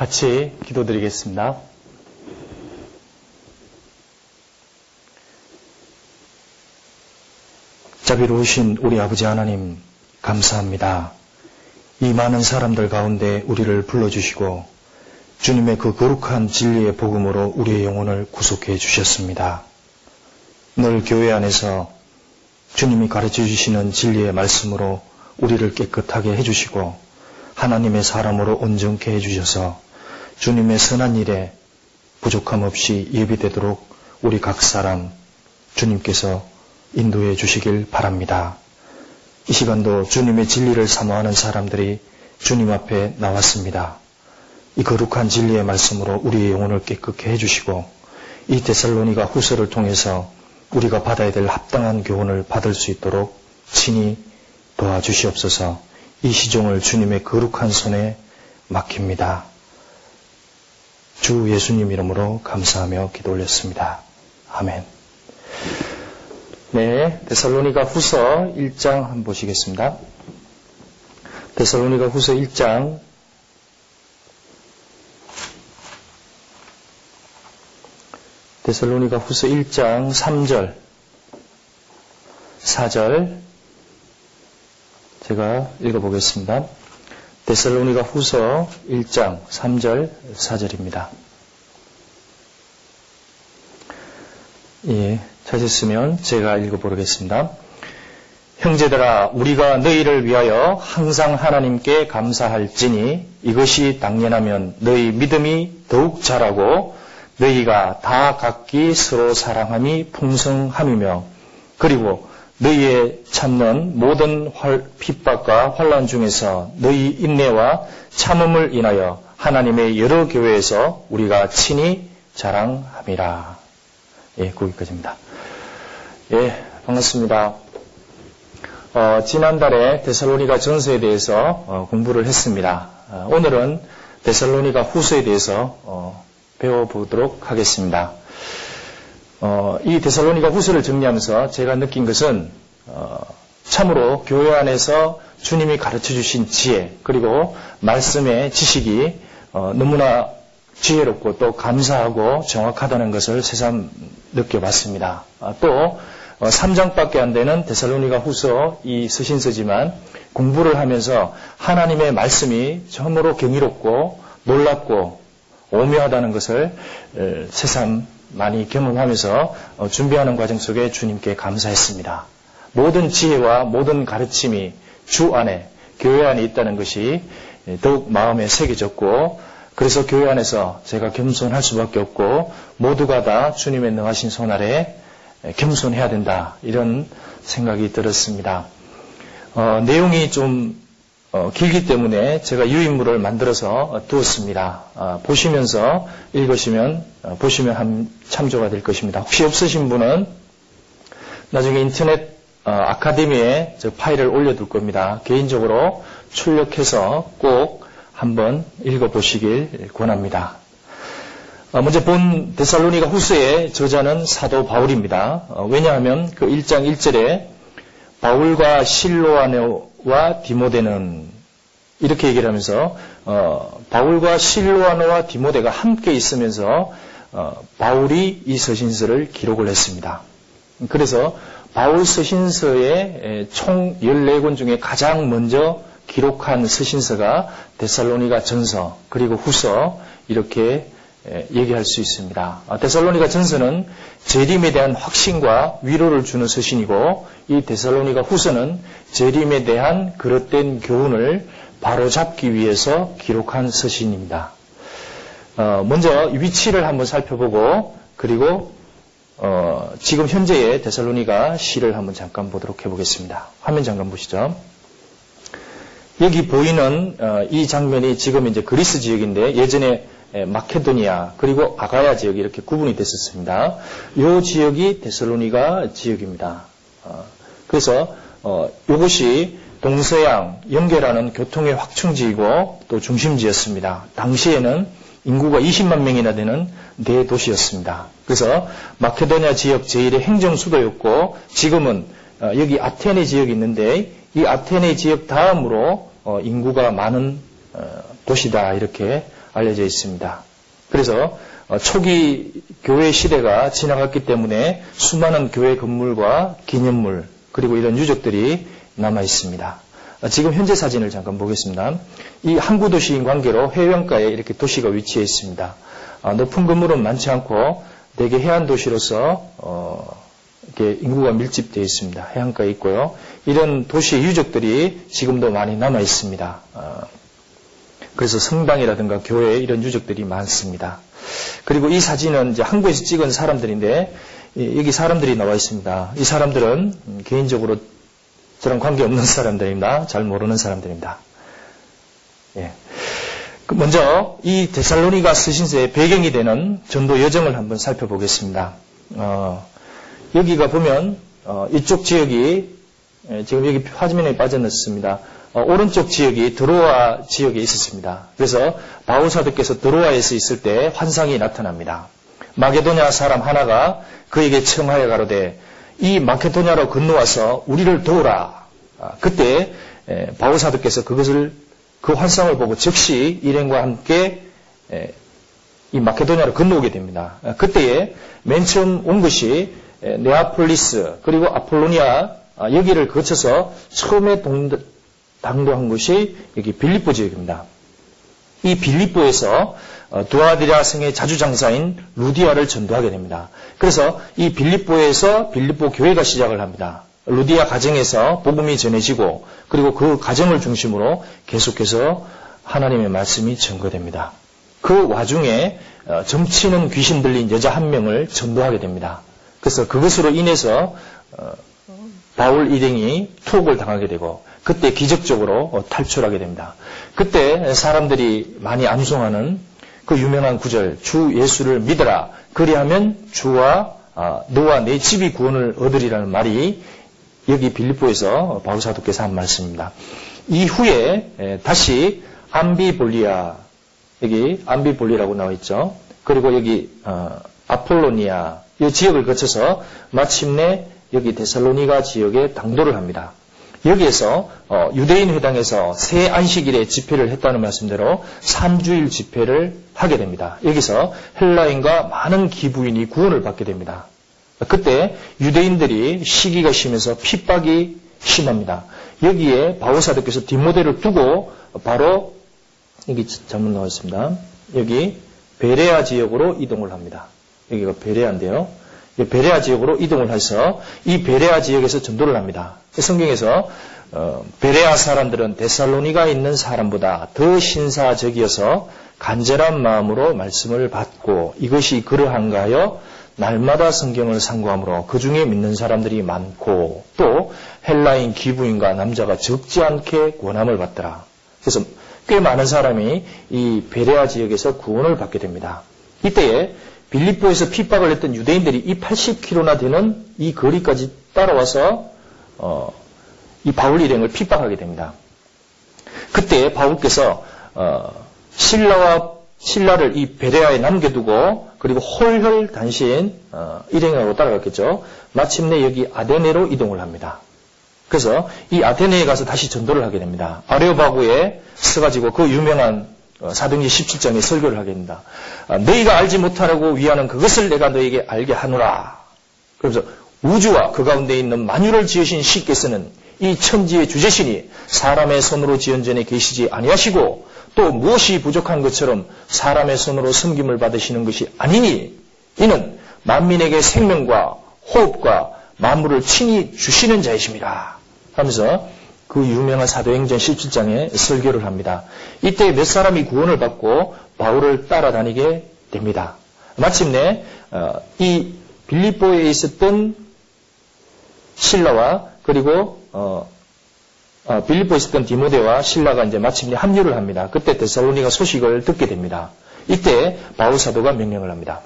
같이 기도드리겠습니다. 자비로우신 우리 아버지 하나님, 감사합니다. 이 많은 사람들 가운데 우리를 불러주시고 주님의 그 거룩한 진리의 복음으로 우리의 영혼을 구속해 주셨습니다. 늘 교회 안에서 주님이 가르쳐 주시는 진리의 말씀으로 우리를 깨끗하게 해주시고 하나님의 사람으로 온전케 해주셔서 주님의 선한 일에 부족함 없이 예비되도록 우리 각 사람 주님께서 인도해 주시길 바랍니다. 이 시간도 주님의 진리를 사모하는 사람들이 주님 앞에 나왔습니다. 이 거룩한 진리의 말씀으로 우리의 영혼을 깨끗게 해주시고 이 데살로니가 후서를 통해서 우리가 받아야 될 합당한 교훈을 받을 수 있도록 친히 도와주시옵소서 이 시종을 주님의 거룩한 손에 맡깁니다. 주 예수님 이름으로 감사하며 기도 올렸습니다. 아멘. 네, 데살로니가 후서 1장 한번 보시겠습니다. 데살로니가 후서 1장 데살로니가 후서 1장 3절 4절 제가 읽어보겠습니다. 데살로니가 후서 1장 3절 4절입니다. 예, 찾으시면 제가 읽어보겠습니다. 형제들아, 우리가 너희를 위하여 항상 하나님께 감사할지니 이것이 당연하면 너희 믿음이 더욱 자라고 너희가 다 각기 서로 사랑함이 풍성함이며 그리고 너희의 참는 모든 핍박과 환란 중에서 너희 인내와 참음을 인하여 하나님의 여러 교회에서 우리가 친히 자랑함이라. 예, 거기까지입니다. 예, 반갑습니다. 어, 지난달에 데살로니가 전서에 대해서 어, 공부를 했습니다. 어, 오늘은 데살로니가 후서에 대해서 어, 배워보도록 하겠습니다. 어, 이 데살로니가 후서를 정리하면서 제가 느낀 것은 어, 참으로 교회 안에서 주님이 가르쳐 주신 지혜 그리고 말씀의 지식이 어, 너무나 지혜롭고 또 감사하고 정확하다는 것을 새삼 느껴봤습니다. 아, 또 3장밖에 안 되는 데살로니가 후서 이 서신서지만 공부를 하면서 하나님의 말씀이 참으로 경이롭고 놀랍고 오묘하다는 것을 새삼 많이 경험하면서 어, 준비하는 과정 속에 주님께 감사했습니다. 모든 지혜와 모든 가르침이 주 안에, 교회 안에 있다는 것이 더욱 마음에 새겨졌고, 그래서 교회 안에서 제가 겸손할 수밖에 없고, 모두가 다 주님의 능하신 손 아래 겸손해야 된다. 이런 생각이 들었습니다. 어, 내용이 좀 어, 길기 때문에 제가 유인물을 만들어서 두었습니다. 어, 보시면서 읽으시면 어, 보시면 한 참조가 될 것입니다. 혹시 없으신 분은 나중에 인터넷 어, 아카데미에 저 파일을 올려둘 겁니다. 개인적으로 출력해서 꼭 한번 읽어보시길 권합니다. 어, 먼저 본 데살로니가 후서의 저자는 사도 바울입니다. 왜냐하면 그 1장 1절에 바울과 실로아네 와 디모데는 이렇게 얘기를 하면서 어, 바울과 실로아노와 디모데가 함께 있으면서 어, 바울이 이 서신서를 기록을 했습니다. 그래서 바울 서신서의 총 14권 중에 가장 먼저 기록한 서신서가 데살로니가 전서 그리고 후서 이렇게 예, 얘기할 수 있습니다. 아, 데살로니가 전서는 재림에 대한 확신과 위로를 주는 서신이고 이 데살로니가 후서는 재림에 대한 그릇된 교훈을 바로잡기 위해서 기록한 서신입니다. 어, 먼저 위치를 한번 살펴보고 그리고 어, 지금 현재의 데살로니가 시를 한번 잠깐 보도록 해보겠습니다. 화면 잠깐 보시죠. 여기 보이는 어, 이 장면이 지금 이제 그리스 지역인데 예전에 예, 마케도니아 그리고 아가야 지역이 이렇게 구분이 됐었습니다. 이 지역이 데살로니가 지역입니다. 어, 그래서 어, 이것이 동서양 연결하는 교통의 확충지이고 또 중심지였습니다. 당시에는 인구가 20만 명이나 되는 대도시였습니다. 그래서 마케도니아 지역 제1의 행정 수도였고 지금은 어, 여기 아테네 지역이 있는데 이 아테네 지역 다음으로 인구가 많은 도시다 이렇게 알려져 있습니다. 그래서 어, 초기 교회 시대가 지나갔기 때문에 수많은 교회 건물과 기념물 그리고 이런 유적들이 남아 있습니다. 어, 지금 현재 사진을 잠깐 보겠습니다. 이 항구 도시인 관계로 해변가에 이렇게 도시가 위치해 있습니다. 어, 높은 건물은 많지 않고 대개 해안 도시로서 이렇게 인구가 밀집되어 있습니다. 해안가에 있고요. 이런 도시의 유적들이 지금도 많이 남아 있습니다. 그래서 성당이라든가 교회 이런 유적들이 많습니다. 그리고 이 사진은 이제 한국에서 찍은 사람들인데 여기 사람들이 나와 있습니다. 이 사람들은 개인적으로 저랑 관계없는 사람들입니다. 잘 모르는 사람들입니다. 예. 그 먼저 이 데살로니가 쓰신서의 배경이 되는 전도 여정을 한번 살펴보겠습니다. 어, 여기가 보면 어, 이쪽 지역이 예, 지금 여기 화면에 빠져넣습니다. 어, 오른쪽 지역이 드로아 지역에 있었습니다. 그래서 바울사도께서 드로아에서 있을 때 환상이 나타납니다. 마게도냐 사람 하나가 그에게 청하여 가로되 이 마케도냐로 건너와서 우리를 도우라. 아, 그때 바울사도께서 그것을 그 환상을 보고 즉시 일행과 함께 이 마케도냐로 건너오게 됩니다. 아, 그때에 맨 처음 온 것이 네아폴리스 그리고 아폴로니아 아, 여기를 거쳐서 처음에 당도한 것이 여기 빌립보 지역입니다. 이 빌립보에서 어, 두아디라 성의 자주 장사인 루디아를 전도하게 됩니다. 그래서 이 빌립보에서 빌립보 교회가 시작을 합니다. 루디아 가정에서 복음이 전해지고 그리고 그 가정을 중심으로 계속해서 하나님의 말씀이 전거됩니다. 그 와중에 어, 점치는 귀신 들린 여자 한 명을 전도하게 됩니다. 그래서 그것으로 인해서 어, 바울 일행이 투옥을 당하게 되고 그때 기적적으로 어, 탈출하게 됩니다. 그때 사람들이 많이 암송하는 그 유명한 구절 주 예수를 믿어라 그리하면 주와 아, 너와 내 집이 구원을 얻으리라는 말이 여기 빌립보에서 바울 사도께서 한 말씀입니다. 이후에 다시 암비볼리아 여기 암비볼리라고 나와 있죠. 그리고 여기 어, 아폴로니아 이 지역을 거쳐서 마침내 여기 데살로니가 지역에 당도를 합니다. 여기에서 어, 유대인 회당에서 새 안식일에 집회를 했다는 말씀대로 3주일 집회를 하게 됩니다. 여기서 헬라인과 많은 기부인이 구원을 받게 됩니다. 그때 유대인들이 시기가 심해서 핍박이 심합니다. 여기에 바오사도께서 뒷모델을 두고 바로 여기 잘못 나와 있습니다. 여기 베레아 지역으로 이동을 합니다. 여기가 베레아인데요. 베레아 지역으로 이동을 해서 이 베레아 지역에서 전도를 합니다. 성경에서 어, 베레아 사람들은 데살로니가 있는 사람보다 더 신사적이어서 간절한 마음으로 말씀을 받고 이것이 그러한가 하여 날마다 성경을 상고하므로 그 중에 믿는 사람들이 많고 또 헬라인 기부인과 남자가 적지 않게 권함을 받더라. 그래서 꽤 많은 사람이 이 베레아 지역에서 구원을 받게 됩니다. 이때에 빌립보에서 핍박을 했던 유대인들이 이 80km나 되는 이 거리까지 따라와서 어, 이 바울 일행을 핍박하게 됩니다. 그때 바울께서 어, 신라와 신라를 이 베레아에 남겨두고 그리고 홀혈 단신 어, 일행하고 따라갔겠죠. 마침내 여기 아데네로 이동을 합니다. 그래서 이 아테네에 가서 다시 전도를 하게 됩니다. 아레오바구에 서가지고 그 유명한 어, 사도행전 17장에 설교를 하게 됩니다. 아, 너희가 알지 못하라고 위하는 그것을 내가 너에게 알게 하노라. 그래서 우주와 그 가운데 있는 만유를 지으신 시께서는 이 천지의 주제신이 사람의 손으로 지은 전에 계시지 아니하시고 또 무엇이 부족한 것처럼 사람의 손으로 섬김을 받으시는 것이 아니니 이는 만민에게 생명과 호흡과 만물을 친히 주시는 자이십니다. 하면서 그 유명한 사도행전 17장에 설교를 합니다. 이때 몇 사람이 구원을 받고 바울을 따라다니게 됩니다. 마침내 어, 이 빌립보에 있었던 신라와 그리고 어, 어, 빌립보에 있었던 디모데와 신라가 이제 마침내 합류를 합니다. 그때 데살로니가 소식을 듣게 됩니다. 이때 바울 사도가 명령을 합니다.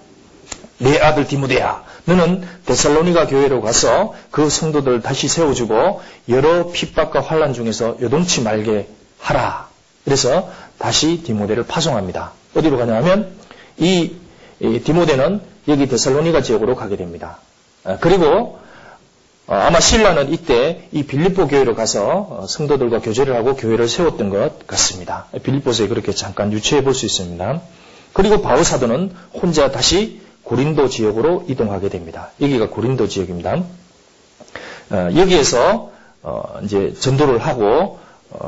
내 아들 디모데야, 너는 데살로니가 교회로 가서 그 성도들을 다시 세워주고 여러 핍박과 환란 중에서 요동치 말게 하라. 그래서 다시 디모데를 파송합니다. 어디로 가냐면 이, 이 디모데는 여기 데살로니가 지역으로 가게 됩니다. 아, 그리고 어, 아마 신라는 이때 이 빌립보 교회로 가서 어, 성도들과 교제를 하고 교회를 세웠던 것 같습니다. 빌립보서에 그렇게 잠깐 유추해 볼 수 있습니다. 그리고 바울 사도는 혼자 다시 고린도 지역으로 이동하게 됩니다. 여기가 고린도 지역입니다. 어, 여기에서 이제 전도를 하고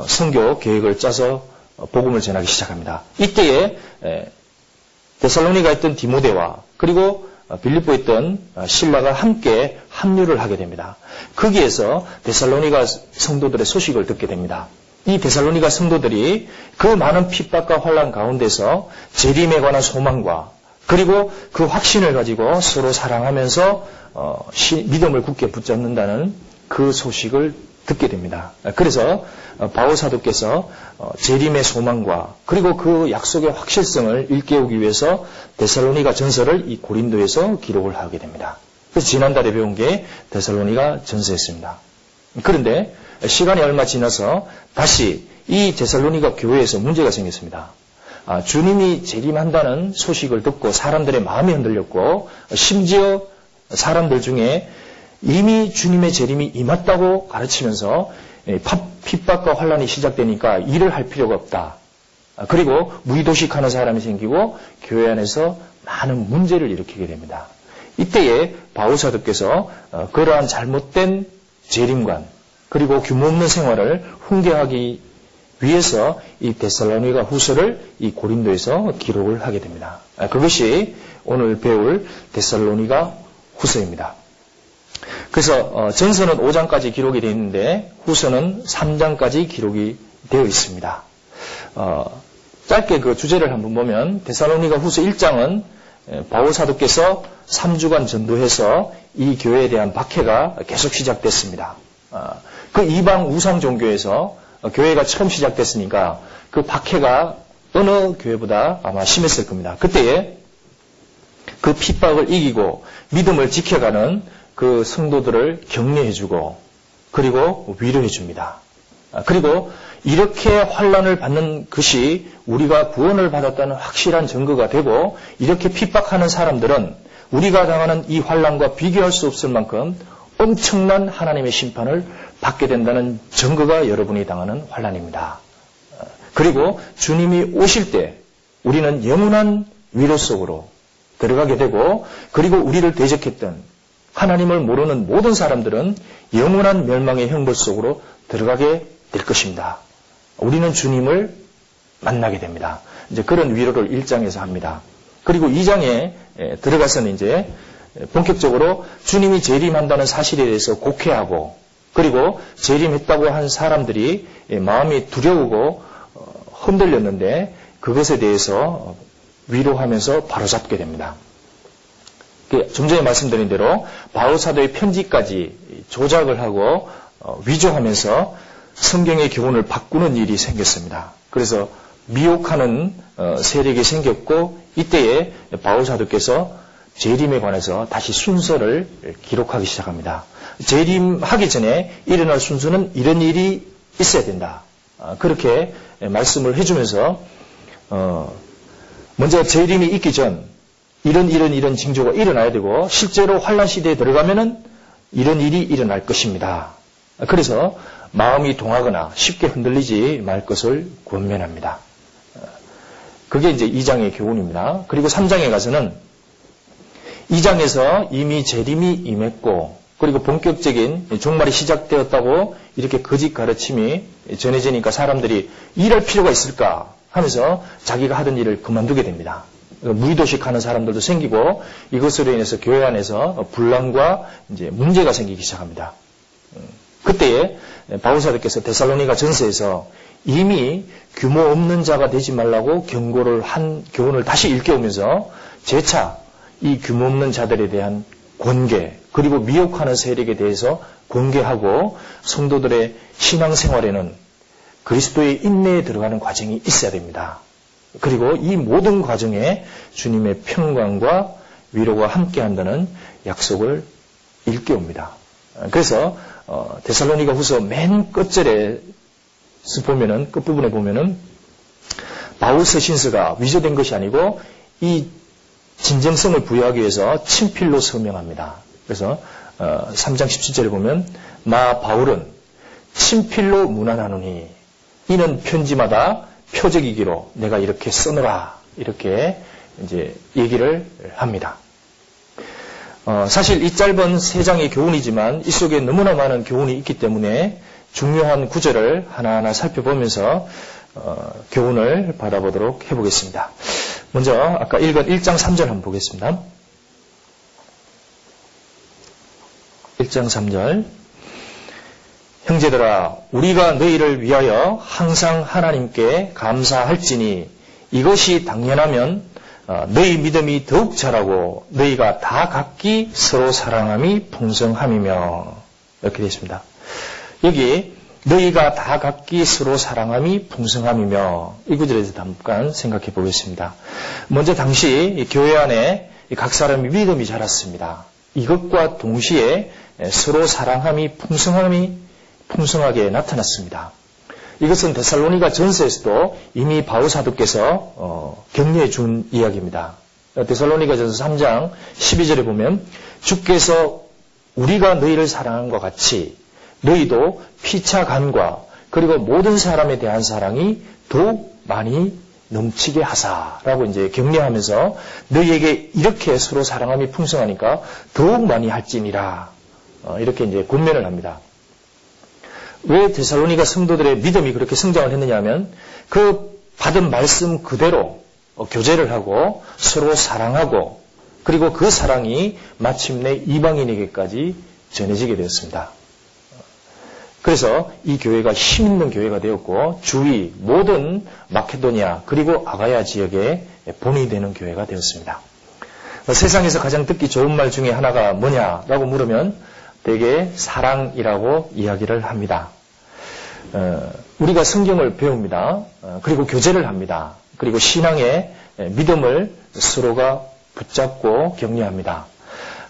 선교 계획을 짜서 복음을 전하기 시작합니다. 이때에 데살로니가 있던 디모데와 그리고 빌립보에 있던 신라가 함께 합류를 하게 됩니다. 거기에서 데살로니가 성도들의 소식을 듣게 됩니다. 이 데살로니가 성도들이 그 많은 핍박과 환란 가운데서 재림에 관한 소망과 그리고 그 확신을 가지고 서로 사랑하면서 어, 시, 믿음을 굳게 붙잡는다는 그 소식을 듣게 됩니다. 그래서 어, 바울 사도께서 어, 재림의 소망과 그리고 그 약속의 확실성을 일깨우기 위해서 데살로니가 전설을 이 고린도에서 기록을 하게 됩니다. 그래서 지난달에 배운 게 데살로니가 전서였습니다. 그런데 시간이 얼마 지나서 다시 이 데살로니가 교회에서 문제가 생겼습니다. 아, 주님이 재림한다는 소식을 듣고 사람들의 마음이 흔들렸고 심지어 사람들 중에 이미 주님의 재림이 임했다고 가르치면서 예, 핍박과 환란이 시작되니까 일을 할 필요가 없다. 아, 그리고 무의도식하는 사람이 생기고 교회 안에서 많은 문제를 일으키게 됩니다. 이때에 바울사도께서 어, 그러한 잘못된 재림관 그리고 규모 없는 생활을 훈계하기 위해서 이 데살로니가 후서를 이 고린도에서 기록을 하게 됩니다. 아, 그것이 오늘 배울 데살로니가 후서입니다. 그래서 어, 전서는 5장까지 기록이 되어 있는데 후서는 3장까지 기록이 되어 있습니다. 어, 짧게 그 주제를 한번 보면 데살로니가 후서 1장은 바울 사도께서 3주간 전도해서 이 교회에 대한 박해가 계속 시작됐습니다. 어, 그 이방 우상 종교에서 교회가 처음 시작됐으니까 그 박해가 어느 교회보다 아마 심했을 겁니다. 그때에 그 핍박을 이기고 믿음을 지켜가는 그 성도들을 격려해주고 그리고 위로해줍니다. 아, 그리고 이렇게 환란을 받는 것이 우리가 구원을 받았다는 확실한 증거가 되고 이렇게 핍박하는 사람들은 우리가 당하는 이 환란과 비교할 수 없을 만큼 엄청난 하나님의 심판을 받게 된다는 증거가 여러분이 당하는 환란입니다. 아, 그리고 주님이 오실 때 우리는 영원한 위로 속으로 들어가게 되고 그리고 우리를 대적했던 하나님을 모르는 모든 사람들은 영원한 멸망의 형벌 속으로 들어가게 될 것입니다. 우리는 주님을 만나게 됩니다. 이제 그런 위로를 1장에서 합니다. 그리고 2장에 들어가서는 이제 본격적으로 주님이 재림한다는 사실에 대해서 곡해하고 그리고 재림했다고 한 사람들이 마음이 두려우고 어, 흔들렸는데 그것에 대해서 위로하면서 바로잡게 됩니다. 그좀 전에 말씀드린 대로 바울 사도의 편지까지 조작을 하고 어, 위조하면서 성경의 교훈을 바꾸는 일이 생겼습니다. 그래서 미혹하는 어, 세력이 생겼고 이때에 바울 사도께서 재림에 관해서 다시 순서를 기록하기 시작합니다. 재림하기 전에 일어날 순서는 이런 일이 있어야 된다. 아, 그렇게 말씀을 해주면서 어, 먼저 재림이 있기 전 이런 이런 이런 징조가 일어나야 되고 실제로 환란 시대에 들어가면은 이런 일이 일어날 것입니다. 그래서 마음이 동하거나 쉽게 흔들리지 말 것을 권면합니다. 그게 이제 2장의 교훈입니다. 그리고 3장에 가서는 2장에서 이미 재림이 임했고 그리고 본격적인 종말이 시작되었다고 이렇게 거짓 가르침이 전해지니까 사람들이 일할 필요가 있을까 하면서 자기가 하던 일을 그만두게 됩니다. 무의도식하는 사람들도 생기고 이것으로 인해서 교회 안에서 분란과 이제 문제가 생기기 시작합니다. 음, 그때에 바울사도께서 데살로니가 전서에서 이미 규모 없는 자가 되지 말라고 경고를 한 교훈을 다시 일깨우면서 재차 이 규모 없는 자들에 대한 권계 그리고 미혹하는 세력에 대해서 공개하고 성도들의 신앙생활에는 그리스도의 인내에 들어가는 과정이 있어야 됩니다. 그리고 이 모든 과정에 주님의 평강과 위로가 함께한다는 약속을 일깨웁니다. 그래서 어, 데살로니가 후서 맨 끝절에 보면은 끝부분에 보면은 바울 서 신서가 위조된 것이 아니고 이 진정성을 부여하기 위해서 친필로 서명합니다. 그래서 3장 17절에 보면 나 바울은 친필로 문안하노니 이는 편지마다 표적이기로 내가 이렇게 써노라 이렇게 이제 얘기를 합니다. 어, 사실 이 짧은 세 장의 교훈이지만 이 속에 너무나 많은 교훈이 있기 때문에 중요한 구절을 하나하나 살펴보면서 어, 교훈을 받아보도록 해보겠습니다. 먼저 아까 읽은 1장 3절 한번 보겠습니다. 1장 3절 형제들아 우리가 너희를 위하여 항상 하나님께 감사할지니 이것이 당연하면 어, 너희 믿음이 더욱 자라고 너희가 다 각기 서로 사랑함이 풍성함이며 이렇게 되어 있습니다. 여기 너희가 다 각기 서로 사랑함이 풍성함이며 이 구절에서 잠깐 생각해 보겠습니다. 먼저 당시 교회 안에 각 사람이 믿음이 자랐습니다. 이것과 동시에 서로 사랑함이 풍성함이 풍성하게 나타났습니다. 이것은 데살로니가 전서에서도 이미 바울 사도께서 어, 격려해 준 이야기입니다. 데살로니가 전서 3장 12절에 보면 주께서 우리가 너희를 사랑한 것 같이 너희도 피차 간과 그리고 모든 사람에 대한 사랑이 더욱 많이 넘치게 하사라고 이제 격려하면서 너희에게 이렇게 서로 사랑함이 풍성하니까 더욱 많이 할지니라 어, 이렇게 이제 권면을 합니다. 왜 데살로니가 성도들의 믿음이 그렇게 성장을 했느냐 하면 그 받은 말씀 그대로 어, 교제를 하고 서로 사랑하고 그리고 그 사랑이 마침내 이방인에게까지 전해지게 되었습니다. 그래서 이 교회가 힘 있는 교회가 되었고 주위 모든 마케도니아 그리고 아가야 지역에 본이 되는 교회가 되었습니다. 세상에서 가장 듣기 좋은 말 중에 하나가 뭐냐라고 물으면 대개 사랑이라고 이야기를 합니다. 어, 우리가 성경을 배웁니다. 어, 그리고 교제를 합니다. 그리고 신앙의 믿음을 서로가 붙잡고 격려합니다.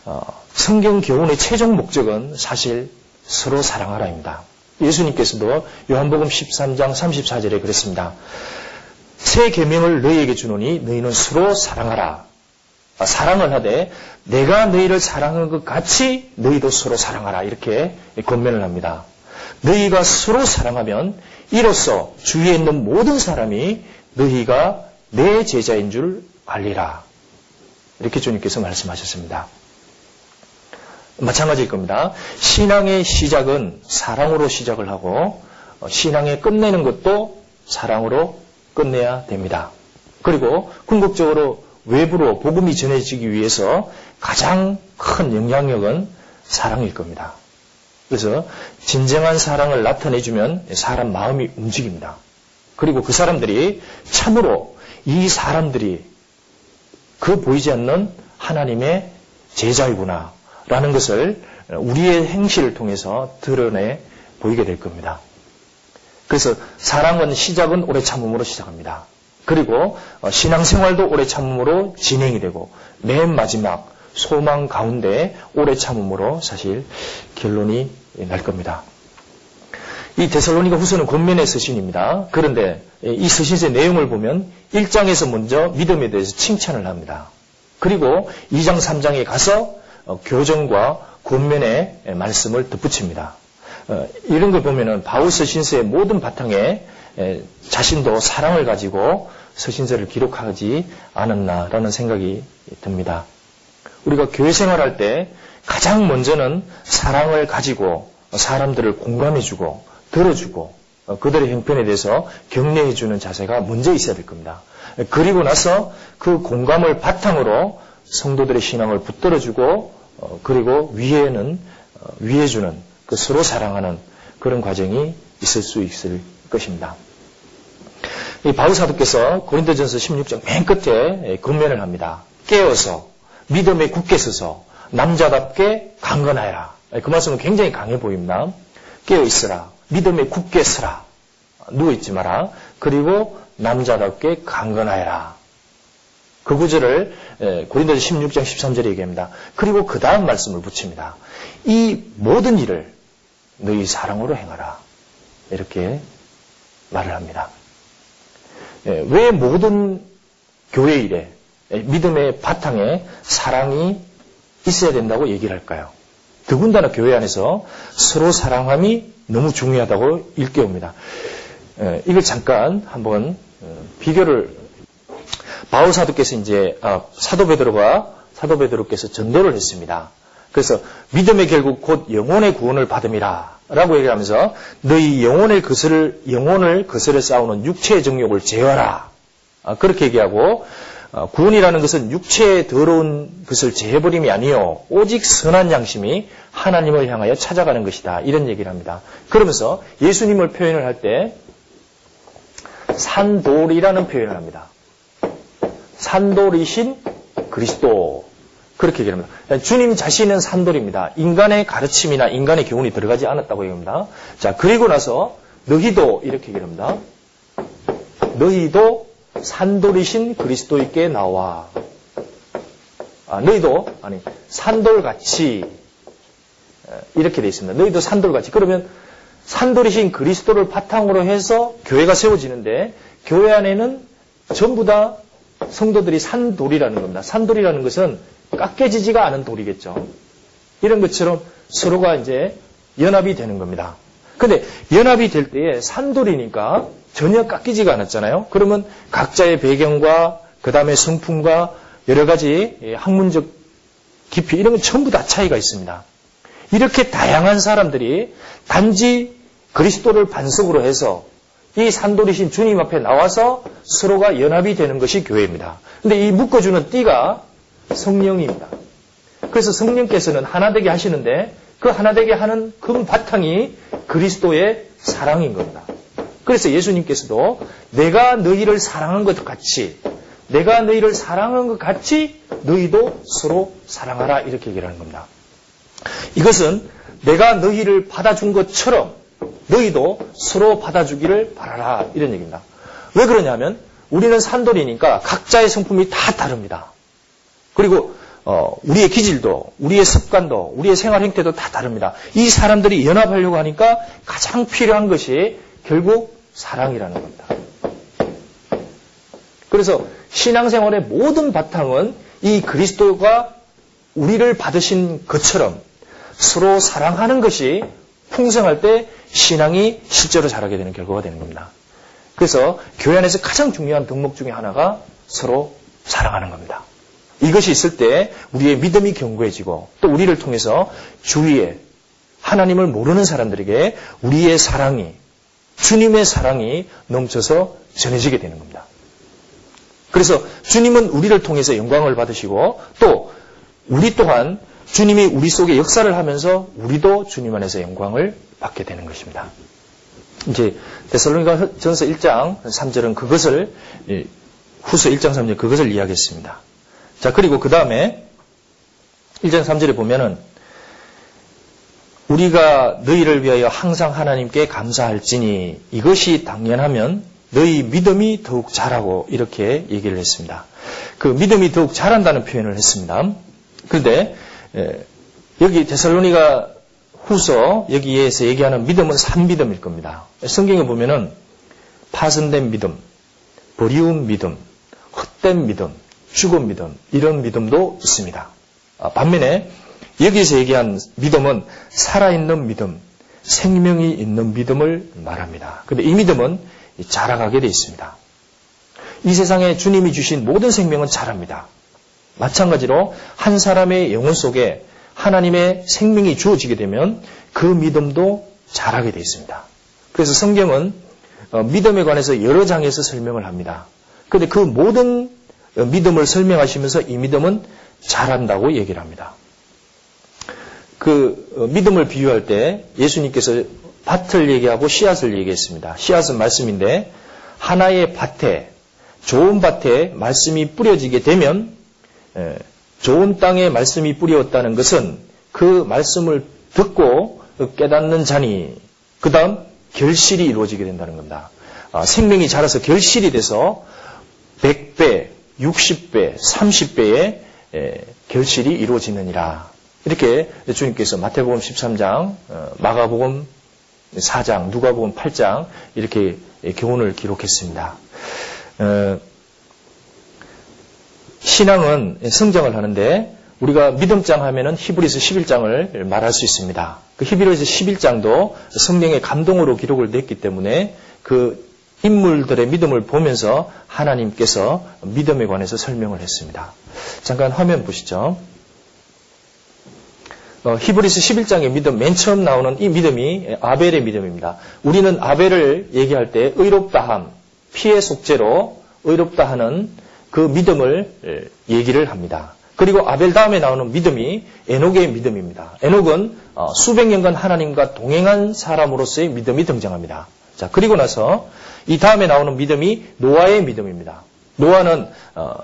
어, 성경 교훈의 최종 목적은 사실 서로 사랑하라입니다. 예수님께서도 요한복음 13장 34절에 그랬습니다. 새 계명을 너희에게 주노니 너희는 서로 사랑하라. 아, 사랑을 하되 내가 너희를 사랑하는 것 같이 너희도 서로 사랑하라 이렇게 권면을 합니다. 너희가 서로 사랑하면 이로써 주위에 있는 모든 사람이 너희가 내 제자인 줄 알리라. 이렇게 주님께서 말씀하셨습니다. 마찬가지일 겁니다. 신앙의 시작은 사랑으로 시작을 하고 어, 신앙의 끝내는 것도 사랑으로 끝내야 됩니다. 그리고 궁극적으로 외부로 복음이 전해지기 위해서 가장 큰 영향력은 사랑일 겁니다. 그래서 진정한 사랑을 나타내주면 사람 마음이 움직입니다. 그리고 그 사람들이 참으로 이 사람들이 그 보이지 않는 하나님의 제자이구나 라는 것을 우리의 행실을 통해서 드러내 보이게 될 겁니다. 그래서 사랑은 시작은 오래 참음으로 시작합니다. 그리고 어, 신앙생활도 오래 참음으로 진행이 되고 맨 마지막 소망 가운데 오래 참음으로 사실 결론이 날 겁니다. 이 데살로니가 후서는 권면의 서신입니다. 그런데 이 서신의 내용을 보면 1장에서 먼저 믿음에 대해서 칭찬을 합니다. 그리고 2장, 3장에 가서 어, 교정과 권면의 말씀을 덧붙입니다. 어, 이런 걸 보면은 바울 서신서의 모든 바탕에 자신도 사랑을 가지고 서신서를 기록하지 않았나라는 생각이 듭니다. 우리가 교회 생활할 때 가장 먼저는 사랑을 가지고 사람들을 공감해주고 들어주고 어, 그들의 형편에 대해서 격려해주는 자세가 먼저 있어야 될 겁니다. 그리고 나서 그 공감을 바탕으로 성도들의 신앙을 붙들어주고 어, 그리고 위에는 어, 위해주는 그 서로 사랑하는 그런 과정이 있을 수 있을 것입니다. 이 바울 사도께서 고린도전서 16장 맨 끝에 근면을 합니다. 깨어서 믿음에 굳게 서서 남자답게 강건하여라. 그 말씀은 굉장히 강해 보입니다. 깨어 있으라. 믿음에 굳게 서라. 누워 있지 마라. 그리고 남자답게 강건하여라. 그 구절을 고린도서 16장 13절에 얘기합니다. 그리고 그 다음 말씀을 붙입니다. 이 모든 일을 너희 사랑으로 행하라. 이렇게 말을 합니다. 왜 모든 교회 일에 믿음의 바탕에 사랑이 있어야 된다고 얘기를 할까요? 더군다나 교회 안에서 서로 사랑함이 너무 중요하다고 일깨웁니다. 이걸 잠깐 한번 어, 비교를 바울 사도께서 이제 아, 사도 베드로가 사도 베드로께서 전도를 했습니다. 그래서 믿음의 결국 곧 영혼의 구원을 받음이라 라고 얘기하면서 너희 영혼의 것을 영혼을 거슬러 싸우는 육체의 정욕을 제어하라 아, 그렇게 얘기하고 어, 구원이라는 것은 육체의 더러운 것을 제해버림이 아니요 오직 선한 양심이 하나님을 향하여 찾아가는 것이다 이런 얘기를 합니다. 그러면서 예수님을 표현을 할 때 산돌이라는 표현을 합니다. 산돌이신 그리스도 그렇게 얘기합니다. 주님 자신은 산돌입니다. 인간의 가르침이나 인간의 교훈이 들어가지 않았다고 얘기합니다. 자, 그리고 나서 너희도 이렇게 얘기합니다. 너희도 산돌이신 그리스도에게 나와. 아, 너희도 아니 산돌같이 이렇게 돼 있습니다. 너희도 산돌같이. 그러면 산돌이신 그리스도를 바탕으로 해서 교회가 세워지는데 교회 안에는 전부 다 성도들이 산돌이라는 겁니다. 산돌이라는 것은 깎여지지가 않은 돌이겠죠. 이런 것처럼 서로가 이제 연합이 되는 겁니다. 근데 연합이 될 때에 산돌이니까 전혀 깎이지가 않았잖아요. 그러면 각자의 배경과 그 다음에 성품과 여러 가지 학문적 깊이 이런 건 전부 다 차이가 있습니다. 이렇게 다양한 사람들이 단지 그리스도를 반석으로 해서 이 산돌이신 주님 앞에 나와서 서로가 연합이 되는 것이 교회입니다. 근데 이 묶어주는 띠가 성령입니다. 그래서 성령께서는 하나 되게 하시는데 그 하나 되게 하는 금 바탕이 그리스도의 사랑인 겁니다. 그래서 예수님께서도 내가 너희를 사랑한 것 같이 내가 너희를 사랑한 것 같이 너희도 서로 사랑하라 이렇게 얘기를 하는 겁니다. 이것은 내가 너희를 받아준 것처럼 너희도 서로 받아주기를 바라라 이런 얘기입니다. 왜 그러냐면 우리는 산돌이니까 각자의 성품이 다 다릅니다. 그리고 어, 우리의 기질도, 우리의 습관도, 우리의 생활 행태도 다 다릅니다. 이 사람들이 연합하려고 하니까 가장 필요한 것이 결국 사랑이라는 겁니다. 그래서 신앙생활의 모든 바탕은 이 그리스도가 우리를 받으신 것처럼 서로 사랑하는 것이 풍성할 때 신앙이 실제로 자라게 되는 결과가 되는 겁니다. 그래서 교회 안에서 가장 중요한 덕목 중에 하나가 서로 사랑하는 겁니다. 이것이 있을 때 우리의 믿음이 견고해지고 또 우리를 통해서 주위에 하나님을 모르는 사람들에게 우리의 사랑이 주님의 사랑이 넘쳐서 전해지게 되는 겁니다. 그래서 주님은 우리를 통해서 영광을 받으시고 또 우리 또한 주님이 우리 속에 역사를 하면서 우리도 주님 안에서 영광을 받게 되는 것입니다. 이제 데살로니가 전서 1장 3절은 그것을 후서 1장 3절 그것을 이야기했습니다. 자, 그리고 그 다음에 1장 3절에 보면은 우리가 너희를 위하여 항상 하나님께 감사할지니 이것이 당연하면 너희 믿음이 더욱 자라고 이렇게 얘기를 했습니다. 그 믿음이 더욱 자란다는 표현을 했습니다. 그런데 여기 데살로니가 후서 여기에서 얘기하는 믿음은 산믿음일 겁니다. 성경에 보면은 파선된 믿음, 버리운 믿음, 헛된 믿음, 죽은 믿음, 이런 믿음도 있습니다. 아, 반면에 여기서 얘기한 믿음은 살아있는 믿음, 생명이 있는 믿음을 말합니다. 그런데 이 믿음은 자라가게 되어 있습니다. 이 세상에 주님이 주신 모든 생명은 자랍니다. 마찬가지로 한 사람의 영혼 속에 하나님의 생명이 주어지게 되면 그 믿음도 자라게 되어 있습니다. 그래서 성경은 어, 믿음에 관해서 여러 장에서 설명을 합니다. 그런데 그 모든 믿음을 설명하시면서 이 믿음은 자란다고 얘기를 합니다. 그 어, 믿음을 비유할 때 예수님께서 밭을 얘기하고 씨앗을 얘기했습니다. 씨앗은 말씀인데 하나의 밭에 좋은 밭에 말씀이 뿌려지게 되면 좋은 땅에 말씀이 뿌려졌다는 것은 그 말씀을 듣고 깨닫는 자니 그 다음 결실이 이루어지게 된다는 겁니다. 아, 생명이 자라서 결실이 돼서 100배, 60배, 30배의 결실이 이루어지느니라. 이렇게 주님께서 마태복음 13장, 어, 마가복음 4장, 누가복음 8장 이렇게 교훈을 기록했습니다. 어, 신앙은 성장을 하는데 우리가 믿음장 하면은 히브리서 11장을 말할 수 있습니다. 그 히브리서 11장도 성령의 감동으로 기록을 냈기 때문에 그 인물들의 믿음을 보면서 하나님께서 믿음에 관해서 설명을 했습니다. 잠깐 화면 보시죠. 어, 히브리스 11장의 믿음, 맨 처음 나오는 이 믿음이 아벨의 믿음입니다. 우리는 아벨을 얘기할 때 의롭다함, 피해 속죄로 의롭다 하는 그 믿음을 얘기를 합니다. 그리고 아벨 다음에 나오는 믿음이 에녹의 믿음입니다. 에녹은 어, 수백 년간 하나님과 동행한 사람으로서의 믿음이 등장합니다. 자, 그리고 나서 이 다음에 나오는 믿음이 노아의 믿음입니다. 노아는 어,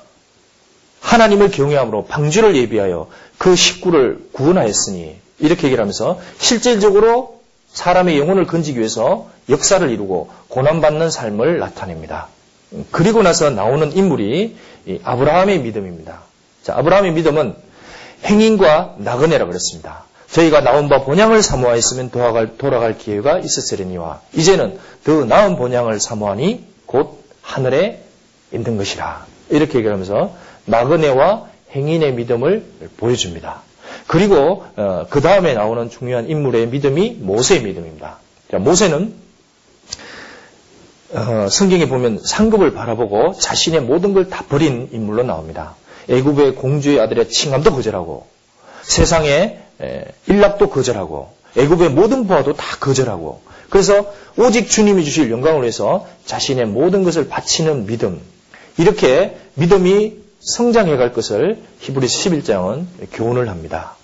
하나님을 경외함으로 방주를 예비하여 그 식구를 구원하였으니 이렇게 얘기를 하면서 실질적으로 사람의 영혼을 건지기 위해서 역사를 이루고 고난받는 삶을 나타냅니다. 그리고 나서 나오는 인물이 아브라함의 믿음입니다. 자, 아브라함의 믿음은 행인과 나그네라 그랬습니다. 저희가 나온 바 본향을 사모하였으면 돌아갈, 돌아갈 기회가 있었으려니와 이제는 더 나은 본향을 사모하니 곧 하늘에 있는 것이라. 이렇게 얘기하면서 나그네와 행인의 믿음을 보여줍니다. 그리고 어, 그 다음에 나오는 중요한 인물의 믿음이 모세의 믿음입니다. 자, 모세는 어, 성경에 보면 상급을 바라보고 자신의 모든 걸 다 버린 인물로 나옵니다. 애굽의 공주의 아들의 칭함도 거절하고 세상의 일락도 거절하고 애굽의 모든 부하도 다 거절하고 그래서 오직 주님이 주실 영광을 위해서 자신의 모든 것을 바치는 믿음 이렇게 믿음이 성장해 갈 것을 히브리스 11장은 교훈을 합니다.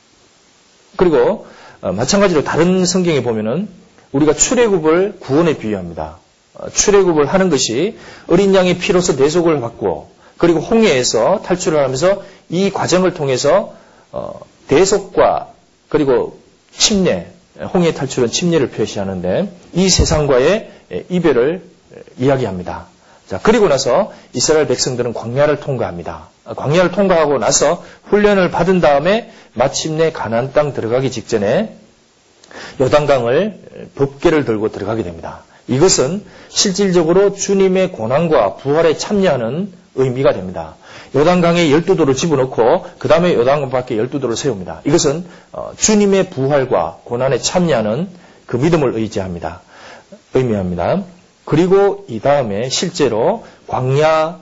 그리고 어, 마찬가지로 다른 성경에 보면은 우리가 출애굽을 구원에 비유합니다. 어, 출애굽을 하는 것이 어린 양의 피로서 내속을 받고 그리고 홍해에서 탈출을 하면서 이 과정을 통해서 어, 대속과 그리고 침례, 홍해 탈출은 침례를 표시하는데 이 세상과의 이별을 이야기합니다. 자, 그리고 나서 이스라엘 백성들은 광야를 통과합니다. 광야를 통과하고 나서 훈련을 받은 다음에 마침내 가나안 땅 들어가기 직전에 요단강을 법계를 들고 들어가게 됩니다. 이것은 실질적으로 주님의 고난과 부활에 참여하는 의미가 됩니다. 요단강에 열두 돌을 집어넣고 그 다음에 요단강 밖에 열두 돌을 세웁니다. 이것은 어, 주님의 부활과 고난에 참여하는 그 믿음을 의지합니다. 의미합니다. 그리고 이 다음에 실제로 광야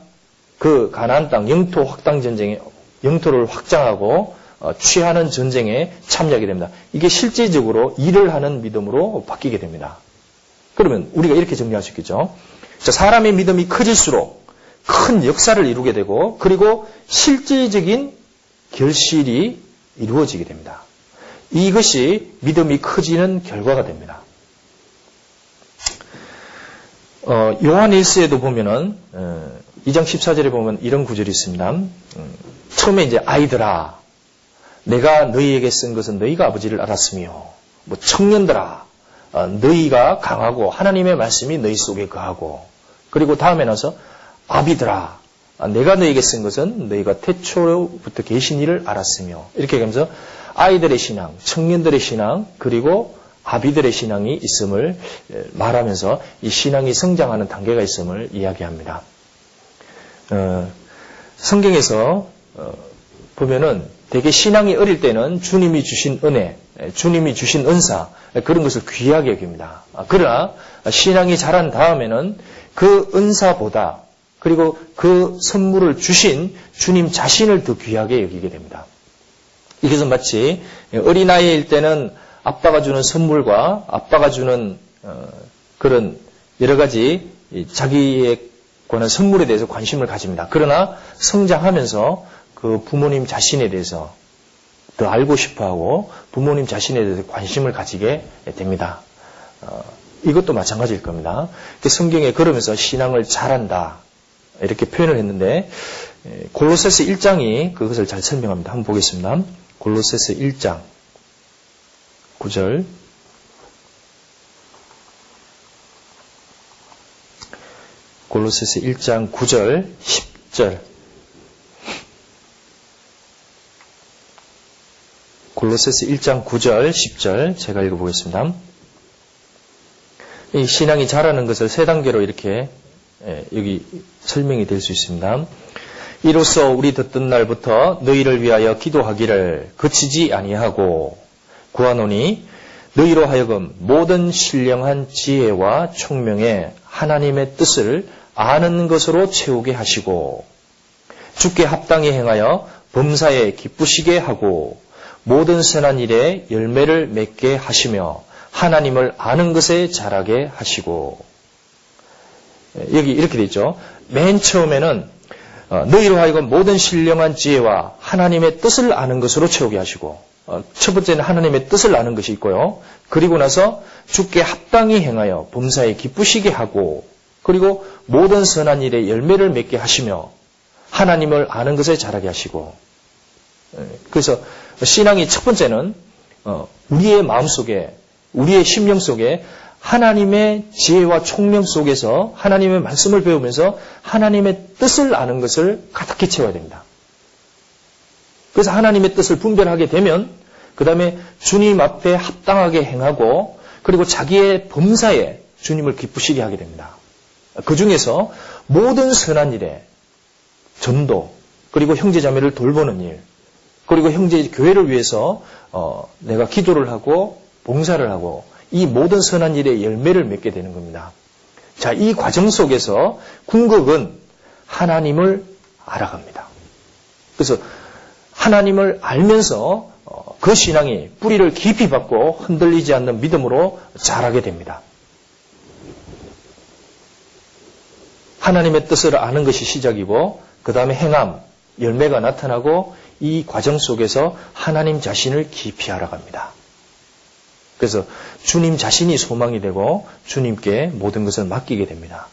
그 가나안 땅 영토 확장 전쟁에 영토를 확장하고 어, 취하는 전쟁에 참여하게 됩니다. 이게 실제적으로 일을 하는 믿음으로 바뀌게 됩니다. 그러면 우리가 이렇게 정리할 수 있겠죠. 자, 사람의 믿음이 커질수록 큰 역사를 이루게 되고 그리고 실질적인 결실이 이루어지게 됩니다. 이것이 믿음이 커지는 결과가 됩니다. 어, 요한 1서에도 보면은 어, 2장 14절에 보면 이런 구절이 있습니다. 음, 처음에 이제 아이들아 내가 너희에게 쓴 것은 너희가 아버지를 알았으며 뭐 청년들아 어, 너희가 강하고 하나님의 말씀이 너희 속에 거하고 그리고 다음에 나서 아비들아 아, 내가 너희에게 쓴 것은 너희가 태초부터 계신 일을 알았으며 이렇게 하면서 아이들의 신앙, 청년들의 신앙 그리고 아비들의 신앙이 있음을 말하면서 이 신앙이 성장하는 단계가 있음을 이야기합니다. 어, 성경에서 어, 보면은 되게 신앙이 어릴 때는 주님이 주신 은혜, 주님이 주신 은사 그런 것을 귀하게 여깁니다. 아, 그러나 신앙이 자란 다음에는 그 은사보다 그리고 그 선물을 주신 주님 자신을 더 귀하게 여기게 됩니다. 이것은 마치 어린아이일 때는 아빠가 주는 선물과 아빠가 주는 어, 그런 여러 가지 자기의 관한 선물에 대해서 관심을 가집니다. 그러나 성장하면서 그 부모님 자신에 대해서 더 알고 싶어하고 부모님 자신에 대해서 관심을 가지게 됩니다. 어, 이것도 마찬가지일 겁니다. 성경에 그러면서 신앙을 잘한다 이렇게 표현을 했는데 골로새서 1장이 그것을 잘 설명합니다. 한번 보겠습니다. 골로새서 1장 9절 골로새서 1장 9절 10절 골로새서 1장 9절 10절 제가 읽어보겠습니다. 이 신앙이 자라는 것을 세 단계로 이렇게 여기 설명이 될 수 있습니다. 이로써 우리 듣던 날부터 너희를 위하여 기도하기를 그치지 아니하고 구하노니 너희로 하여금 모든 신령한 지혜와 총명에 하나님의 뜻을 아는 것으로 채우게 하시고 주께 합당히 행하여 범사에 기쁘시게 하고 모든 선한 일에 열매를 맺게 하시며 하나님을 아는 것에 자라게 하시고 여기 이렇게 돼 있죠. 맨 처음에는 어, 너희로 하여금 모든 신령한 지혜와 하나님의 뜻을 아는 것으로 채우게 하시고 어, 첫 번째는 하나님의 뜻을 아는 것이 있고요. 그리고 나서 주께 합당히 행하여 범사에 기쁘시게 하고 그리고 모든 선한 일에 열매를 맺게 하시며 하나님을 아는 것에 자라게 하시고 예, 그래서 신앙의 첫 번째는 어, 우리의 마음 속에 우리의 심령 속에 하나님의 지혜와 총명 속에서 하나님의 말씀을 배우면서 하나님의 뜻을 아는 것을 가득히 채워야 됩니다. 그래서 하나님의 뜻을 분별하게 되면 그 다음에 주님 앞에 합당하게 행하고 그리고 자기의 범사에 주님을 기쁘시게 하게 됩니다. 그 중에서 모든 선한 일에 전도 그리고 형제자매를 돌보는 일 그리고 형제 교회를 위해서 어, 내가 기도를 하고 봉사를 하고 이 모든 선한 일에 열매를 맺게 되는 겁니다. 자, 이 과정 속에서 궁극은 하나님을 알아갑니다. 그래서 하나님을 알면서 어, 그 신앙이 뿌리를 깊이 받고 흔들리지 않는 믿음으로 자라게 됩니다. 하나님의 뜻을 아는 것이 시작이고 그 다음에 행함, 열매가 나타나고 이 과정 속에서 하나님 자신을 깊이 알아갑니다. 그래서 주님 자신이 소망이 되고 주님께 모든 것을 맡기게 됩니다.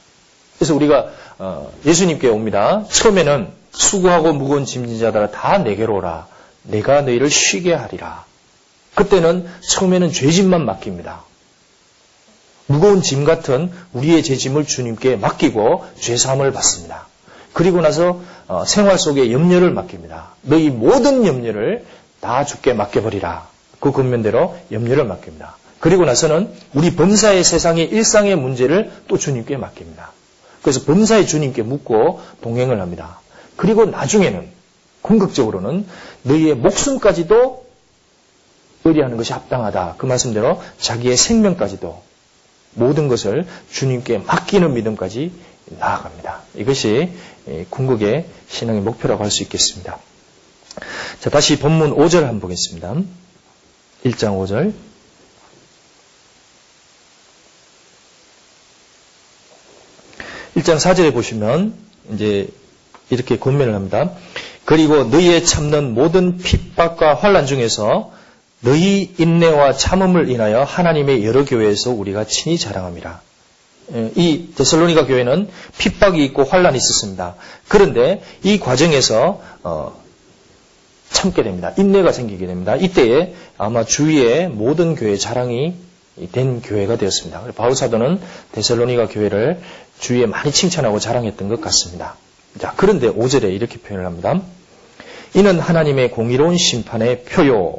그래서 우리가 어, 예수님께 옵니다. 처음에는 수고하고 무거운 짐진 자들아 다 내게로 오라. 내가 너희를 쉬게 하리라. 그때는 처음에는 죄짐만 맡깁니다. 무거운 짐 같은 우리의 죄짐을 주님께 맡기고 죄사함을 받습니다. 그리고 나서 어, 생활 속에 염려를 맡깁니다. 너희 모든 염려를 다 주께 맡겨버리라. 그 근면대로 염려를 맡깁니다. 그리고 나서는 우리 범사의 세상의 일상의 문제를 또 주님께 맡깁니다. 그래서 범사의 주님께 묻고 동행을 합니다. 그리고 나중에는 궁극적으로는 너희의 목숨까지도 의리하는 것이 합당하다. 그 말씀대로 자기의 생명까지도 모든 것을 주님께 맡기는 믿음까지 나아갑니다. 이것이 궁극의 신앙의 목표라고 할 수 있겠습니다. 자, 다시 본문 5절 한번 보겠습니다. 1장 5절. 일장 4절에 보시면 이제 이렇게 권면을 합니다. 그리고 너희의 참는 모든 핍박과 환란 중에서 너희 인내와 참음을 인하여 하나님의 여러 교회에서 우리가 친히 자랑합니다. 예, 이 데살로니가 교회는 핍박이 있고 환란이 있었습니다. 그런데 이 과정에서 어, 참게 됩니다. 인내가 생기게 됩니다. 이때에 아마 주위의 모든 교회 자랑이 된 교회가 되었습니다. 바울 사도는 데살로니가 교회를 주위에 많이 칭찬하고 자랑했던 것 같습니다. 자, 그런데 5절에 이렇게 표현을 합니다. 이는 하나님의 공의로운 심판의 표요.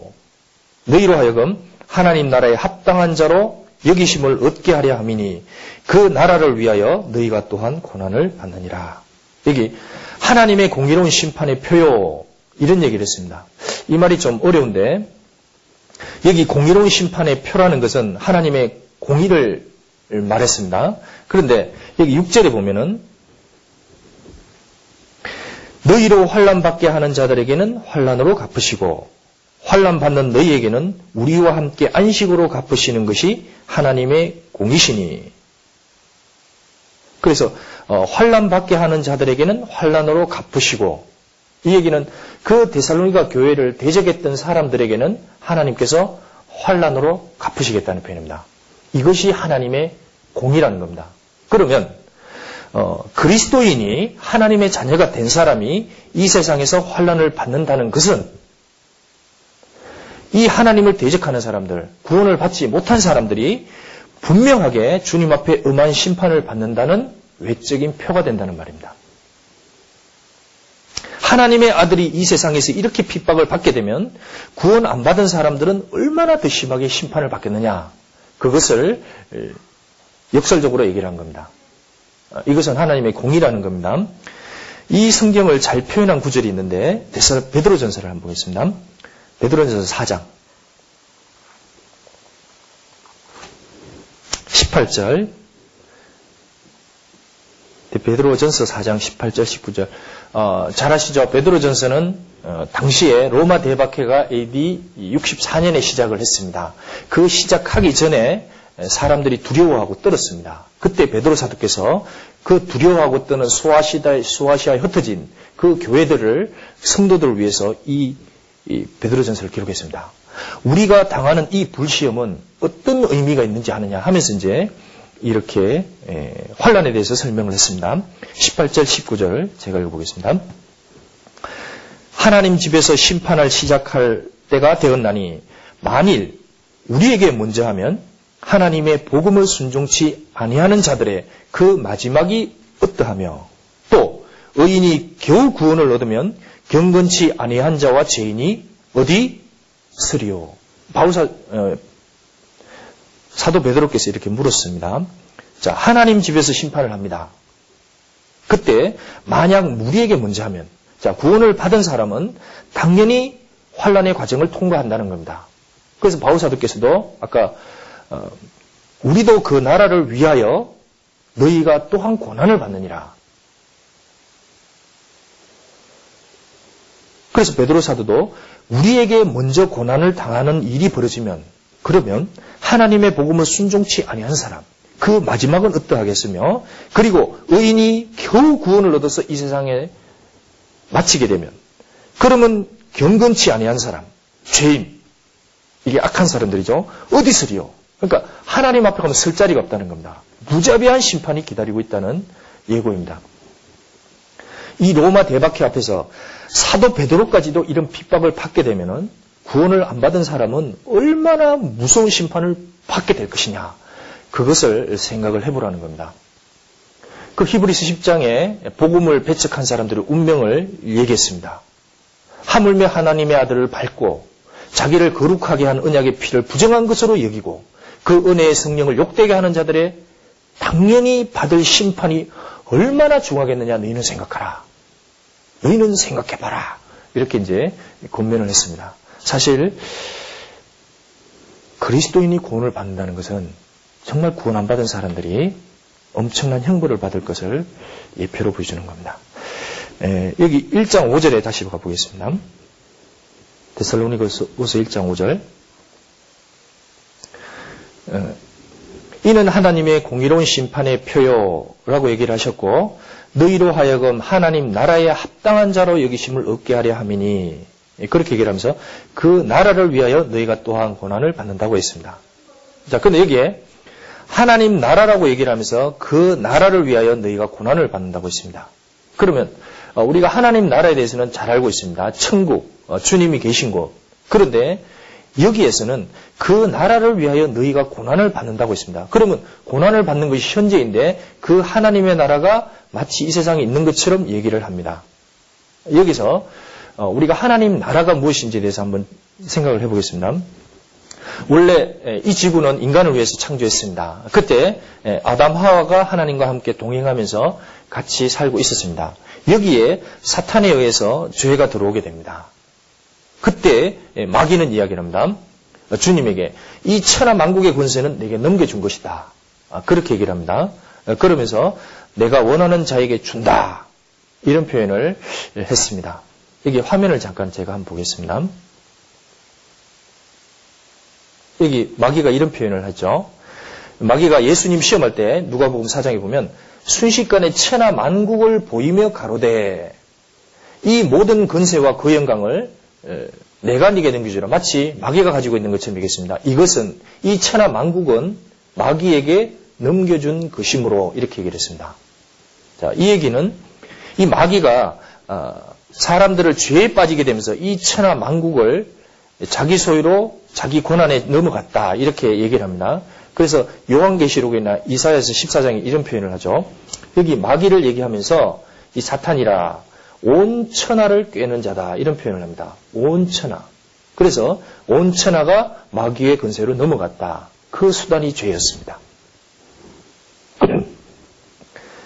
너희로 하여금 하나님 나라에 합당한 자로 여기심을 얻게 하려 함이니 그 나라를 위하여 너희가 또한 고난을 받느니라. 여기 하나님의 공의로운 심판의 표요. 이런 얘기를 했습니다. 이 말이 좀 어려운데 여기 공의로운 심판의 표라는 것은 하나님의 공의를 말했습니다. 그런데 여기 6절에 보면은 너희로 환란 받게 하는 자들에게는 환란으로 갚으시고 환란 받는 너희에게는 우리와 함께 안식으로 갚으시는 것이 하나님의 공이시니. 그래서 어, 환란 받게 하는 자들에게는 환란으로 갚으시고 이 얘기는 그 데살로니가 교회를 대적했던 사람들에게는 하나님께서 환란으로 갚으시겠다는 표현입니다. 이것이 하나님의 공이라는 겁니다. 그러면 어, 그리스도인이 하나님의 자녀가 된 사람이 이 세상에서 환란을 받는다는 것은 이 하나님을 대적하는 사람들, 구원을 받지 못한 사람들이 분명하게 주님 앞에 음한 심판을 받는다는 외적인 표가 된다는 말입니다. 하나님의 아들이 이 세상에서 이렇게 핍박을 받게 되면 구원 안 받은 사람들은 얼마나 더 심하게 심판을 받겠느냐. 그것을 역설적으로 얘기를 한 겁니다. 이것은 하나님의 공이라는 겁니다. 이 성경을 잘 표현한 구절이 있는데 베드로전서를 한번 보겠습니다. 베드로전서 4장 18절 베드로전서 4장 18절 19절 어, 잘 아시죠? 베드로전서는 어, 당시에 로마 대박해가 AD 64년에 시작을 했습니다. 그 시작하기 전에 사람들이 두려워하고 떨었습니다. 그때 베드로 사도께서 그 두려워하고 떠는 소아시다, 소아시아에 흩어진 그 교회들을 성도들을 위해서 이, 이 베드로전서를 기록했습니다. 우리가 당하는 이 불시험은 어떤 의미가 있는지 아느냐 하면서 이제 이렇게 환란에 대해서 설명을 했습니다. 18절, 19절 제가 읽어보겠습니다. 하나님 집에서 심판을 시작할 때가 되었나니 만일 우리에게 먼저 하면 하나님의 복음을 순종치 아니하는 자들의 그 마지막이 어떠하며 또 의인이 겨우 구원을 얻으면 경건치 아니한 자와 죄인이 어디 쓰리오. 바울사 어, 사도 베드로께서 이렇게 물었습니다. 자, 하나님 집에서 심판을 합니다. 그때 만약 무리에게 먼저 하면 자, 구원을 받은 사람은 당연히 환란의 과정을 통과한다는 겁니다. 그래서 바울 사도께서도 아까 어, 우리도 그 나라를 위하여 너희가 또한 고난을 받느니라. 그래서 베드로 사도도 우리에게 먼저 고난을 당하는 일이 벌어지면 그러면 하나님의 복음을 순종치 아니한 사람 그 마지막은 어떠하겠으며 그리고 의인이 겨우 구원을 얻어서 이 세상에 마치게 되면 그러면 경건치 아니한 사람 죄인 이게 악한 사람들이죠 어디서리요 그러니까 하나님 앞에 가면 설 자리가 없다는 겁니다. 무자비한 심판이 기다리고 있다는 예고입니다. 이 로마 대박회 앞에서 사도 베드로까지도 이런 핍박을 받게 되면은 구원을 안 받은 사람은 얼마나 무서운 심판을 받게 될 것이냐. 그것을 생각을 해보라는 겁니다. 그 히브리스 10장에 복음을 배척한 사람들의 운명을 얘기했습니다. 하물며 하나님의 아들을 밟고 자기를 거룩하게 한 언약의 피를 부정한 것으로 여기고 그 은혜의 성령을 욕되게 하는 자들의 당연히 받을 심판이 얼마나 중하겠느냐 너희는 생각하라. 너희는 생각해봐라. 이렇게 이제 권면을 했습니다. 사실 그리스도인이 구원을 받는다는 것은 정말 구원 안 받은 사람들이 엄청난 형벌을 받을 것을 예표로 보여주는 겁니다. 에, 여기 1장 5절에 다시 가보겠습니다. 데살로니가서 1장 5절. 어, 이는 하나님의 공의로운 심판의 표요라고 얘기를 하셨고 너희로 하여금 하나님 나라에 합당한 자로 여기심을 얻게 하려 함이니 그렇게 얘기를 하면서 그 나라를 위하여 너희가 또한 고난을 받는다고 했습니다. 자, 근데 여기에 하나님 나라라고 얘기를 하면서 그 나라를 위하여 너희가 고난을 받는다고 했습니다. 그러면 어, 우리가 하나님 나라에 대해서는 잘 알고 있습니다. 천국, 어, 주님이 계신 곳. 그런데 여기에서는 그 나라를 위하여 너희가 고난을 받는다고 했습니다. 그러면 고난을 받는 것이 현재인데 그 하나님의 나라가 마치 이 세상에 있는 것처럼 얘기를 합니다. 여기서 어, 우리가 하나님 나라가 무엇인지에 대해서 한번 생각을 해보겠습니다. 원래 이 지구는 인간을 위해서 창조했습니다. 그때 아담 하와가 하나님과 함께 동행하면서 같이 살고 있었습니다. 여기에 사탄에 의해서 죄가 들어오게 됩니다. 그때 마귀는 이야기를 합니다. 주님에게 이 천하 만국의 권세는 내게 넘겨준 것이다. 아, 그렇게 얘기를 합니다. 그러면서 내가 원하는 자에게 준다. 이런 표현을 했습니다. 여기 화면을 잠깐 제가 한번 보겠습니다. 여기 마귀가 이런 표현을 하죠. 마귀가 예수님 시험할 때 누가복음 사장에 보면 순식간에 천하 만국을 보이며 가로되 이 모든 근세와 그 영광을 내가 네게 넘겨주라. 마치 마귀가 가지고 있는 것처럼 얘기했습니다. 이것은 이 천하 만국은 마귀에게 넘겨준 것이므로 이렇게 얘기를 했습니다. 자, 이 얘기는 이 마귀가 어, 사람들을 죄에 빠지게 되면서 이 천하 만국을 자기 소유로 자기 권한에 넘어갔다 이렇게 얘기를 합니다. 그래서 요한계시록이나 이사야서 14장에 이런 표현을 하죠. 여기 마귀를 얘기하면서 이 사탄이라 온 천하를 꿰는 자다 이런 표현을 합니다. 온 천하. 그래서 온 천하가 마귀의 근세로 넘어갔다. 그 수단이 죄였습니다.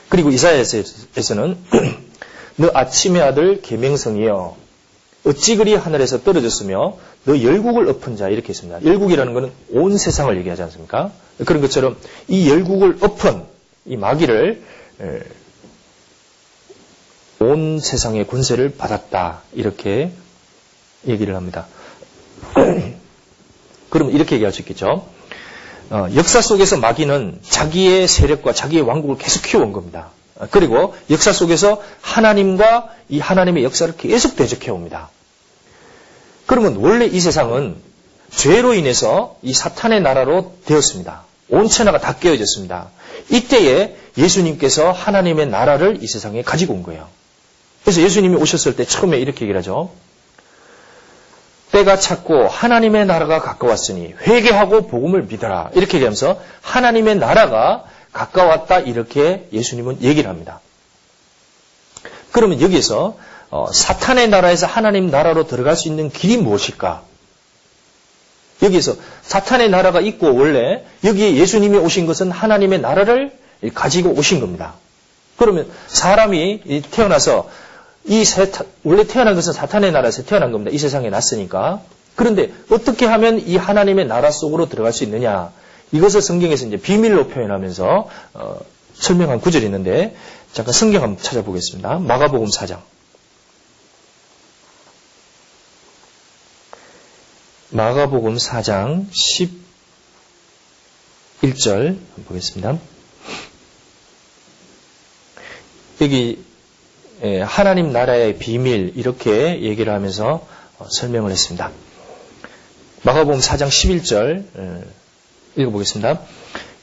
그리고 이사야에서는 너 아침의 아들 계명성이여 어찌 그리 하늘에서 떨어졌으며 너 열국을 엎은 자 이렇게 했습니다. 열국이라는 것은 온 세상을 얘기하지 않습니까? 그런 것처럼 이 열국을 엎은 이 마귀를 온 세상의 권세를 받았다 이렇게 얘기를 합니다. 그럼 이렇게 얘기할 수 있겠죠. 어, 역사 속에서 마귀는 자기의 세력과 자기의 왕국을 계속 키워온 겁니다. 그리고 역사 속에서 하나님과 이 하나님의 역사를 계속 대적해 옵니다. 그러면 원래 이 세상은 죄로 인해서 이 사탄의 나라로 되었습니다. 온 천하가 다 깨어졌습니다. 이때에 예수님께서 하나님의 나라를 이 세상에 가지고 온 거예요. 그래서 예수님이 오셨을 때 처음에 이렇게 얘기를 하죠. 때가 찼고 하나님의 나라가 가까웠으니 회개하고 복음을 믿어라. 이렇게 얘기하면서 하나님의 나라가 가까웠다 이렇게 예수님은 얘기를 합니다. 그러면 여기에서 어, 사탄의 나라에서 하나님 나라로 들어갈 수 있는 길이 무엇일까? 여기에서 사탄의 나라가 있고 원래 여기에 예수님이 오신 것은 하나님의 나라를 가지고 오신 겁니다. 그러면 사람이 태어나서 이 세타, 원래 태어난 것은 사탄의 나라에서 태어난 겁니다. 이 세상에 났으니까. 그런데 어떻게 하면 이 하나님의 나라 속으로 들어갈 수 있느냐? 이것을 성경에서 이제 비밀로 표현하면서 어, 설명한 구절이 있는데 잠깐 성경 한번 찾아보겠습니다. 마가복음 4장. 마가복음 4장 11절 보겠습니다. 여기 예, 하나님 나라의 비밀 이렇게 얘기를 하면서 어, 설명을 했습니다. 마가복음 4장 11절 읽어보겠습니다.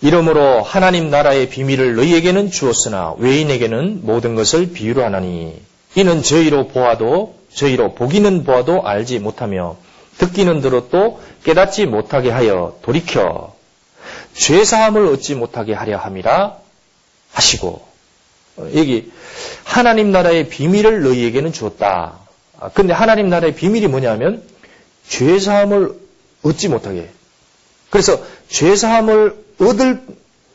이러므로 하나님 나라의 비밀을 너희에게는 주었으나 외인에게는 모든 것을 비유로 하나니 이는 저희로 보아도 저희로 보기는 보아도 알지 못하며 듣기는 들었도 깨닫지 못하게 하여 돌이켜 죄 사함을 얻지 못하게 하려 함이라 하시고 어, 여기 하나님 나라의 비밀을 너희에게는 주었다. 아, 근데 하나님 나라의 비밀이 뭐냐면 죄 사함을 얻지 못하게 그래서 죄사함을 얻을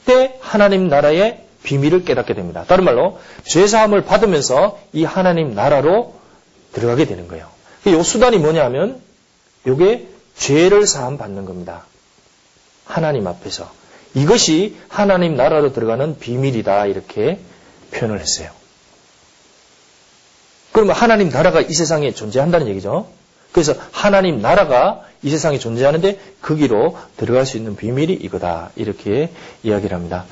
때 하나님 나라의 비밀을 깨닫게 됩니다. 다른 말로 죄사함을 받으면서 이 하나님 나라로 들어가게 되는 거예요. 이 수단이 뭐냐면 이게 죄를 사함 받는 겁니다. 하나님 앞에서. 이것이 하나님 나라로 들어가는 비밀이다. 이렇게 표현을 했어요. 그러면 하나님 나라가 이 세상에 존재한다는 얘기죠. 그래서 하나님 나라가 이 세상에 존재하는데 거기로 들어갈 수 있는 비밀이 이거다. 이렇게 이야기를 합니다.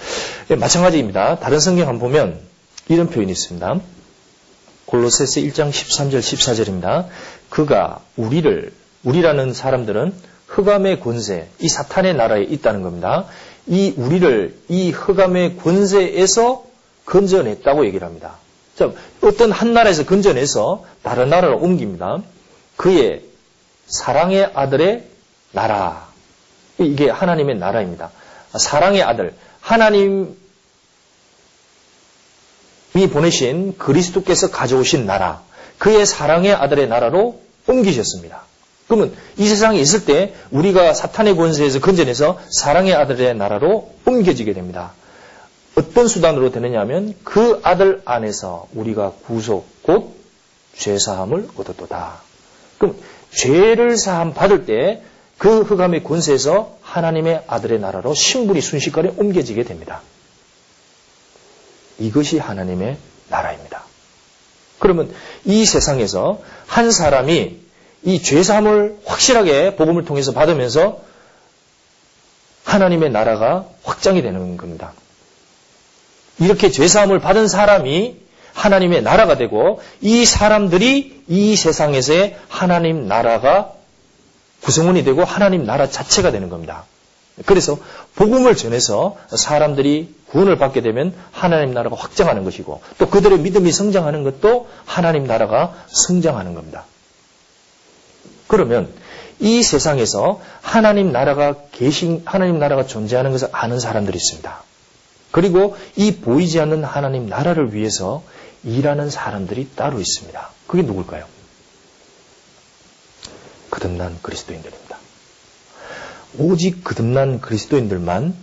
예, 마찬가지입니다. 다른 성경 한번 보면 이런 표현이 있습니다. 골로새서 1장 13절 14절입니다. 그가 우리를 우리라는 사람들은 흑암의 권세, 이 사탄의 나라에 있다는 겁니다. 이 우리를 이 흑암의 권세에서 건져냈다고 얘기를 합니다. 자, 어떤 한 나라에서 건져내서 다른 나라로 옮깁니다. 그의 사랑의 아들의 나라. 이게 하나님의 나라입니다. 사랑의 아들. 하나님이 보내신 그리스도께서 가져오신 나라. 그의 사랑의 아들의 나라로 옮기셨습니다. 그러면 이 세상에 있을 때 우리가 사탄의 권세에서 건져내서 사랑의 아들의 나라로 옮겨지게 됩니다. 어떤 수단으로 되느냐 하면 그 아들 안에서 우리가 구속 곧 죄사함을 얻었도다. 그럼 죄를 사함 받을 때 그 흑암의 권세에서 하나님의 아들의 나라로 신분이 순식간에 옮겨지게 됩니다. 이것이 하나님의 나라입니다. 그러면 이 세상에서 한 사람이 이 죄사함을 확실하게 복음을 통해서 받으면서 하나님의 나라가 확장이 되는 겁니다. 이렇게 죄사함을 받은 사람이 하나님의 나라가 되고 이 사람들이 이 세상에서의 하나님 나라가 구성원이 되고 하나님 나라 자체가 되는 겁니다. 그래서 복음을 전해서 사람들이 구원을 받게 되면 하나님 나라가 확장하는 것이고 또 그들의 믿음이 성장하는 것도 하나님 나라가 성장하는 겁니다. 그러면 이 세상에서 하나님 나라가 계신 하나님 나라가 존재하는 것을 아는 사람들이 있습니다. 그리고 이 보이지 않는 하나님 나라를 위해서 일하는 사람들이 따로 있습니다. 그게 누굴까요? 거듭난 그리스도인들입니다. 오직 거듭난 그리스도인들만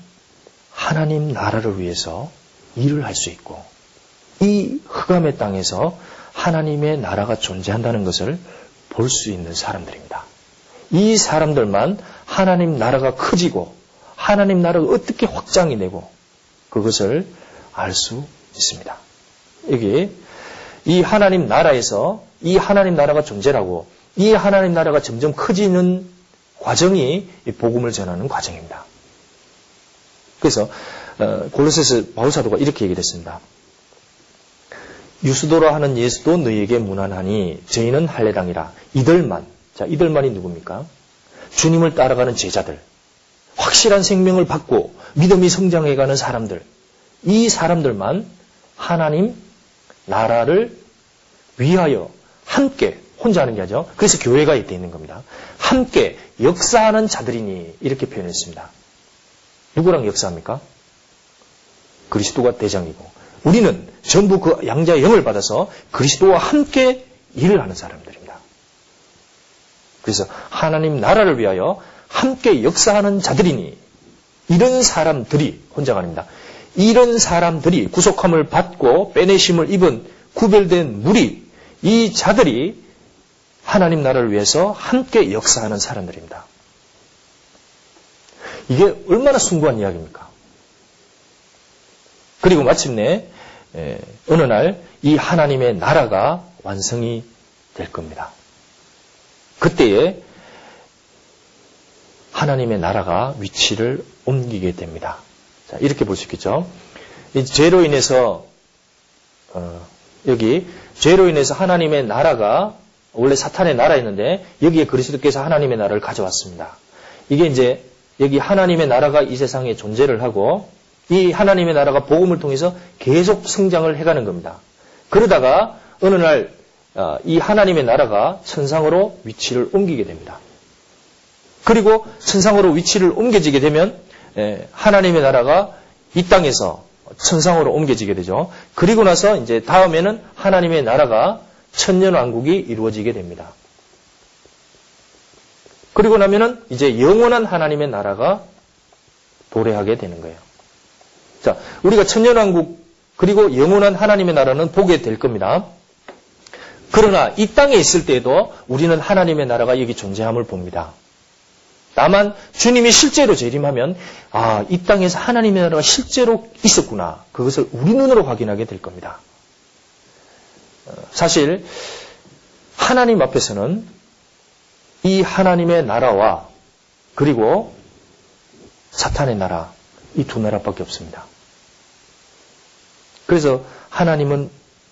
하나님 나라를 위해서 일을 할 수 있고 이 흑암의 땅에서 하나님의 나라가 존재한다는 것을 볼 수 있는 사람들입니다. 이 사람들만 하나님 나라가 커지고 하나님 나라가 어떻게 확장이 되고 그것을 알 수 있습니다. 여기 이 하나님 나라에서 이 하나님 나라가 존재라고 이 하나님 나라가 점점 커지는 과정이 복음을 전하는 과정입니다. 그래서 어, 골로새서 바울사도가 이렇게 얘기했습니다. 유수도로 하는 예수도 너희에게 무난하니 저희는 할례당이라 이들만 자 이들만이 누굽니까? 주님을 따라가는 제자들 확실한 생명을 받고 믿음이 성장해가는 사람들 이 사람들만 하나님 나라를 위하여 함께 혼자 하는 게 아니죠. 그래서 교회가 이때 있는 겁니다. 함께 역사하는 자들이니 이렇게 표현했습니다. 누구랑 역사합니까? 그리스도가 대장이고 우리는 전부 그 양자의 영을 받아서 그리스도와 함께 일을 하는 사람들입니다. 그래서 하나님 나라를 위하여 함께 역사하는 자들이니 이런 사람들이 혼자가 아닙니다. 이런 사람들이 구속함을 받고 빼내심을 입은 구별된 무리 이 자들이 하나님 나라를 위해서 함께 역사하는 사람들입니다. 이게 얼마나 숭고한 이야기입니까? 그리고 마침내 어느 날 이 하나님의 나라가 완성이 될 겁니다. 그때에 하나님의 나라가 위치를 옮기게 됩니다. 자, 이렇게 볼 수 있겠죠. 죄로 인해서 어, 여기 죄로 인해서 하나님의 나라가 원래 사탄의 나라였는데 여기에 그리스도께서 하나님의 나라를 가져왔습니다. 이게 이제 여기 하나님의 나라가 이 세상에 존재를 하고 이 하나님의 나라가 복음을 통해서 계속 성장을 해가는 겁니다. 그러다가 어느 날이 어, 하나님의 나라가 천상으로 위치를 옮기게 됩니다. 그리고 천상으로 위치를 옮겨지게 되면 하나님의 나라가 이 땅에서 천상으로 옮겨지게 되죠. 그리고 나서 이제 다음에는 하나님의 나라가 천년왕국이 이루어지게 됩니다. 그리고 나면은 이제 영원한 하나님의 나라가 도래하게 되는 거예요. 자, 우리가 천년왕국 그리고 영원한 하나님의 나라는 보게 될 겁니다. 그러나 이 땅에 있을 때에도 우리는 하나님의 나라가 여기 존재함을 봅니다. 다만 주님이 실제로 재림하면 아, 이 땅에서 하나님의 나라가 실제로 있었구나. 그것을 우리 눈으로 확인하게 될 겁니다. 어, 사실 하나님 앞에서는 이 하나님의 나라와 그리고 사탄의 나라 이 두 나라밖에 없습니다. 그래서 하나님은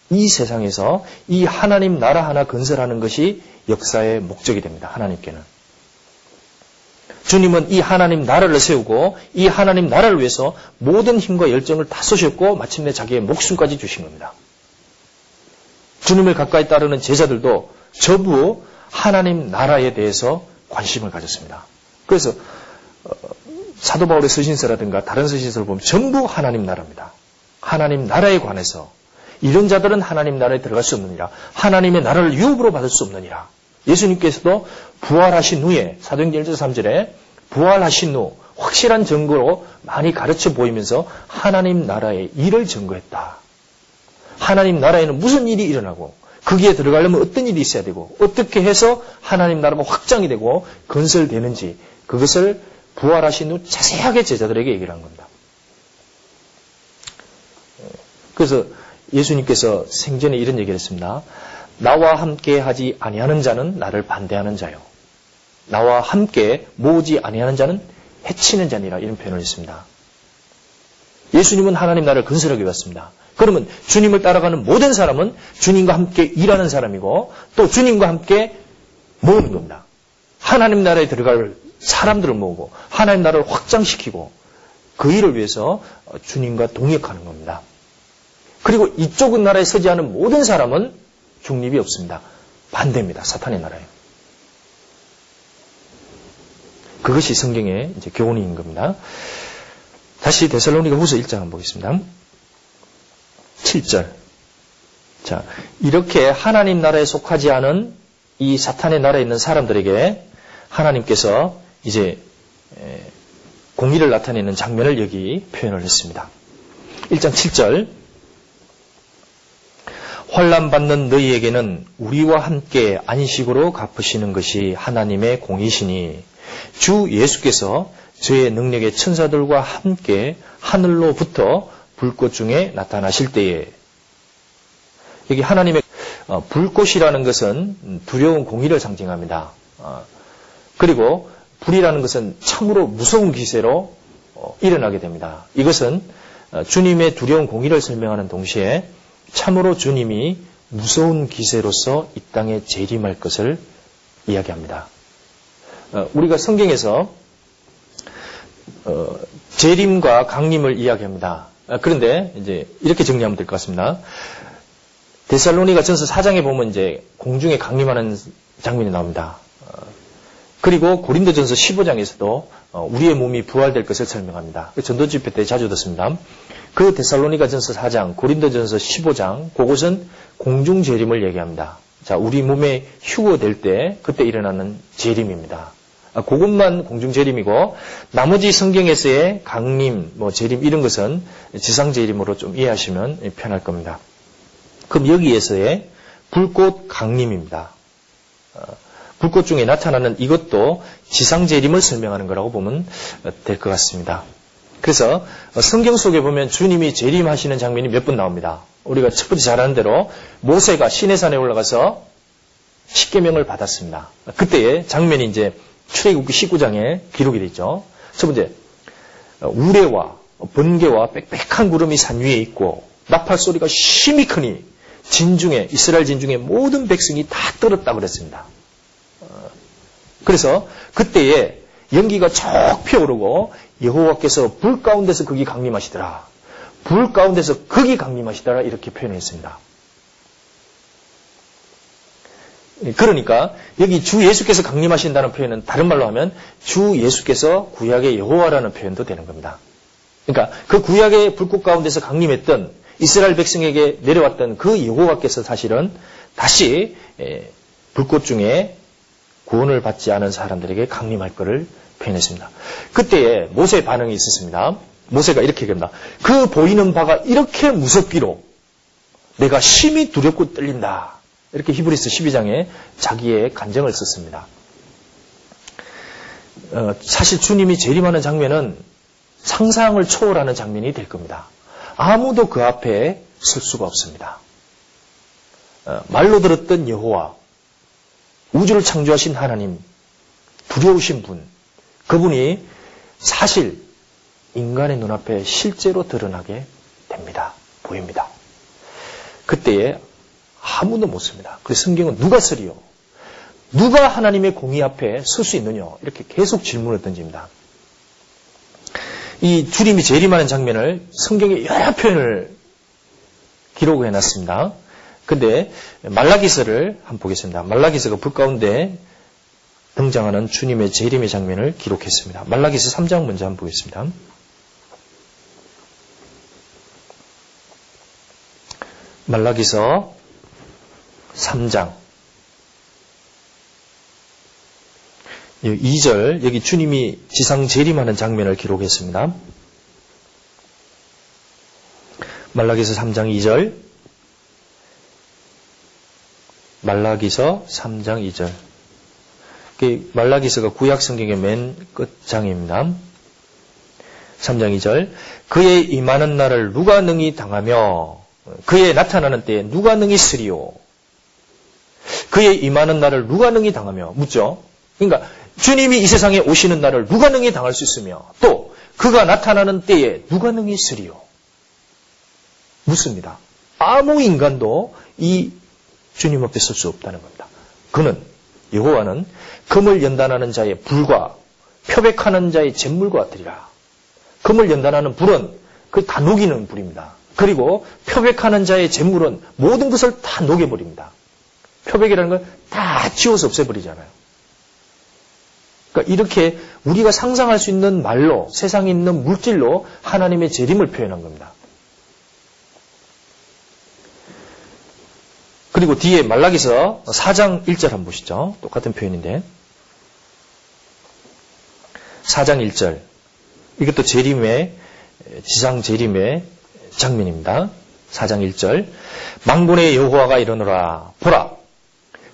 이 세상에서 이 하나님 나라 하나 건설하는 것이 역사의 목적이 됩니다. 하나님께는. 주님은 이 하나님 나라를 세우고 이 하나님 나라를 위해서 모든 힘과 열정을 다 쏘셨고 마침내 자기의 목숨까지 주신 겁니다. 주님을 가까이 따르는 제자들도 전부 하나님 나라에 대해서 관심을 가졌습니다. 그래서 어, 사도 바울의 서신서라든가 다른 서신서를 보면 전부 하나님 나라입니다. 하나님 나라에 관해서 이런 자들은 하나님 나라에 들어갈 수 없느니라. 하나님의 나라를 유업으로 받을 수 없느니라. 예수님께서도 부활하신 후에 사도행전 1절 3절에 부활하신 후 확실한 증거로 많이 가르쳐 보이면서 하나님 나라의 일을 증거했다. 하나님 나라에는 무슨 일이 일어나고 거기에 들어가려면 어떤 일이 있어야 되고 어떻게 해서 하나님 나라가 확장이 되고 건설되는지 그것을 부활하신 후 자세하게 제자들에게 얘기를 한 겁니다. 그래서 예수님께서 생전에 이런 얘기를 했습니다. 나와 함께 하지 아니하는 자는 나를 반대하는 자요. 나와 함께 모으지 아니하는 자는 해치는 자니라 이런 표현을 했습니다. 예수님은 하나님 나라를 건설하기 위해습니다 그러면 주님을 따라가는 모든 사람은 주님과 함께 일하는 사람이고 또 주님과 함께 모으는 겁니다. 하나님 나라에 들어갈 사람들을 모으고 하나님 나라를 확장시키고 그 일을 위해서 주님과 동역하는 겁니다. 그리고 이쪽 은 나라에 서지 않은 모든 사람은 중립이 없습니다. 반대입니다. 사탄의 나라에. 그것이 성경의 이제 교훈인 겁니다. 다시 데살로니가 후서 1장 한번 보겠습니다. 7절. 자, 이렇게 하나님 나라에 속하지 않은 이 사탄의 나라에 있는 사람들에게 하나님께서 이제 공의를 나타내는 장면을 여기 표현을 했습니다. 1장 7절. 환란 받는 너희에게는 우리와 함께 안식으로 갚으시는 것이 하나님의 공이시니 주 예수께서 저의 능력의 천사들과 함께 하늘로부터 불꽃 중에 나타나실 때에 여기 하나님의 어, 불꽃이라는 것은 두려운 공의를 상징합니다. 어, 그리고 불이라는 것은 참으로 무서운 기세로 어, 일어나게 됩니다. 이것은 주님의 두려운 공의를 설명하는 동시에 참으로 주님이 무서운 기세로서 이 땅에 재림할 것을 이야기합니다. 우리가 성경에서 재림과 강림을 이야기합니다. 그런데 이제 이렇게 정리하면 될 것 같습니다. 데살로니가 전서 4장에 보면 이제 공중에 강림하는 장면이 나옵니다. 어, 그리고 고린도전서 15장에서도 어, 우리의 몸이 부활될 것을 설명합니다. 그 전도 집회 때 자주 듣습니다. 그 데살로니가 전서 4장, 고린도전서 15장, 그곳은 공중 재림을 얘기합니다. 자, 우리 몸에 휴거될 때 그때 일어나는 재림입니다. 아, 그것만 공중 재림이고 나머지 성경에서의 강림, 뭐 재림 이런 것은 지상 재림으로 좀 이해하시면 편할 겁니다. 그럼 여기에서의 불꽃 강림입니다. 어, 불꽃 중에 나타나는 이것도 지상재림을 설명하는 거라고 보면 될 것 같습니다. 그래서 성경 속에 보면 주님이 재림하시는 장면이 몇 번 나옵니다. 우리가 첫 번째 잘 아는 대로 모세가 시내산에 올라가서 십계명을 받았습니다. 그때의 장면이 이제 출애굽기 19장에 기록이 되어 있죠. 첫 번째 우레와 번개와 빽빽한 구름이 산 위에 있고 나팔 소리가 심히 크니 진중에 이스라엘 진중에 모든 백성이 다 떨었다 그랬습니다. 어, 그래서 그때에 연기가 쭉 피어오르고 여호와께서 불 가운데서 거기 강림하시더라. 불 가운데서 거기 강림하시더라 이렇게 표현했습니다. 그러니까 여기 주 예수께서 강림하신다는 표현은 다른 말로 하면 주 예수께서 구약의 여호와라는 표현도 되는 겁니다. 그러니까 그 구약의 불꽃 가운데서 강림했던 이스라엘 백성에게 내려왔던 그 여호와께서 사실은 다시 불꽃 중에 구원을 받지 않은 사람들에게 강림할 것을 표현했습니다. 그때에 모세의 반응이 있었습니다. 모세가 이렇게 얘기합니다. 그 보이는 바가 이렇게 무섭기로 내가 심히 두렵고 떨린다. 이렇게 히브리스 12장에 자기의 간정을 썼습니다. 어, 사실 주님이 재림하는 장면은 상상을 초월하는 장면이 될 겁니다. 아무도 그 앞에 설 수가 없습니다. 어, 말로 들었던 여호와, 우주를 창조하신 하나님, 두려우신 분, 그분이 사실 인간의 눈앞에 실제로 드러나게 됩니다. 보입니다. 그때에 아무도 못 씁니다. 그 성경은 누가 쓰리요? 누가 하나님의 공의 앞에 설 수 있느냐? 이렇게 계속 질문을 던집니다. 이 주님이 재림하는 장면을 성경에 여러 표현을 기록해 놨습니다. 근데 말라기서를 한번 보겠습니다. 말라기서가 불 가운데 등장하는 주님의 재림의 장면을 기록했습니다. 말라기서 3장 먼저 한번 보겠습니다. 말라기서 3장 2절 여기 주님이 지상 재림하는 장면을 기록했습니다. 말라기서 3장 2절 말라기서 3장 2절 말라기서가 구약 성경의 맨 끝장입니다. 3장 2절 그의 임하는 날을 누가 능히 당하며 그의 나타나는 때에 누가 능히 쓰리오 그의 임하는 날을 누가 능히 당하며 묻죠. 그러니까 주님이 이 세상에 오시는 날을 누가 능히 당할 수 있으며 또 그가 나타나는 때에 누가 능히 쓰리요? 묻습니다. 아무 인간도 이 주님 앞에 설 수 없다는 겁니다. 그는 여호와는 금을 연단하는 자의 불과 표백하는 자의 잿물과 같으리라. 금을 연단하는 불은 그 다 녹이는 불입니다. 그리고 표백하는 자의 잿물은 모든 것을 다 녹여버립니다. 표백이라는 걸다 지워서 없애버리잖아요. 그러니까 이렇게 우리가 상상할 수 있는 말로 세상에 있는 물질로 하나님의 재림을 표현한 겁니다. 그리고 뒤에 말라기서 4장 1절 한번 보시죠. 똑같은 표현인데. 4장 1절. 이것도 재림의, 지상 재림의 장면입니다. 4장 1절. 망군의 여호와가 이르노라. 보라.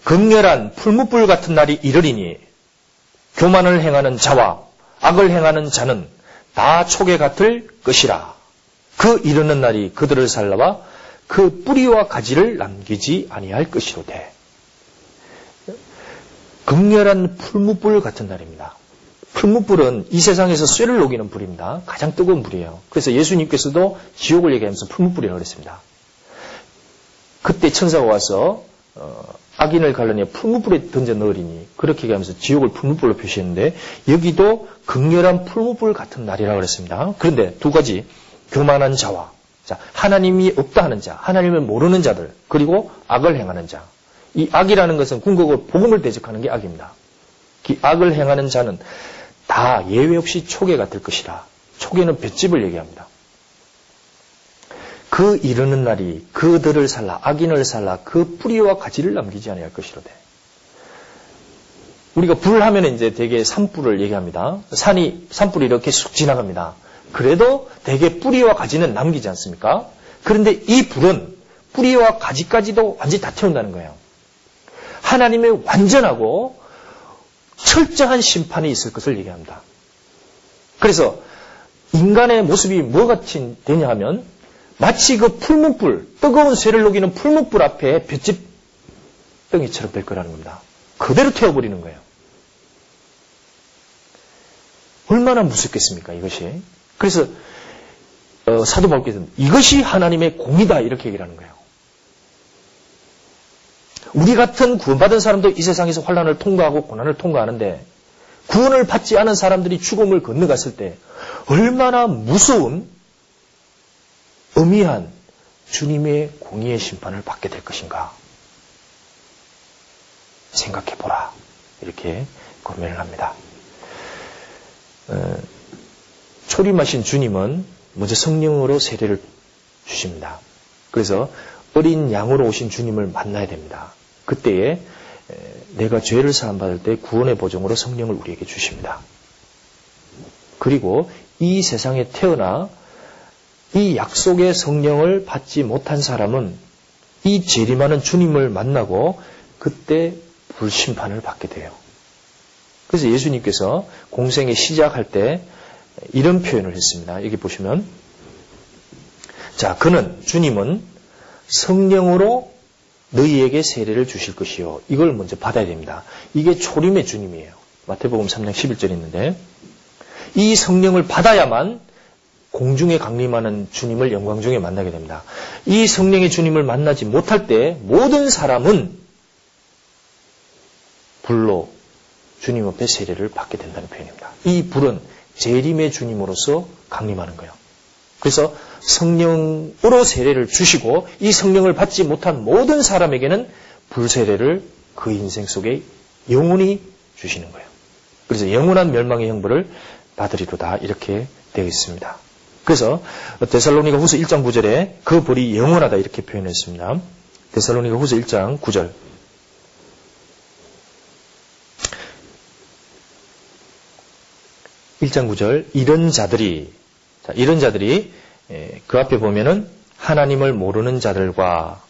극렬한 풀무불 같은 날이 이르리니 교만을 행하는 자와 악을 행하는 자는 다 촉에 같을 것이라. 그 이르는 날이 그들을 살라와 그 뿌리와 가지를 남기지 아니할 것이로되. 극렬한 풀무불 같은 날입니다. 풀무불은 이 세상에서 쇠를 녹이는 불입니다. 가장 뜨거운 불이에요. 그래서 예수님께서도 지옥을 얘기하면서 풀무불이라고 그랬습니다. 그때 천사가 와서 어, 악인을 갈라내 풀무불에 던져 넣으리니 그렇게 얘기하면서 지옥을 풀무불로 표시했는데 여기도 극렬한 풀무불 같은 날이라고 그랬습니다. 그런데 두 가지 교만한 자와 자, 하나님이 없다 하는 자, 하나님을 모르는 자들, 그리고 악을 행하는 자. 이 악이라는 것은 궁극으로 복음을 대적하는 게 악입니다. 이 악을 행하는 자는 다 예외 없이 초계 같을 것이라. 초계는 볏집을 얘기합니다. 그 이르는 날이 그들을 살라 악인을 살라 그 뿌리와 가지를 남기지 아니할 것이로되. 우리가 불 하면 이제 대개 산불을 얘기합니다. 산이 산불이 이렇게 쑥 지나갑니다. 그래도 대개 뿌리와 가지는 남기지 않습니까? 그런데 이 불은 뿌리와 가지까지도 완전히 다 태운다는 거예요. 하나님의 완전하고 철저한 심판이 있을 것을 얘기합니다. 그래서 인간의 모습이 뭐 같이 되냐 하면 마치 그 풀문불, 뜨거운 쇠를 녹이는 풀문불 앞에 볏짚 덩이처럼 될 거라는 겁니다. 그대로 태워버리는 거예요. 얼마나 무섭겠습니까, 이것이? 그래서, 어, 사도 바울께서는 이것이 하나님의 공이다, 이렇게 얘기를 하는 거예요. 우리 같은 구원받은 사람도 이 세상에서 환란을 통과하고 고난을 통과하는데 구원을 받지 않은 사람들이 죽음을 건너갔을 때 얼마나 무서운 음미한 주님의 공의의 심판을 받게 될 것인가 생각해 보라 이렇게 고민을 합니다. 어, 초림하신 주님은 먼저 성령으로 세례를 주십니다. 그래서 어린 양으로 오신 주님을 만나야 됩니다. 그때에 내가 죄를 사함받을 때 구원의 보정으로 성령을 우리에게 주십니다. 그리고 이 세상에 태어나 이 약속의 성령을 받지 못한 사람은 이 재림하는 주님을 만나고 그때 불심판을 받게 돼요. 그래서 예수님께서 공생에 시작할 때 이런 표현을 했습니다. 여기 보시면 자, 그는 주님은 성령으로 너희에게 세례를 주실 것이요. 이걸 먼저 받아야 됩니다. 이게 초림의 주님이에요. 마태복음 3장 11절에 있는데 이 성령을 받아야만 공중에 강림하는 주님을 영광 중에 만나게 됩니다. 이 성령의 주님을 만나지 못할 때 모든 사람은 불로 주님 앞에 세례를 받게 된다는 표현입니다. 이 불은 재림의 주님으로서 강림하는 거예요. 그래서 성령으로 세례를 주시고 이 성령을 받지 못한 모든 사람에게는 불세례를 그 인생 속에 영원히 주시는 거예요. 그래서 영원한 멸망의 형벌을 받으리로다 이렇게 되어 있습니다. 그래서 데살로니가 후서 1장 9절에 그 벌이 영원하다 이렇게 표현했습니다. 데살로니가 후서 1장 9절. (1장 9절) 이런 자들이 자, 이런 자들이 예, 그 앞에 보면은 하나님을 모르는 자들과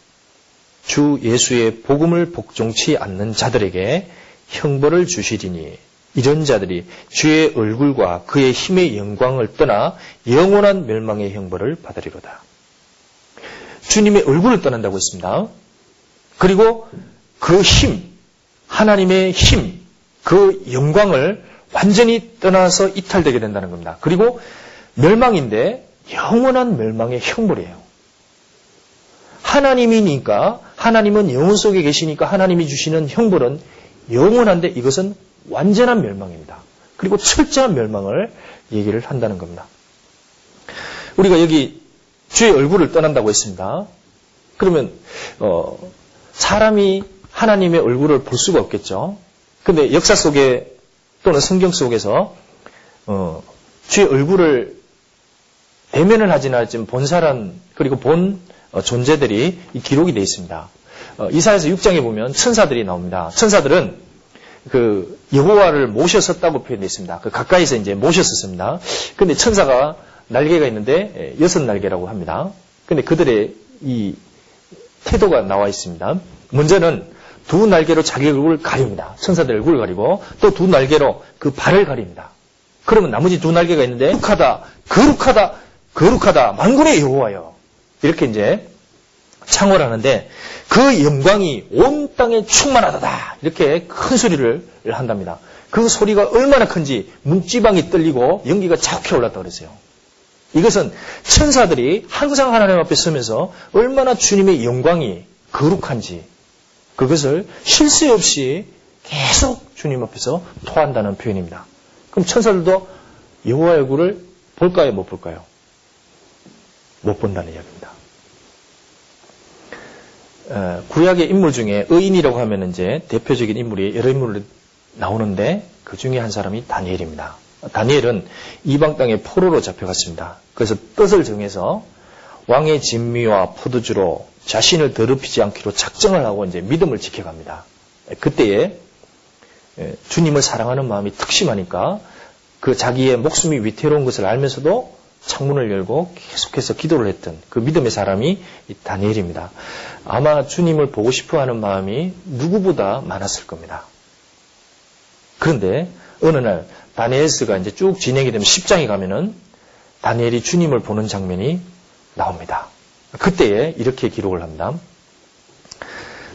주 예수의 복음을 복종치 않는 자들에게 형벌을 주시리니 이런 자들이 주의 얼굴과 그의 힘의 영광을 떠나 영원한 멸망의 형벌을 받으리로다. 주님의 얼굴을 떠난다고 했습니다. 그리고 그 힘, 하나님의 힘, 그 영광을 완전히 떠나서 이탈되게 된다는 겁니다. 그리고 멸망인데 영원한 멸망의 형벌이에요. 하나님이니까 하나님은 영혼 속에 계시니까 하나님이 주시는 형벌은 영원한데 이것은 완전한 멸망입니다. 그리고 철저한 멸망을 얘기를 한다는 겁니다. 우리가 여기 주의 얼굴을 떠난다고 했습니다. 그러면 어, 사람이 하나님의 얼굴을 볼 수가 없겠죠. 근데 역사 속에 또는 성경 속에서 어, 주의 얼굴을 대면을 하지는 않지만 본 사람 그리고 본 어, 존재들이 기록이 되어 있습니다. 어, 이사에서 6장에 보면 천사들이 나옵니다. 천사들은 그 여호와를 모셨었다고 표현되어 있습니다. 그 가까이서 이제 모셨었습니다. 근데 천사가 날개가 있는데 예, 여섯 날개라고 합니다. 근데 그들의 이 태도가 나와 있습니다. 먼저는 두 날개로 자기 얼굴을 가립니다. 천사들 얼굴을 가리고 또 두 날개로 그 발을 가립니다. 그러면 나머지 두 날개가 있는데 거룩하다, 거룩하다, 거룩하다, 만군의 여호와여. 이렇게 이제 창을 하는데 그 영광이 온 땅에 충만하다. 이렇게 큰 소리를 한답니다. 그 소리가 얼마나 큰지 문지방이 떨리고 연기가 자욱해 올랐다 그랬어요. 이것은 천사들이 항상 하나님 앞에 서면서 얼마나 주님의 영광이 거룩한지 그것을 실수 없이 계속 주님 앞에서 토한다는 표현입니다. 그럼 천사들도 여호와의 얼굴을 볼까요, 못 볼까요? 못 본다는 이야기입니다. 어, 구약의 인물 중에 의인이라고 하면 이제 대표적인 인물이 여러 인물이 나오는데 그 중에 한 사람이 다니엘입니다. 다니엘은 이방 땅에 포로로 잡혀갔습니다. 그래서 뜻을 정해서 왕의 진미와 포도주로 자신을 더럽히지 않기로 작정을 하고 이제 믿음을 지켜갑니다. 그때에 주님을 사랑하는 마음이 특심하니까 그 자기의 목숨이 위태로운 것을 알면서도 창문을 열고 계속해서 기도를 했던 그 믿음의 사람이 다니엘입니다. 아마 주님을 보고 싶어 하는 마음이 누구보다 많았을 겁니다. 그런데 어느 날 다니엘스가 이제 쭉 진행이 되면 10장에 가면은 다니엘이 주님을 보는 장면이 나옵니다. 그때에 이렇게 기록을 합니다.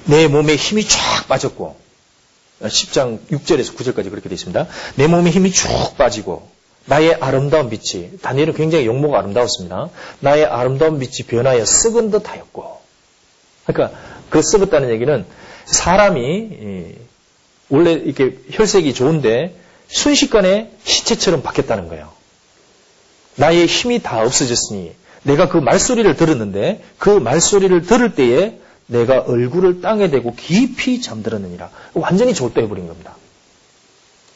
내 몸에 힘이 쫙 빠졌고 10장 6절에서 9절까지 그렇게 되어 있습니다. 내 몸에 힘이 쭉 빠지고 나의 아름다운 빛이 다니엘은 굉장히 용모가 아름다웠습니다. 나의 아름다운 빛이 변하여 썩은 듯하였고 그러니까 그 썩었다는 얘기는 사람이 원래 이렇게 혈색이 좋은데 순식간에 시체처럼 바뀌었다는 거예요. 나의 힘이 다 없어졌으니 내가 그 말소리를 들었는데 그 말소리를 들을 때에 내가 얼굴을 땅에 대고 깊이 잠들었느니라. 완전히 졸도해버린 겁니다.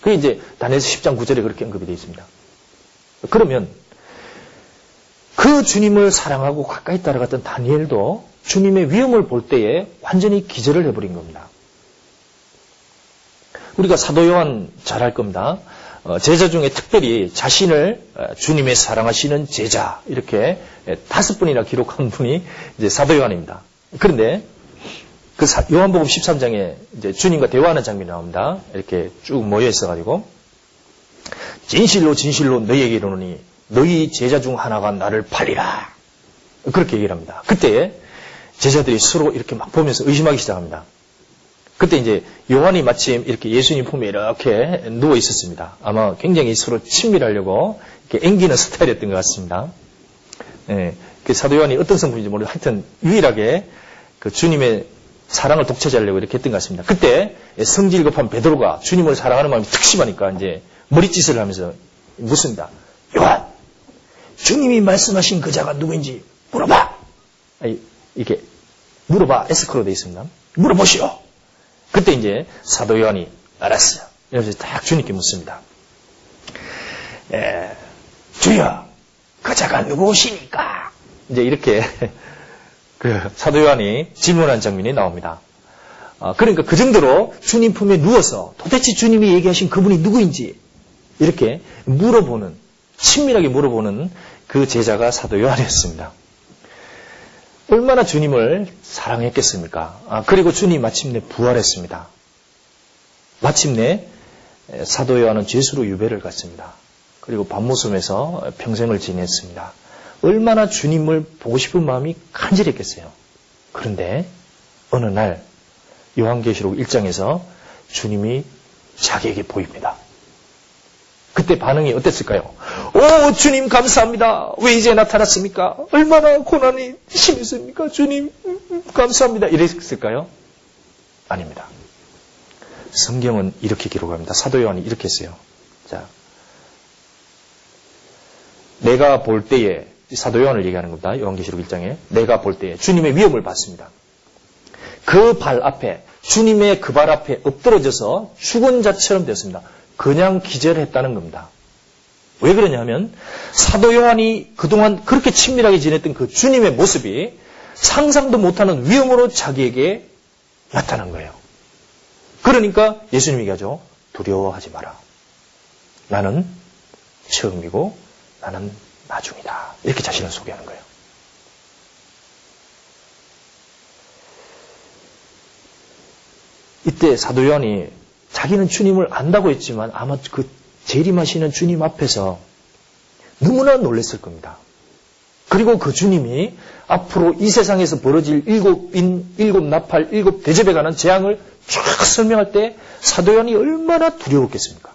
그게 이제 다니엘서 10장 9절에 그렇게 언급이 되어 있습니다. 그러면 그 주님을 사랑하고 가까이 따라갔던 다니엘도 주님의 위험을 볼 때에 완전히 기절을 해버린 겁니다. 우리가 사도 요한 잘할 겁니다. 어, 제자 중에 특별히 자신을 어, 주님의 사랑하시는 제자 이렇게 다섯 분이나 기록한 분이 이제 사도 요한입니다. 그런데 그 요한복음 13장에 이제 주님과 대화하는 장면이 나옵니다. 이렇게 쭉 모여 있어가지고 진실로 진실로 너희에게 이르노니 너희 제자 중 하나가 나를 팔리라. 그렇게 얘기를 합니다. 그때 제자들이 서로 이렇게 막 보면서 의심하기 시작합니다. 그때 이제 요한이 마침 이렇게 예수님 품에 이렇게 누워 있었습니다. 아마 굉장히 서로 친밀하려고 이렇게 앵기는 스타일이었던 것 같습니다. 예, 그 사도 요한이 어떤 성분인지 모르고 하여튼 유일하게 그 주님의 사랑을 독차지하려고 이렇게 했던 것 같습니다. 그때 성질 급한 베드로가 주님을 사랑하는 마음이 특심하니까 이제 머리짓을 하면서 묻습니다. 요한, 주님이 말씀하신 그 자가 누구인지 물어봐. 이렇게 물어봐. 에스크로 되어 있습니다. 물어보시오. 그때 이제 사도 요한이 알았어요. 이러면서 딱 주님께 묻습니다. 에, 주여, 그 자가 누구시니까? 이제 이렇게 그 사도 요한이 질문한 장면이 나옵니다. 어, 그러니까 그 정도로 주님 품에 누워서 도대체 주님이 얘기하신 그분이 누구인지 이렇게 물어보는 친밀하게 물어보는 그 제자가 사도 요한이었습니다. 얼마나 주님을 사랑했겠습니까? 아, 그리고 주님 마침내 부활했습니다. 마침내 사도 요한은 죄수로 유배를 갔습니다. 그리고 밤모섬에서 평생을 지냈습니다. 얼마나 주님을 보고 싶은 마음이 간절했겠어요. 그런데 어느 날 요한계시록 1장에서 주님이 자기에게 보입니다. 그때 반응이 어땠을까요? 오, 주님 감사합니다. 왜 이제 나타났습니까? 얼마나 고난이 심했습니까? 주님 감사합니다. 이랬을까요? 아닙니다. 성경은 이렇게 기록합니다. 사도 요한이 이렇게 했어요. 자, 내가 볼 때에 사도 요한을 얘기하는 겁니다. 요한계시록 1장에 내가 볼 때에 주님의 위험을 받습니다. 그 발 앞에 주님의 그 발 앞에 엎드러져서 죽은 자처럼 되었습니다. 그냥 기절했다는 겁니다. 왜 그러냐면 사도 요한이 그동안 그렇게 친밀하게 지냈던 그 주님의 모습이 상상도 못하는 위험으로 자기에게 나타난 거예요. 그러니까 예수님이 얘기하죠. 두려워하지 마라. 나는 처음이고 나는 나중이다. 이렇게 자신을 소개하는 거예요. 이때 사도 요한이 자기는 주님을 안다고 했지만 아마 그 재림하시는 주님 앞에서 너무나 놀랐을 겁니다. 그리고 그 주님이 앞으로 이 세상에서 벌어질 일곱 인, 일곱 나팔, 일곱 대접에 관한 재앙을 쫙 설명할 때 사도요한이 얼마나 두려웠겠습니까?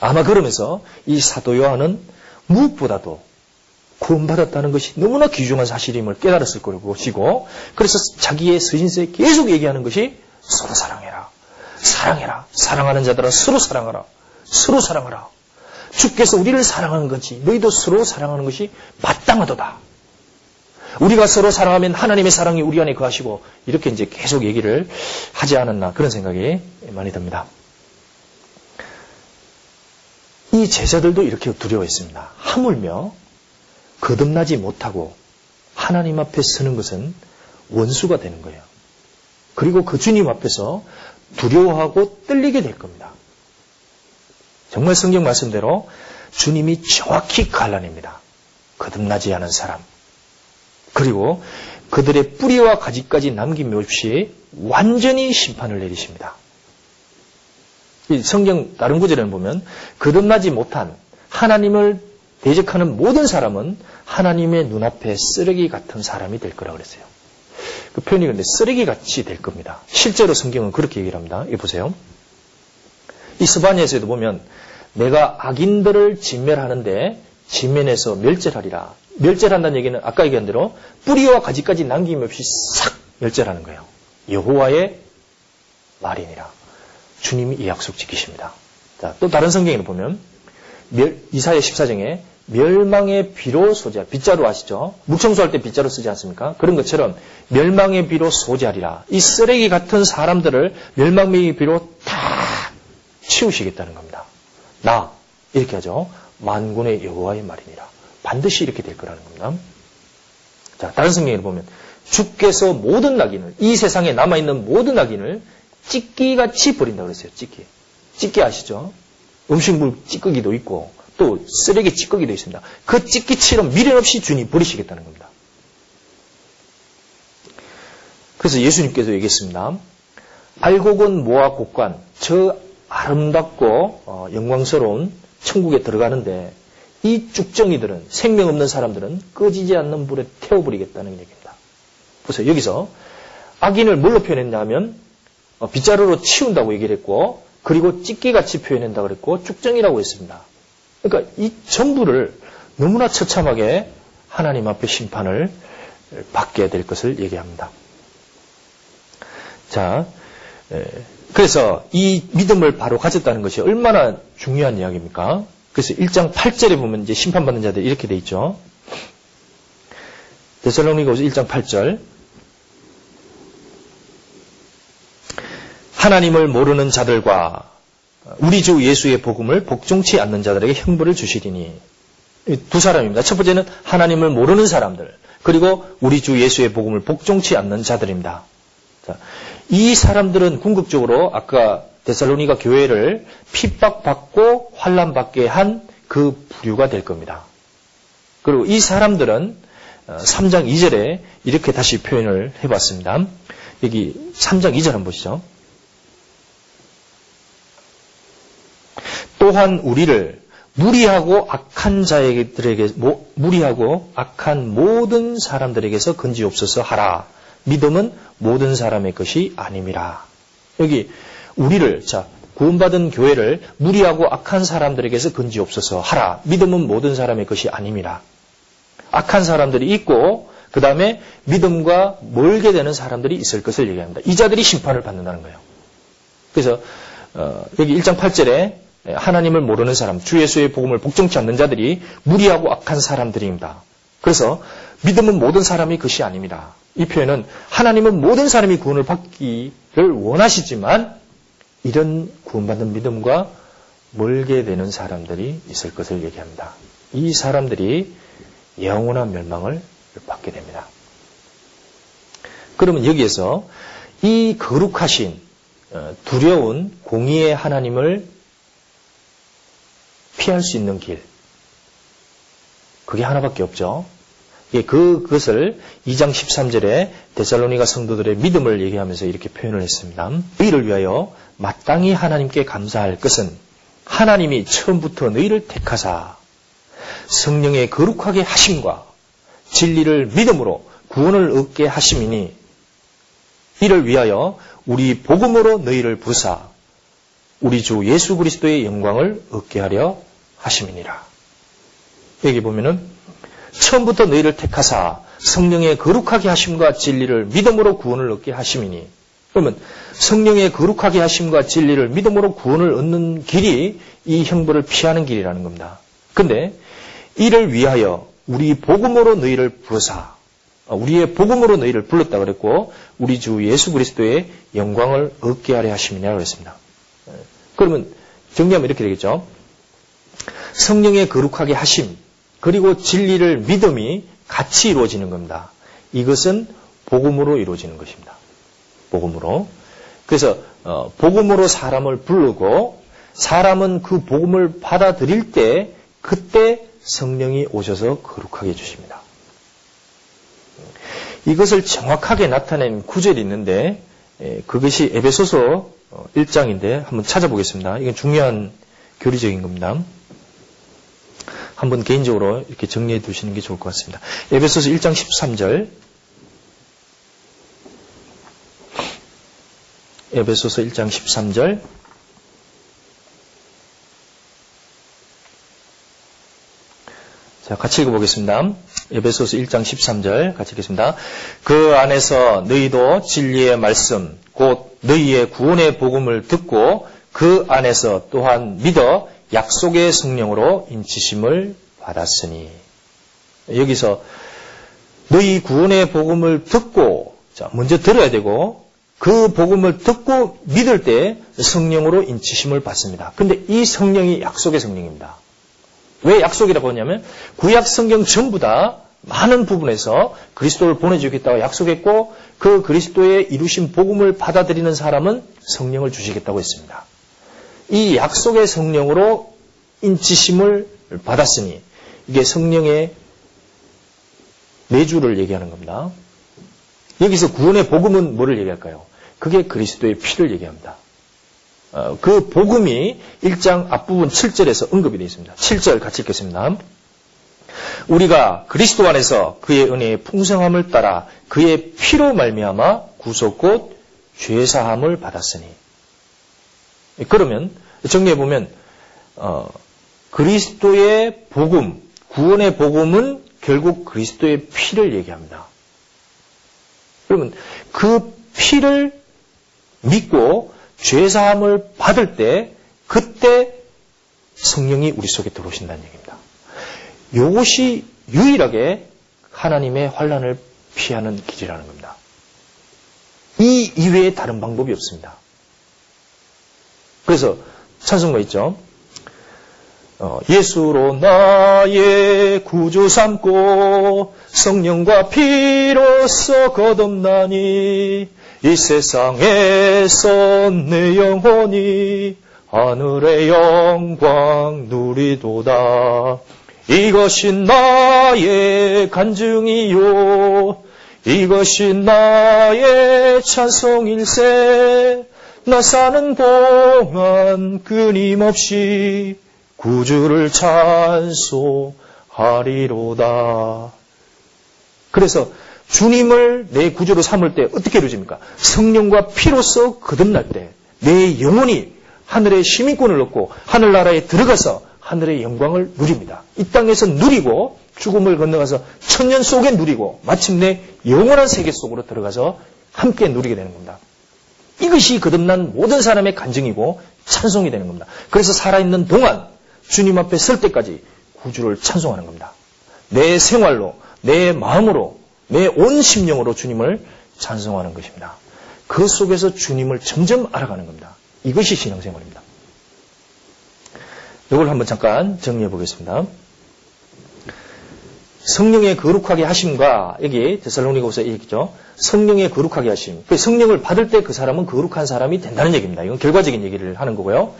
아마 그러면서 이 사도 요한은 무엇보다도 구원받았다는 것이 너무나 귀중한 사실임을 깨달았을 것이고 그래서 자기의 서신서에 계속 얘기하는 것이 서로 사랑해라. 사랑해라. 사랑하는 자들은 서로 사랑하라. 서로 사랑하라. 주께서 우리를 사랑하는 것이 너희도 서로 사랑하는 것이 마땅하도다. 우리가 서로 사랑하면 하나님의 사랑이 우리 안에 거하시고 이렇게 이제 계속 얘기를 하지 않았나 그런 생각이 많이 듭니다. 이 제자들도 이렇게 두려워했습니다. 하물며 거듭나지 못하고 하나님 앞에 서는 것은 원수가 되는 거예요. 그리고 그 주님 앞에서 두려워하고 떨리게 될 겁니다. 정말 성경 말씀대로 주님이 정확히 갈라냅니다. 거듭나지 않은 사람. 그리고 그들의 뿌리와 가지까지 남김 없이 완전히 심판을 내리십니다. 성경 다른 구절에는 보면 거듭나지 못한 하나님을 대적하는 모든 사람은 하나님의 눈앞에 쓰레기 같은 사람이 될 거라고 그랬어요. 그 표현이 근데 쓰레기 같이 될 겁니다. 실제로 성경은 그렇게 얘기를 합니다. 이 보세요. 이 스바니에서도 보면 내가 악인들을 진멸하는데 지면에서 멸절하리라. 멸절한다는 얘기는 아까 얘기한 대로 뿌리와 가지까지 남김없이 싹 멸절하는 거예요. 여호와의 말이니라. 주님이 이 약속 지키십니다. 자, 또 다른 성경에 보면 이사야 14장에 멸망의 비로 소재할 빗자루 아시죠? 묵청소할 때 빗자루 쓰지 않습니까? 그런 것처럼 멸망의 비로 소재하리라. 이 쓰레기 같은 사람들을 멸망의 비로 다 치우시겠다는 겁니다. 나 이렇게 하죠. 만군의 여호와의 말이니라. 반드시 이렇게 될 거라는 겁니다. 자, 다른 성경에 보면 주께서 모든 낙인을 이 세상에 남아 있는 모든 낙인을 찢기같이 버린다고 그랬어요. 찢기. 찢기 아시죠? 음식물 찌꺼기도 있고 또 쓰레기 찌꺼기도 있습니다. 그 찌끼처럼 미련 없이 주님 버리시겠다는 겁니다. 그래서 예수님께서 얘기했습니다. 알곡은 모아 곡관, 저 아름답고 어, 영광스러운 천국에 들어가는데 이 쭉정이들은 생명 없는 사람들은 꺼지지 않는 불에 태워버리겠다는 얘기입니다. 보세요. 여기서 악인을 뭘로 표현했냐면 어, 빗자루로 치운다고 얘기를 했고 그리고 찢기같이 표현한다고 그랬고 쭉정이라고 했습니다. 그러니까 이 전부를 너무나 처참하게 하나님 앞에 심판을 받게 될 것을 얘기합니다. 자, 그래서 이 믿음을 바로 가졌다는 것이 얼마나 중요한 이야기입니까? 그래서 1장 8절에 보면 이제 심판받는 자들 이렇게 돼 있죠. 데살로니가서 1장 8절. 하나님을 모르는 자들과 우리 주 예수의 복음을 복종치 않는 자들에게 형벌을 주시리니 두 사람입니다. 첫 번째는 하나님을 모르는 사람들 그리고 우리 주 예수의 복음을 복종치 않는 자들입니다. 자, 이 사람들은 궁극적으로 아까 데살로니가 교회를 핍박받고 환란받게 한 그 부류가 될 겁니다. 그리고 이 사람들은 3장 어, 2절에 이렇게 다시 표현을 해봤습니다. 여기 3장 2절 한번 보시죠. 또한 우리를 무리하고 악한 자들에게 무리하고 악한 모든 사람들에게서 건지옵소서 하라. 믿음은 모든 사람의 것이 아님이라. 여기 우리를 자 구원받은 교회를 무리하고 악한 사람들에게서 건지옵소서 하라. 믿음은 모든 사람의 것이 아님이라. 악한 사람들이 있고 그 다음에 믿음과 멀게 되는 사람들이 있을 것을 얘기합니다. 이 자들이 심판을 받는다는 거예요. 그래서 어, 여기 1장 8절에 하나님을 모르는 사람, 주 예수의 복음을 복종치 않는 자들이 무리하고 악한 사람들입니다. 그래서 믿음은 모든 사람이 것이 아닙니다. 이 표현은 하나님은 모든 사람이 구원을 받기를 원하시지만 이런 구원받는 믿음과 멀게 되는 사람들이 있을 것을 얘기합니다. 이 사람들이 영원한 멸망을 받게 됩니다. 그러면 여기에서 이 거룩하신 어, 두려운 공의의 하나님을 피할 수 있는 길 그게 하나밖에 없죠. 예, 그, 그것을 2장 13절에 데살로니가 성도들의 믿음을 얘기하면서 이렇게 표현을 했습니다. 너희를 위하여 마땅히 하나님께 감사할 것은 하나님이 처음부터 너희를 택하사 성령의 거룩하게 하심과 진리를 믿음으로 구원을 얻게 하심이니 이를 위하여 우리 복음으로 너희를 부사 우리 주 예수 그리스도의 영광을 얻게 하려 하심이니라. 여기 보면은 처음부터 너희를 택하사 성령의 거룩하게 하심과 진리를 믿음으로 구원을 얻게 하심이니 그러면 성령의 거룩하게 하심과 진리를 믿음으로 구원을 얻는 길이 이 형벌을 피하는 길이라는 겁니다. 근데 이를 위하여 우리 복음으로 너희를 부르사 우리의 복음으로 너희를 불렀다 그랬고 우리 주 예수 그리스도의 영광을 얻게 하려 하심이냐고 그랬습니다. 그러면 정리하면 이렇게 되겠죠. 성령의 거룩하게 하심 그리고 진리를 믿음이 같이 이루어지는 겁니다. 이것은 복음으로 이루어지는 것입니다. 복음으로. 그래서 어, 복음으로 사람을 부르고 사람은 그 복음을 받아들일 때 그때 성령이 오셔서 거룩하게 해주십니다. 이것을 정확하게 나타낸 구절이 있는데 예, 그것이 에베소서 1장인데 어, 한번 찾아보겠습니다. 이건 중요한 교리적인 겁니다. 한번 개인적으로 이렇게 정리해 두시는 게 좋을 것 같습니다. 에베소서 1장 13절. 에베소서 1장 13절. 자, 같이 읽어보겠습니다. 에베소서 1장 13절 같이 읽겠습니다. 그 안에서 너희도 진리의 말씀, 곧 너희의 구원의 복음을 듣고 그 안에서 또한 믿어 약속의 성령으로 인치심을 받았으니 여기서 너희 구원의 복음을 듣고 자 먼저 들어야 되고 그 복음을 듣고 믿을 때 성령으로 인치심을 받습니다. 근데 이 성령이 약속의 성령입니다. 왜 약속이라고 하냐면 구약 성경 전부 다 많은 부분에서 그리스도를 보내주겠다고 약속했고 그 그리스도의 이루신 복음을 받아들이는 사람은 성령을 주시겠다고 했습니다. 이 약속의 성령으로 인치심을 받았으니 이게 성령의 내주를 얘기하는 겁니다. 여기서 구원의 복음은 뭐를 얘기할까요? 그게 그리스도의 피를 얘기합니다. 어, 그 복음이 1장 앞부분 7절에서 언급이 되어 있습니다. 7절 같이 읽겠습니다. 우리가 그리스도 안에서 그의 은혜의 풍성함을 따라 그의 피로 말미암아 구속 곧 죄사함을 받았으니 그러면 정리해 보면 어, 그리스도의 복음, 구원의 복음은 결국 그리스도의 피를 얘기합니다. 그러면 그 피를 믿고 죄사함을 받을 때 그때 성령이 우리 속에 들어오신다는 얘기입니다. 이것이 유일하게 하나님의 환란을 피하는 길이라는 겁니다. 이 이외에 다른 방법이 없습니다. 그래서 찬송가 있죠. 어, 예수로 나의 구주 삼고 성령과 피로써 거듭나니 이 세상에서 내 영혼이 하늘의 영광 누리도다. 이것이 나의 간증이요. 이것이 나의 찬송일세. 나 사는 동안 끊임없이 구주를 찬송하리로다. 그래서 주님을 내 구주로 삼을 때 어떻게 이루어집니까? 성령과 피로서 거듭날 때 내 영혼이 하늘의 시민권을 얻고 하늘나라에 들어가서 하늘의 영광을 누립니다. 이 땅에서 누리고 죽음을 건너가서 천년 속에 누리고 마침내 영원한 세계 속으로 들어가서 함께 누리게 되는 겁니다. 이것이 거듭난 모든 사람의 간증이고 찬송이 되는 겁니다. 그래서 살아있는 동안 주님 앞에 설 때까지 구주를 찬송하는 겁니다. 내 생활로, 내 마음으로, 내 온 심령으로 주님을 찬송하는 것입니다. 그 속에서 주님을 점점 알아가는 겁니다. 이것이 신앙생활입니다. 이걸 한번 잠깐 정리해 보겠습니다. 성령의 거룩하게 하심과 여기 데살로니가서 얘기죠. 성령의 거룩하게 하심. 그 성령을 받을 때 그 사람은 거룩한 사람이 된다는 얘기입니다. 이건 결과적인 얘기를 하는 거고요.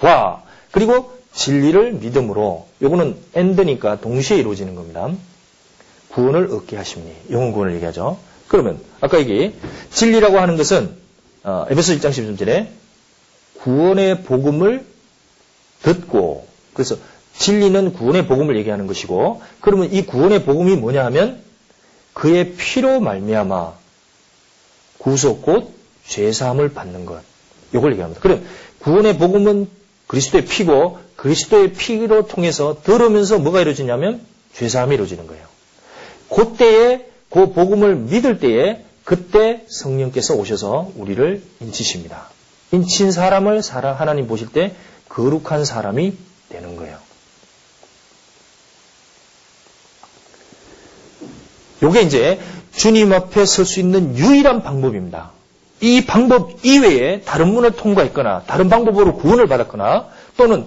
과 그리고 진리를 믿음으로 요거는 엔드니까 동시에 이루어지는 겁니다. 구원을 얻게 하십니. 영혼 구원을 얘기하죠. 그러면 아까 여기 진리라고 하는 것은 어, 에베소 1장 13절에 구원의 복음을 듣고 그래서 진리는 구원의 복음을 얘기하는 것이고 그러면 이 구원의 복음이 뭐냐 하면 그의 피로 말미암아 구속 곧 죄사함을 받는 것. 이걸 얘기합니다. 그럼 구원의 복음은 그리스도의 피고 그리스도의 피로 통해서 들으면서 뭐가 이루어지냐면 죄사함이 이루어지는 거예요. 그때에 그 복음을 믿을 때에 그때 성령께서 오셔서 우리를 인치십니다. 인친 사람을 하나님 보실 때 거룩한 사람이 되는 거예요. 요게 이제 주님 앞에 설 수 있는 유일한 방법입니다. 이 방법 이외에 다른 문을 통과했거나 다른 방법으로 구원을 받았거나 또는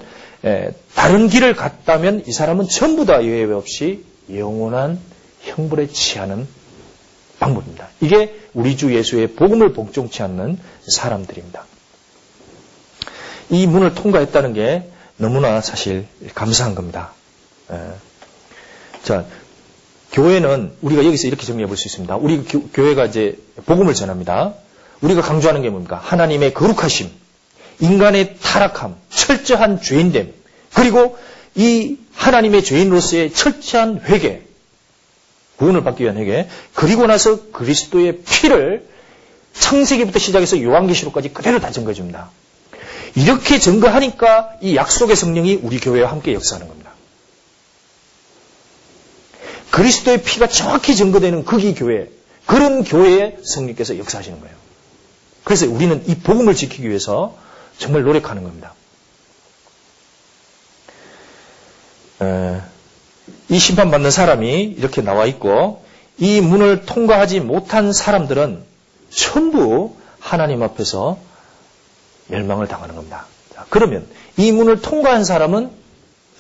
다른 길을 갔다면 이 사람은 전부 다 예외 없이 영원한 형벌에 취하는 방법입니다. 이게 우리 주 예수의 복음을 복종치 않는 사람들입니다. 이 문을 통과했다는 게 너무나 사실 감사한 겁니다. 자, 교회는 우리가 여기서 이렇게 정리해 볼 수 있습니다. 우리 교, 회가 이제 복음을 전합니다. 우리가 강조하는 게 뭡니까? 하나님의 거룩하심, 인간의 타락함, 철저한 죄인됨, 그리고 이 하나님의 죄인으로서의 철저한 회개, 구원을 받기 위한 회개, 그리고 나서 그리스도의 피를 창세기부터 시작해서 요한계시록까지 그대로 다 증거해 줍니다. 이렇게 증거하니까 이 약속의 성령이 우리 교회와 함께 역사하는 겁니다. 그리스도의 피가 정확히 증거되는 거기 교회, 그런 교회에 성령께서 역사하시는 거예요. 그래서 우리는 이 복음을 지키기 위해서 정말 노력하는 겁니다. 이 심판받는 사람이 이렇게 나와 있고 이 문을 통과하지 못한 사람들은 전부 하나님 앞에서 멸망을 당하는 겁니다. 자, 그러면 이 문을 통과한 사람은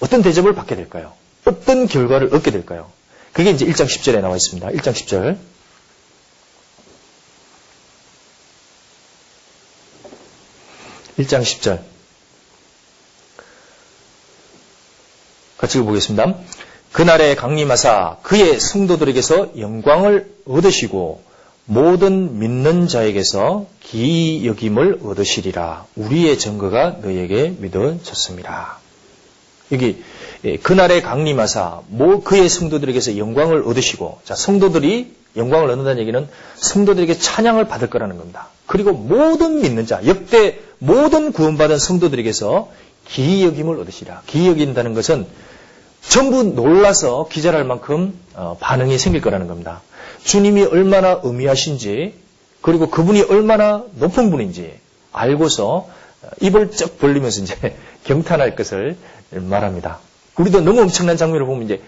어떤 대접을 받게 될까요? 어떤 결과를 얻게 될까요? 그게 이제 1장 10절에 나와 있습니다. 1장 10절. 1장 10절. 같이 읽어보겠습니다. 그날에 강림하사 그의 성도들에게서 영광을 얻으시고 모든 믿는 자에게서 기 여김을 얻으시리라. 우리의 증거가 너에게 믿어졌습니다. 여기 예, 그날에 강림하사 모 그의 성도들에게서 영광을 얻으시고 자 성도들이 영광을 얻는다는 얘기는 성도들에게 찬양을 받을 거라는 겁니다. 그리고 모든 믿는 자 역대 모든 구원받은 성도들에게서 기이 여김을 얻으시라. 기이 여긴다는 것은 전부 놀라서 기절할 만큼 어, 반응이 생길 거라는 겁니다. 주님이 얼마나 의미하신지 그리고 그분이 얼마나 높은 분인지 알고서 입을 쩍 벌리면서 이제 경탄할 것을 말합니다. 우리도 너무 엄청난 장면을 보면 이제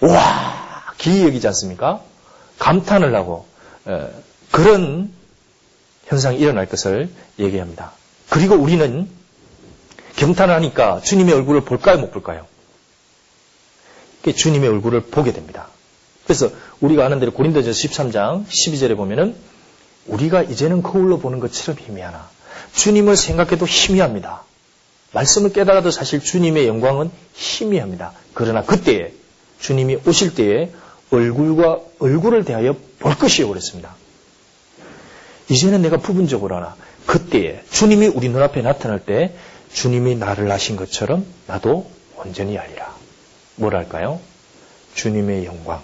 와 기이 여기지 않습니까? 감탄을 하고 그런 현상이 일어날 것을 얘기합니다. 그리고 우리는 경탄을 하니까 주님의 얼굴을 볼까요, 못 볼까요? 주님의 얼굴을 보게 됩니다. 그래서 우리가 아는 대로 고린도전서 13장 12절에 보면은 우리가 이제는 거울로 보는 것처럼 희미하나 주님을 생각해도 희미합니다. 말씀을 깨달아도 사실 주님의 영광은 희미합니다. 그러나 그때에 주님이 오실 때에 얼굴과 얼굴을 대하여 볼 것이요 그랬습니다. 이제는 내가 부분적으로 하나 그때에 주님이 우리 눈앞에 나타날 때 주님이 나를 아신 것처럼 나도 온전히 알리라. 뭐랄까요? 주님의 영광,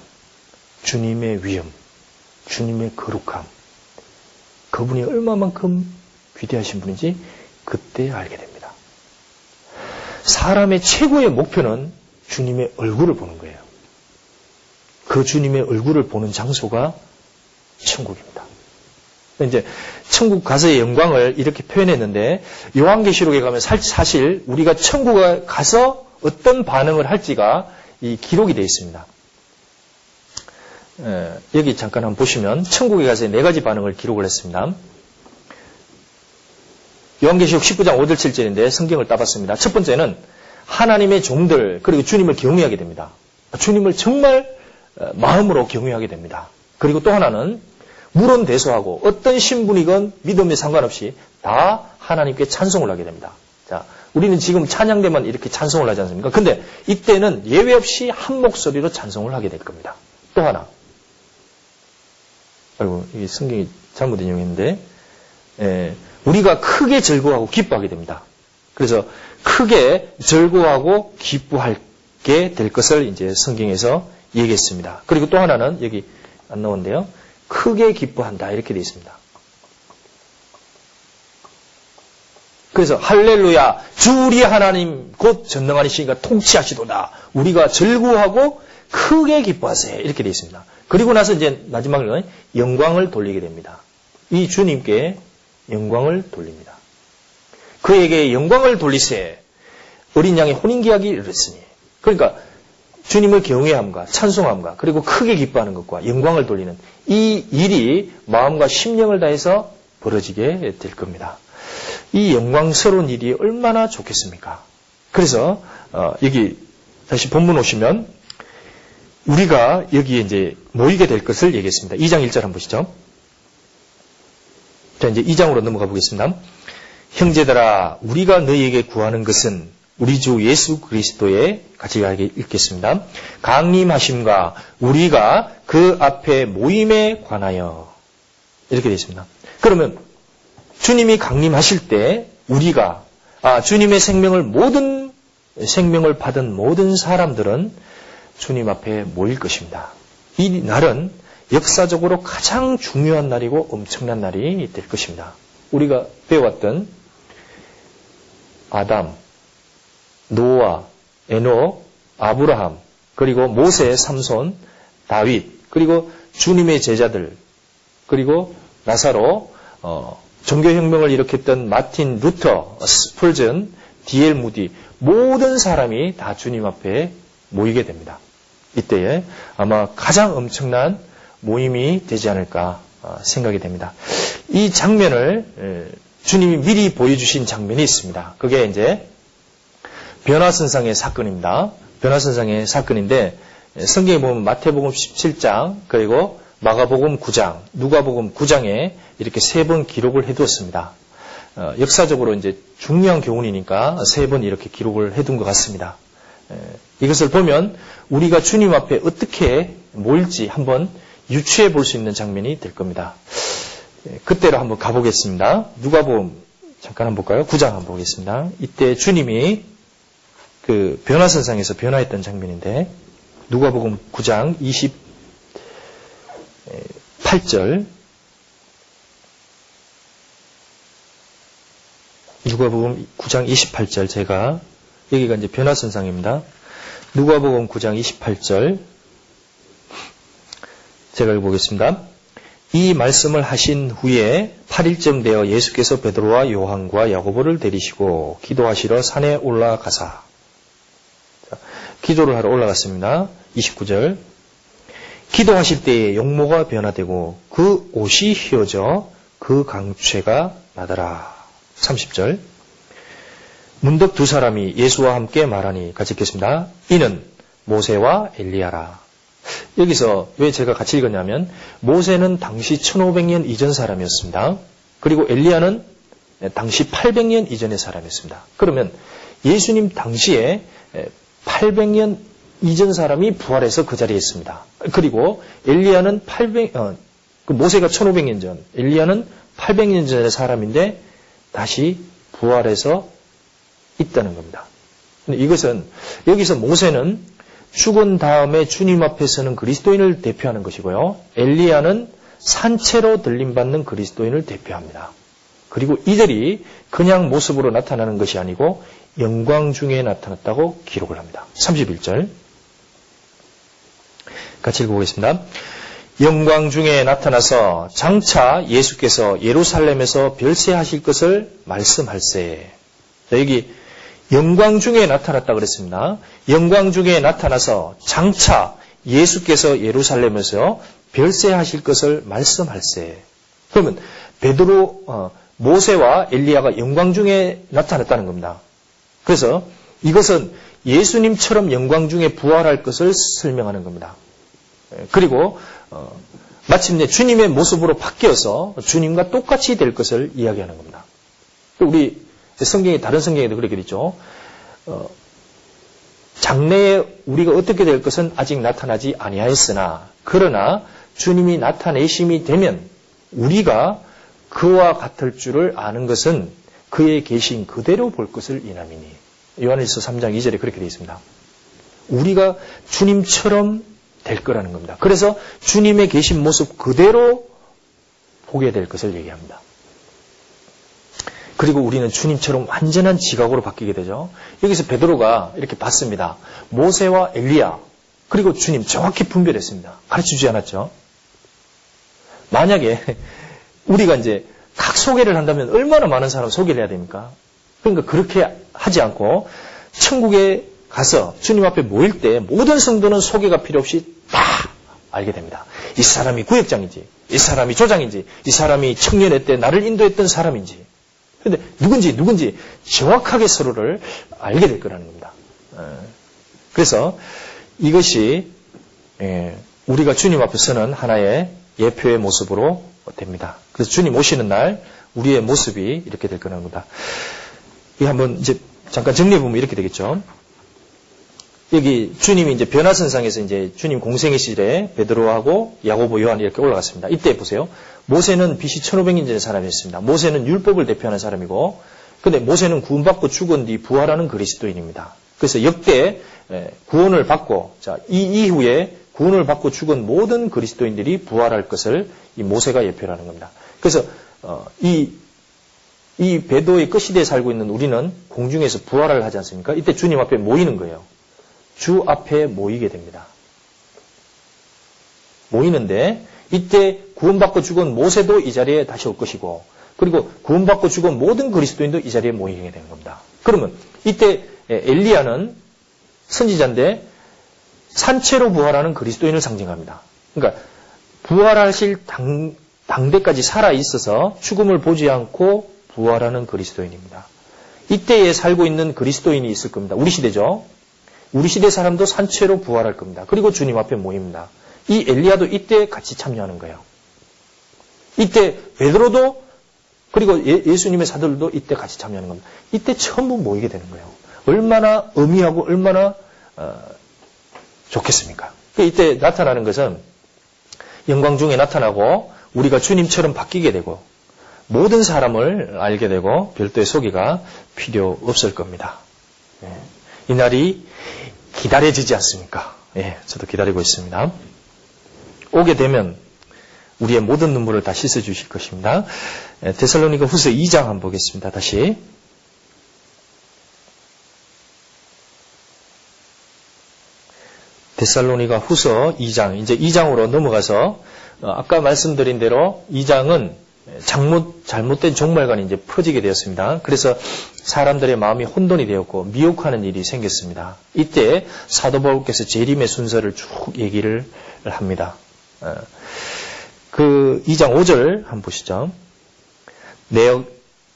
주님의 위엄, 주님의 거룩함. 그분이 얼마만큼 위대하신 분인지 그때 알게 됩니다. 사람의 최고의 목표는 주님의 얼굴을 보는 거예요. 그 주님의 얼굴을 보는 장소가 천국입니다. 이제 천국 가서의 영광을 이렇게 표현했는데 요한계시록에 가면 사실 우리가 천국에 가서 어떤 반응을 할지가 이 기록이 되어 있습니다. 에, 여기 잠깐 한번 보시면 천국에 가서 네 가지 반응을 기록을 했습니다. 요한계시록 19장 5절 7절인데 성경을 따봤습니다. 첫 번째는 하나님의 종들 그리고 주님을 경외하게 됩니다. 주님을 정말 어, 마음으로 경외하게 됩니다. 그리고 또 하나는 물은 대소하고 어떤 신분이건 믿음에 상관없이 다 하나님께 찬송을 하게 됩니다. 자, 우리는 지금 찬양 때만 이렇게 찬송을 하지 않습니까? 근데 이때는 예외 없이 한 목소리로 찬송을 하게 될 겁니다. 또 하나, 아이고, 이게 성경이 잘못 인용했는데, 예, 우리가 크게 즐거워하고 기뻐하게 됩니다. 그래서 크게 즐거워하고 기뻐하게 될 것을 이제 성경에서 얘기했습니다. 그리고 또 하나는 여기 안 나오는데요. 크게 기뻐한다 이렇게 되어 있습니다. 그래서 할렐루야 주 우리 하나님 곧 전능하시니까 통치하시도다. 우리가 즐거워하고 크게 기뻐하세 이렇게 되어 있습니다. 그리고 나서 이제 마지막으로는 영광을 돌리게 됩니다. 이 주님께 영광을 돌립니다. 그에게 영광을 돌리세 어린 양의 혼인계약이 이르렀으니 그러니까 주님을 경외함과 찬송함과 그리고 크게 기뻐하는 것과 영광을 돌리는 이 일이 마음과 심령을 다해서 벌어지게 될 겁니다. 이 영광스러운 일이 얼마나 좋겠습니까? 그래서 어, 여기 다시 본문 오시면 우리가 여기에 이제 모이게 될 것을 얘기했습니다. 2장 1절 한번 보시죠. 자, 이제 2장으로 넘어가 보겠습니다. 형제들아, 우리가 너희에게 구하는 것은 우리 주 예수 그리스도의 같이 읽겠습니다. 강림하심과 우리가 그 앞에 모임에 관하여 이렇게 되어 있습니다. 그러면 주님이 강림하실 때 우리가 아, 주님의 생명을 모든 생명을 받은 모든 사람들은 주님 앞에 모일 것입니다. 이 날은 역사적으로 가장 중요한 날이고 엄청난 날이 될 것입니다. 우리가 배웠던 아담, 노아, 에녹, 아브라함, 그리고 모세, 삼손, 다윗, 그리고 주님의 제자들, 그리고 나사로, 어, 종교혁명을 일으켰던 마틴 루터, 스펄전, 디엘 무디, 모든 사람이 다 주님 앞에 모이게 됩니다. 이때에 아마 가장 엄청난 모임이 되지 않을까 어, 생각이 됩니다. 이 장면을 주님이 미리 보여주신 장면이 있습니다. 그게 이제 변화선상의 사건입니다. 변화선상의 사건인데 성경에 보면 마태복음 17장 그리고 마가복음 9장, 누가복음 9장에 이렇게 세 번 기록을 해두었습니다. 어, 역사적으로 이제 중요한 교훈이니까 세 번 이렇게 기록을 해둔 것 같습니다. 에, 이것을 보면 우리가 주님 앞에 어떻게 모일지 한번 유추해 볼 수 있는 장면이 될 겁니다. 에, 그때로 한번 가보겠습니다. 누가복음 잠깐 한번 볼까요? 9장 한번 보겠습니다. 이때 주님이 그 변화선상에서 변화했던 장면인데 누가복음 9장 28절 누가복음 9장 28절 제가 여기가 이제 변화선상입니다. 누가복음 9장 28절 제가 읽어보겠습니다. 이 말씀을 하신 후에 8일쯤 되어 예수께서 베드로와 요한과 야고보를 데리시고 기도하시러 산에 올라가사 기도를 하러 올라갔습니다. 29절. 기도하실 때에 용모가 변화되고 그 옷이 휘어져 그 강추가 나더라. 30절. 문득 두 사람이 예수와 함께 말하니 같이 읽겠습니다. 이는 모세와 엘리야라. 여기서 왜 제가 같이 읽었냐면 모세는 당시 1500년 이전 사람이었습니다. 그리고 엘리야는 당시 800년 이전의 사람이었습니다. 그러면 예수님 당시에 800년 이전 사람이 부활해서 그 자리에 있습니다. 그리고 엘리야는 800, 어, 그 모세가 1500년 전, 엘리야는 800년 전의 사람인데 다시 부활해서 있다는 겁니다. 이것은 여기서 모세는 죽은 다음에 주님 앞에 서는 그리스도인을 대표하는 것이고요. 엘리야는 산채로 들림받는 그리스도인을 대표합니다. 그리고 이들이 그냥 모습으로 나타나는 것이 아니고 영광 중에 나타났다고 기록을 합니다. 31절. 같이 읽어보겠습니다. 영광 중에 나타나서 장차 예수께서 예루살렘에서 별세하실 것을 말씀할세. 여기 영광 중에 나타났다 그랬습니다. 영광 중에 나타나서 장차 예수께서 예루살렘에서 별세하실 것을 말씀할세. 그러면 베드로 어, 모세와 엘리야가 영광 중에 나타났다는 겁니다. 그래서 이것은 예수님처럼 영광 중에 부활할 것을 설명하는 겁니다. 그리고 어, 마침내 주님의 모습으로 바뀌어서 주님과 똑같이 될 것을 이야기하는 겁니다. 우리 성경이 다른 성경에도 그렇게 되죠. 어, 장래에 우리가 어떻게 될 것은 아직 나타나지 아니하였으나 그러나 주님이 나타내심이 되면 우리가 그와 같을 줄을 아는 것은 그의 계신 그대로 볼 것을 이남이니. 요한일서 3장 2절에 그렇게 되어 있습니다. 우리가 주님처럼 될 거라는 겁니다. 그래서 주님의 계신 모습 그대로 보게 될 것을 얘기합니다. 그리고 우리는 주님처럼 완전한 지각으로 바뀌게 되죠. 여기서 베드로가 이렇게 봤습니다. 모세와 엘리야 그리고 주님 정확히 분별했습니다. 가르쳐 주지 않았죠. 만약에 우리가 이제 각 소개를 한다면 얼마나 많은 사람 소개를 해야 됩니까? 그러니까 그렇게 하지 않고 천국에 가서 주님 앞에 모일 때 모든 성도는 소개가 필요 없이 다 알게 됩니다. 이 사람이 구역장인지, 이 사람이 조장인지, 이 사람이 청년회 때 나를 인도했던 사람인지. 근데 누군지 누군지 정확하게 서로를 알게 될 거라는 겁니다. 어. 그래서 이것이 예, 우리가 주님 앞에 서는 하나의 예표의 모습으로 됩니다. 그래서 주님 오시는 날 우리의 모습이 이렇게 될 거라는 겁니다. 이 한번 이제 잠깐 정리해 보면 이렇게 되겠죠. 여기 주님이 이제 변화선상에서 이제 주님 공생의 시절에 베드로하고 야고보 요한이 이렇게 올라갔습니다. 이때 보세요. 모세는 BC 1500년 전의 사람이었습니다. 모세는 율법을 대표하는 사람이고, 근데 모세는 구원받고 죽은 뒤 부활하는 그리스도인입니다. 그래서 역대 구원을 받고, 자, 이 이후에 구원을 받고 죽은 모든 그리스도인들이 부활할 것을 이 모세가 예표하는 겁니다. 그래서 어, 이, 이 배도의 끝시대에 살고 있는 우리는 공중에서 부활을 하지 않습니까? 이때 주님 앞에 모이는 거예요. 주 앞에 모이게 됩니다. 모이는데 이때 구원받고 죽은 모세도 이 자리에 다시 올 것이고 그리고 구원받고 죽은 모든 그리스도인도 이 자리에 모이게 되는 겁니다. 그러면 이때 엘리야는 선지자인데 산채로 부활하는 그리스도인을 상징합니다. 그러니까 부활하실 당, 당대까지 살아 있어서 죽음을 보지 않고 부활하는 그리스도인입니다. 이때에 살고 있는 그리스도인이 있을 겁니다. 우리 시대죠. 우리 시대 사람도 산채로 부활할 겁니다. 그리고 주님 앞에 모입니다. 이 엘리야도 이때 같이 참여하는 거예요. 이때 베드로도 그리고 예, 수님의 사들도 이때 같이 참여하는 겁니다. 이때 전부 모이게 되는 거예요. 얼마나 의미하고 얼마나 어, 좋겠습니까? 그러니까 이때 나타나는 것은 영광 중에 나타나고 우리가 주님처럼 바뀌게 되고 모든 사람을 알게 되고 별도의 소개가 필요 없을 겁니다. 예. 이 날이 기다려지지 않습니까? 예, 저도 기다리고 있습니다. 오게 되면 우리의 모든 눈물을 다 씻어 주실 것입니다. 예, 데살로니가 후서 2장 한번 보겠습니다. 다시. 데살로니가 후서 2장, 이제 2장으로 넘어가서 어, 아까 말씀드린 대로 2장은 잘못, 잘못된 종말관이 이제 퍼지게 되었습니다. 그래서 사람들의 마음이 혼돈이 되었고 미혹하는 일이 생겼습니다. 이때 사도 바울께서 재림의 순서를 쭉 얘기를 합니다. 어, 그 2장 5절 한번 보시죠. 내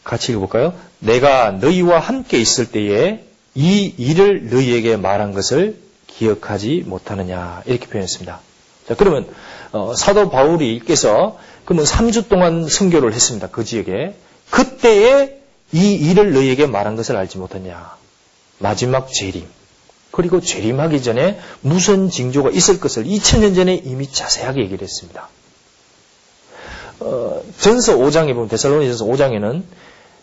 같이 읽어볼까요? 내가 너희와 함께 있을 때에 이 일을 너희에게 말한 것을 기억하지 못하느냐 이렇게 표현했습니다. 자 그러면 어, 사도 바울이께서 그러면 3주 동안 선교를 했습니다. 그 지역에. 그때에 이 일을 너희에게 말한 것을 알지 못했냐. 마지막 재림. 그리고 재림하기 전에 무슨 징조가 있을 것을 2000년 전에 이미 자세하게 얘기를 했습니다. 어, 전서 5장에 보면 데살로니 전서 5장에는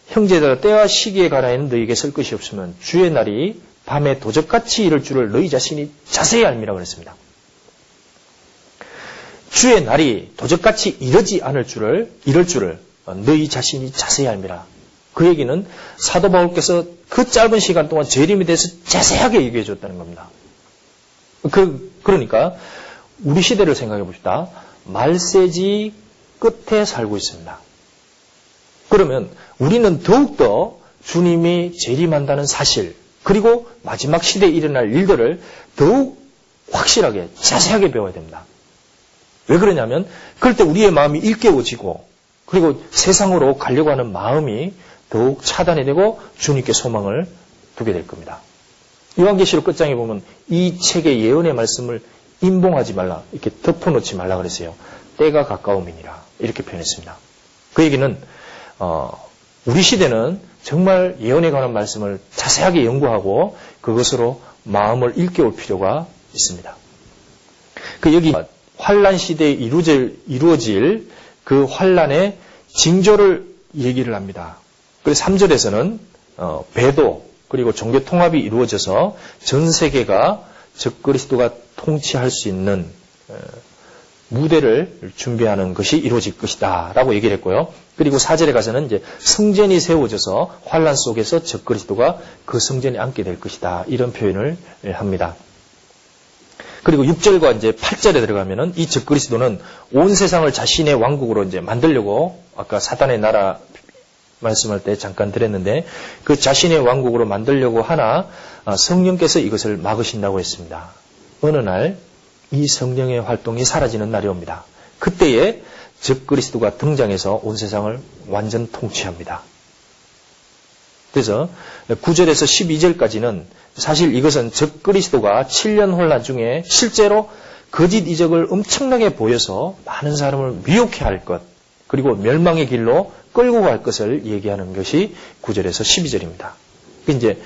형제들아 때와 시기에 관하여는 너희에게 쓸 것이 없으면 주의 날이 밤에 도적같이 이를 줄을 너희 자신이 자세히 알미라 그랬습니다. 주의 날이 도적같이 이르지 않을 줄을 이럴 줄을 너희 자신이 자세히 알미라. 그 얘기는 사도 바울께서 그 짧은 시간 동안 재림에 대해서 자세하게 얘기해 줬다는 겁니다. 그 그러니까 우리 시대를 생각해 봅시다. 말세지 끝에 살고 있습니다. 그러면 우리는 더욱더 주님이 재림한다는 사실, 그리고 마지막 시대에 일어날 일들을 더욱 확실하게, 자세하게 배워야 됩니다. 왜 그러냐면 그럴 때 우리의 마음이 일깨워지고 그리고 세상으로 가려고 하는 마음이 더욱 차단이 되고 주님께 소망을 두게 될 겁니다. 요한계시록 끝장에 보면 이 책의 예언의 말씀을 인봉하지 말라 이렇게 덮어놓지 말라 그랬어요. 때가 가까움이니라 이렇게 표현했습니다. 그 얘기는 어, 우리 시대는 정말 예언에 관한 말씀을 자세하게 연구하고 그것으로 마음을 일깨울 필요가 있습니다. 그 여기 환란 시대에 이루어질, 이루어질 그 환란의 징조를 얘기를 합니다. 그래서 3절에서는 어, 배도 그리고 종교 통합이 이루어져서 전 세계가 적그리스도가 통치할 수 있는 어, 무대를 준비하는 것이 이루어질 것이다 라고 얘기를 했고요. 그리고 4절에 가서는 이제 성전이 세워져서 환란 속에서 적그리스도가 그 성전에 앉게 될 것이다 이런 표현을 합니다. 그리고 6절과 이제 8절에 들어가면은 이 적그리스도는 온 세상을 자신의 왕국으로 이제 만들려고 아까 사단의 나라 말씀할 때 잠깐 드렸는데 그 자신의 왕국으로 만들려고 하나 아, 성령께서 이것을 막으신다고 했습니다. 어느 날 이 성령의 활동이 사라지는 날이 옵니다. 그때에 적그리스도가 등장해서 온 세상을 완전 통치합니다. 그래서 9절에서 12절까지는 사실 이것은 적그리스도가 7년 혼란 중에 실제로 거짓 이적을 엄청나게 보여서 많은 사람을 미혹해 할 것, 그리고 멸망의 길로 끌고 갈 것을 얘기하는 것이 9절에서 12절입니다. 이제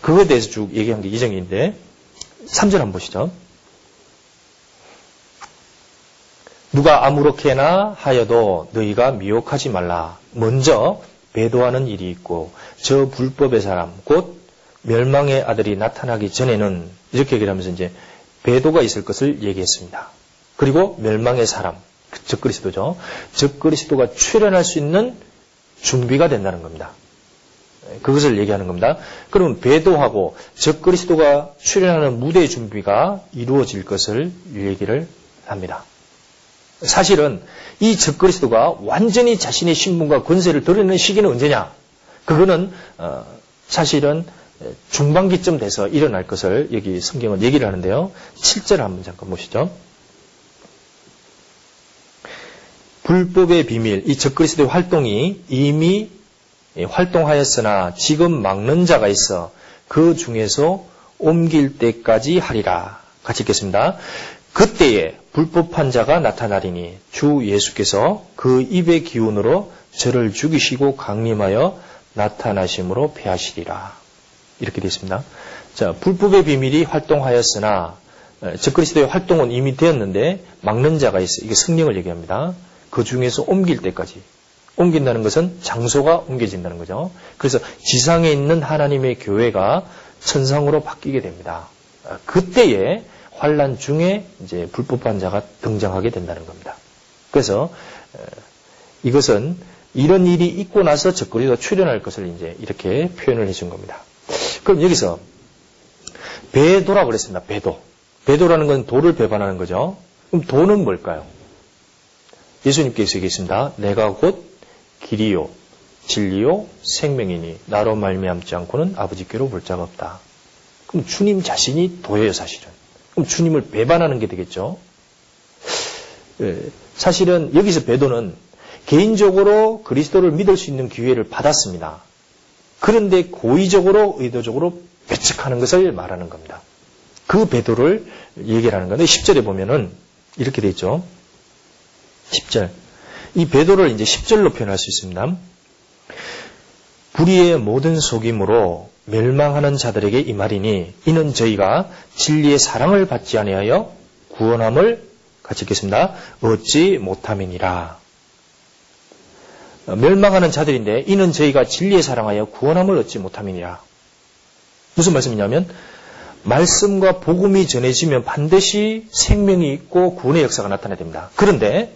그거에 대해서 쭉 얘기한 게 이정인데 3절 한번 보시죠. 누가 아무렇게나 하여도 너희가 미혹하지 말라. 먼저 배도하는 일이 있고 저 불법의 사람 곧 멸망의 아들이 나타나기 전에는 이렇게 얘기를 하면서 이제 배도가 있을 것을 얘기했습니다. 그리고 멸망의 사람 적 그리스도죠. 적 그리스도가 출현할 수 있는 준비가 된다는 겁니다. 그것을 얘기하는 겁니다. 그러면 배도하고 적 그리스도가 출현하는 무대 준비가 이루어질 것을 얘기를 합니다. 사실은 이 적그리스도가 완전히 자신의 신분과 권세를 드러내는 시기는 언제냐? 그거는 어, 사실은 중반기쯤 돼서 일어날 것을 여기 성경은 얘기를 하는데요. 7절 한번 잠깐 보시죠. 불법의 비밀, 이 적그리스도의 활동이 이미 활동하였으나 지금 막는 자가 있어 그 중에서 옮길 때까지 하리라. 같이 읽겠습니다. 그때에 불법한 자가 나타나리니 주 예수께서 그 입의 기운으로 저를 죽이시고 강림하여 나타나심으로 패하시리라. 이렇게 되어 있습니다. 자, 불법의 비밀이 활동하였으나 적그리스도의 활동은 이미 되었는데 막는 자가 있어. 이게 성령을 얘기합니다. 그 중에서 옮길 때까지. 옮긴다는 것은 장소가 옮겨진다는 거죠. 그래서 지상에 있는 하나님의 교회가 천상으로 바뀌게 됩니다. 그때에 환란 중에 이제 불법한 자가 등장하게 된다는 겁니다. 그래서 이것은 이런 일이 있고 나서 적그리가 출현할 것을 이제 이렇게 표현을 해준 겁니다. 그럼 여기서 배도라고 그랬습니다. 배도. 배도라는 건 도를 배반하는 거죠. 그럼 도는 뭘까요? 예수님께서 얘기했습니다. 내가 곧 길이요, 진리요, 생명이니 나로 말미암지 않고는 아버지께로 볼 자가 없다. 그럼 주님 자신이 도예요, 사실은. 그럼 주님을 배반하는 게 되겠죠. 예, 사실은 여기서 배도는 개인적으로 그리스도를 믿을 수 있는 기회를 받았습니다. 그런데 고의적으로 의도적으로 배척하는 것을 말하는 겁니다. 그 배도를 얘기하는 건데 10절에 보면은 이렇게 돼 있죠. 10절. 이 배도를 이제 10절로 표현할 수 있습니다. 불의의 모든 속임으로 멸망하는 자들에게 이 말이니 이는 저희가 진리의 사랑을 받지 아니하여 구원함을 같이 읽겠습니다. 얻지 못함이니라. 멸망하는 자들인데 이는 저희가 진리의 사랑하여 구원함을 얻지 못함이니라. 무슨 말씀이냐면 말씀과 복음이 전해지면 반드시 생명이 있고 구원의 역사가 나타나야 됩니다. 그런데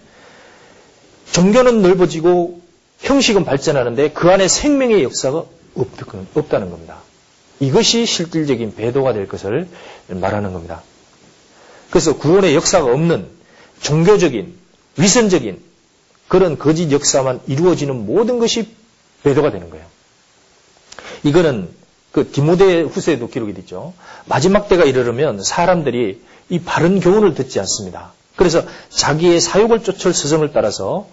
종교는 넓어지고 형식은 발전하는데 그 안에 생명의 역사가 없다는 겁니다. 이것이 실질적인 배도가 될 것을 말하는 겁니다. 그래서 구원의 역사가 없는 종교적인, 위선적인 그런 거짓 역사만 이루어지는 모든 것이 배도가 되는 거예요. 이거는 그 디모데 후세에도 기록이 됐죠. 마지막 때가 이르르면 사람들이 이 바른 교훈을 듣지 않습니다. 그래서 자기의 사욕을 쫓을 스승을 따라서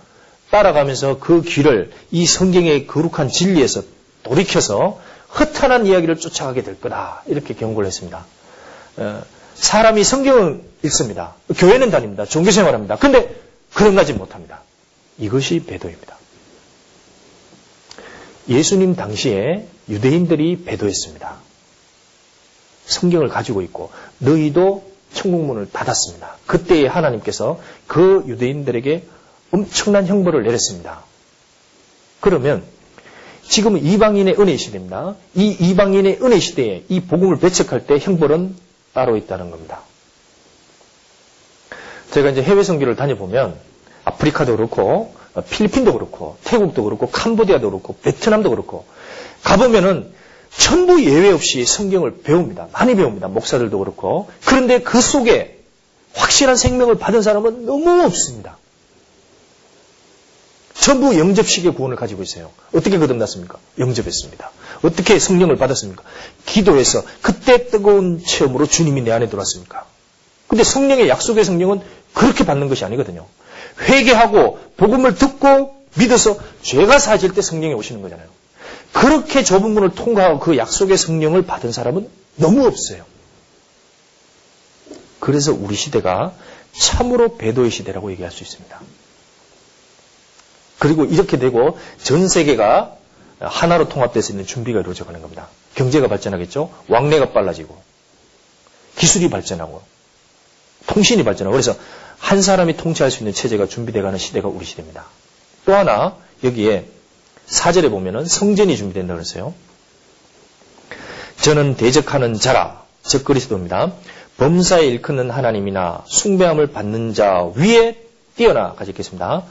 따라가면서 그 길을 이 성경의 거룩한 진리에서 돌이켜서 허탄한 이야기를 쫓아가게 될 거다. 이렇게 경고를 했습니다. 어, 사람이 성경을 읽습니다. 교회는 다닙니다. 종교생활합니다. 근데 그런 가지 못합니다. 이것이 배도입니다. 예수님 당시에 유대인들이 배도했습니다. 성경을 가지고 있고 너희도 천국문을 닫았습니다. 그때에 하나님께서 그 유대인들에게 엄청난 형벌을 내렸습니다. 그러면 지금 이방인의 은혜 시대입니다. 이 이방인의 은혜 시대에 이 복음을 배척할 때 형벌은 따로 있다는 겁니다. 제가 이제 해외 선교를 다녀보면 아프리카도 그렇고 필리핀도 그렇고 태국도 그렇고 캄보디아도 그렇고 베트남도 그렇고 가보면은 전부 예외 없이 성경을 배웁니다. 많이 배웁니다. 목사들도 그렇고. 그런데 그 속에 확실한 생명을 받은 사람은 너무 없습니다. 전부 영접식의 구원을 가지고 있어요. 어떻게 거듭났습니까? 영접했습니다. 어떻게 성령을 받았습니까? 기도해서 그때 뜨거운 체험으로 주님이 내 안에 들어왔습니까? 근데 성령의 약속의 성령은 그렇게 받는 것이 아니거든요. 회개하고 복음을 듣고 믿어서 죄가 사질 때 성령이 오시는 거잖아요. 그렇게 좁은 문을 통과하고 그 약속의 성령을 받은 사람은 너무 없어요. 그래서 우리 시대가 참으로 배도의 시대라고 얘기할 수 있습니다. 그리고 이렇게 되고 전 세계가 하나로 통합될 수 있는 준비가 이루어져 가는 겁니다. 경제가 발전하겠죠? 왕래가 빨라지고, 기술이 발전하고, 통신이 발전하고, 그래서 한 사람이 통치할 수 있는 체제가 준비되어 가는 시대가 우리 시대입니다. 또 하나, 여기에 사절에 보면은 성전이 준비된다 그랬어요. 저는 대적하는 자라, 즉 그리스도입니다. 범사에 일컫는 하나님이나 숭배함을 받는 자 위에 뛰어나 가지겠습니다.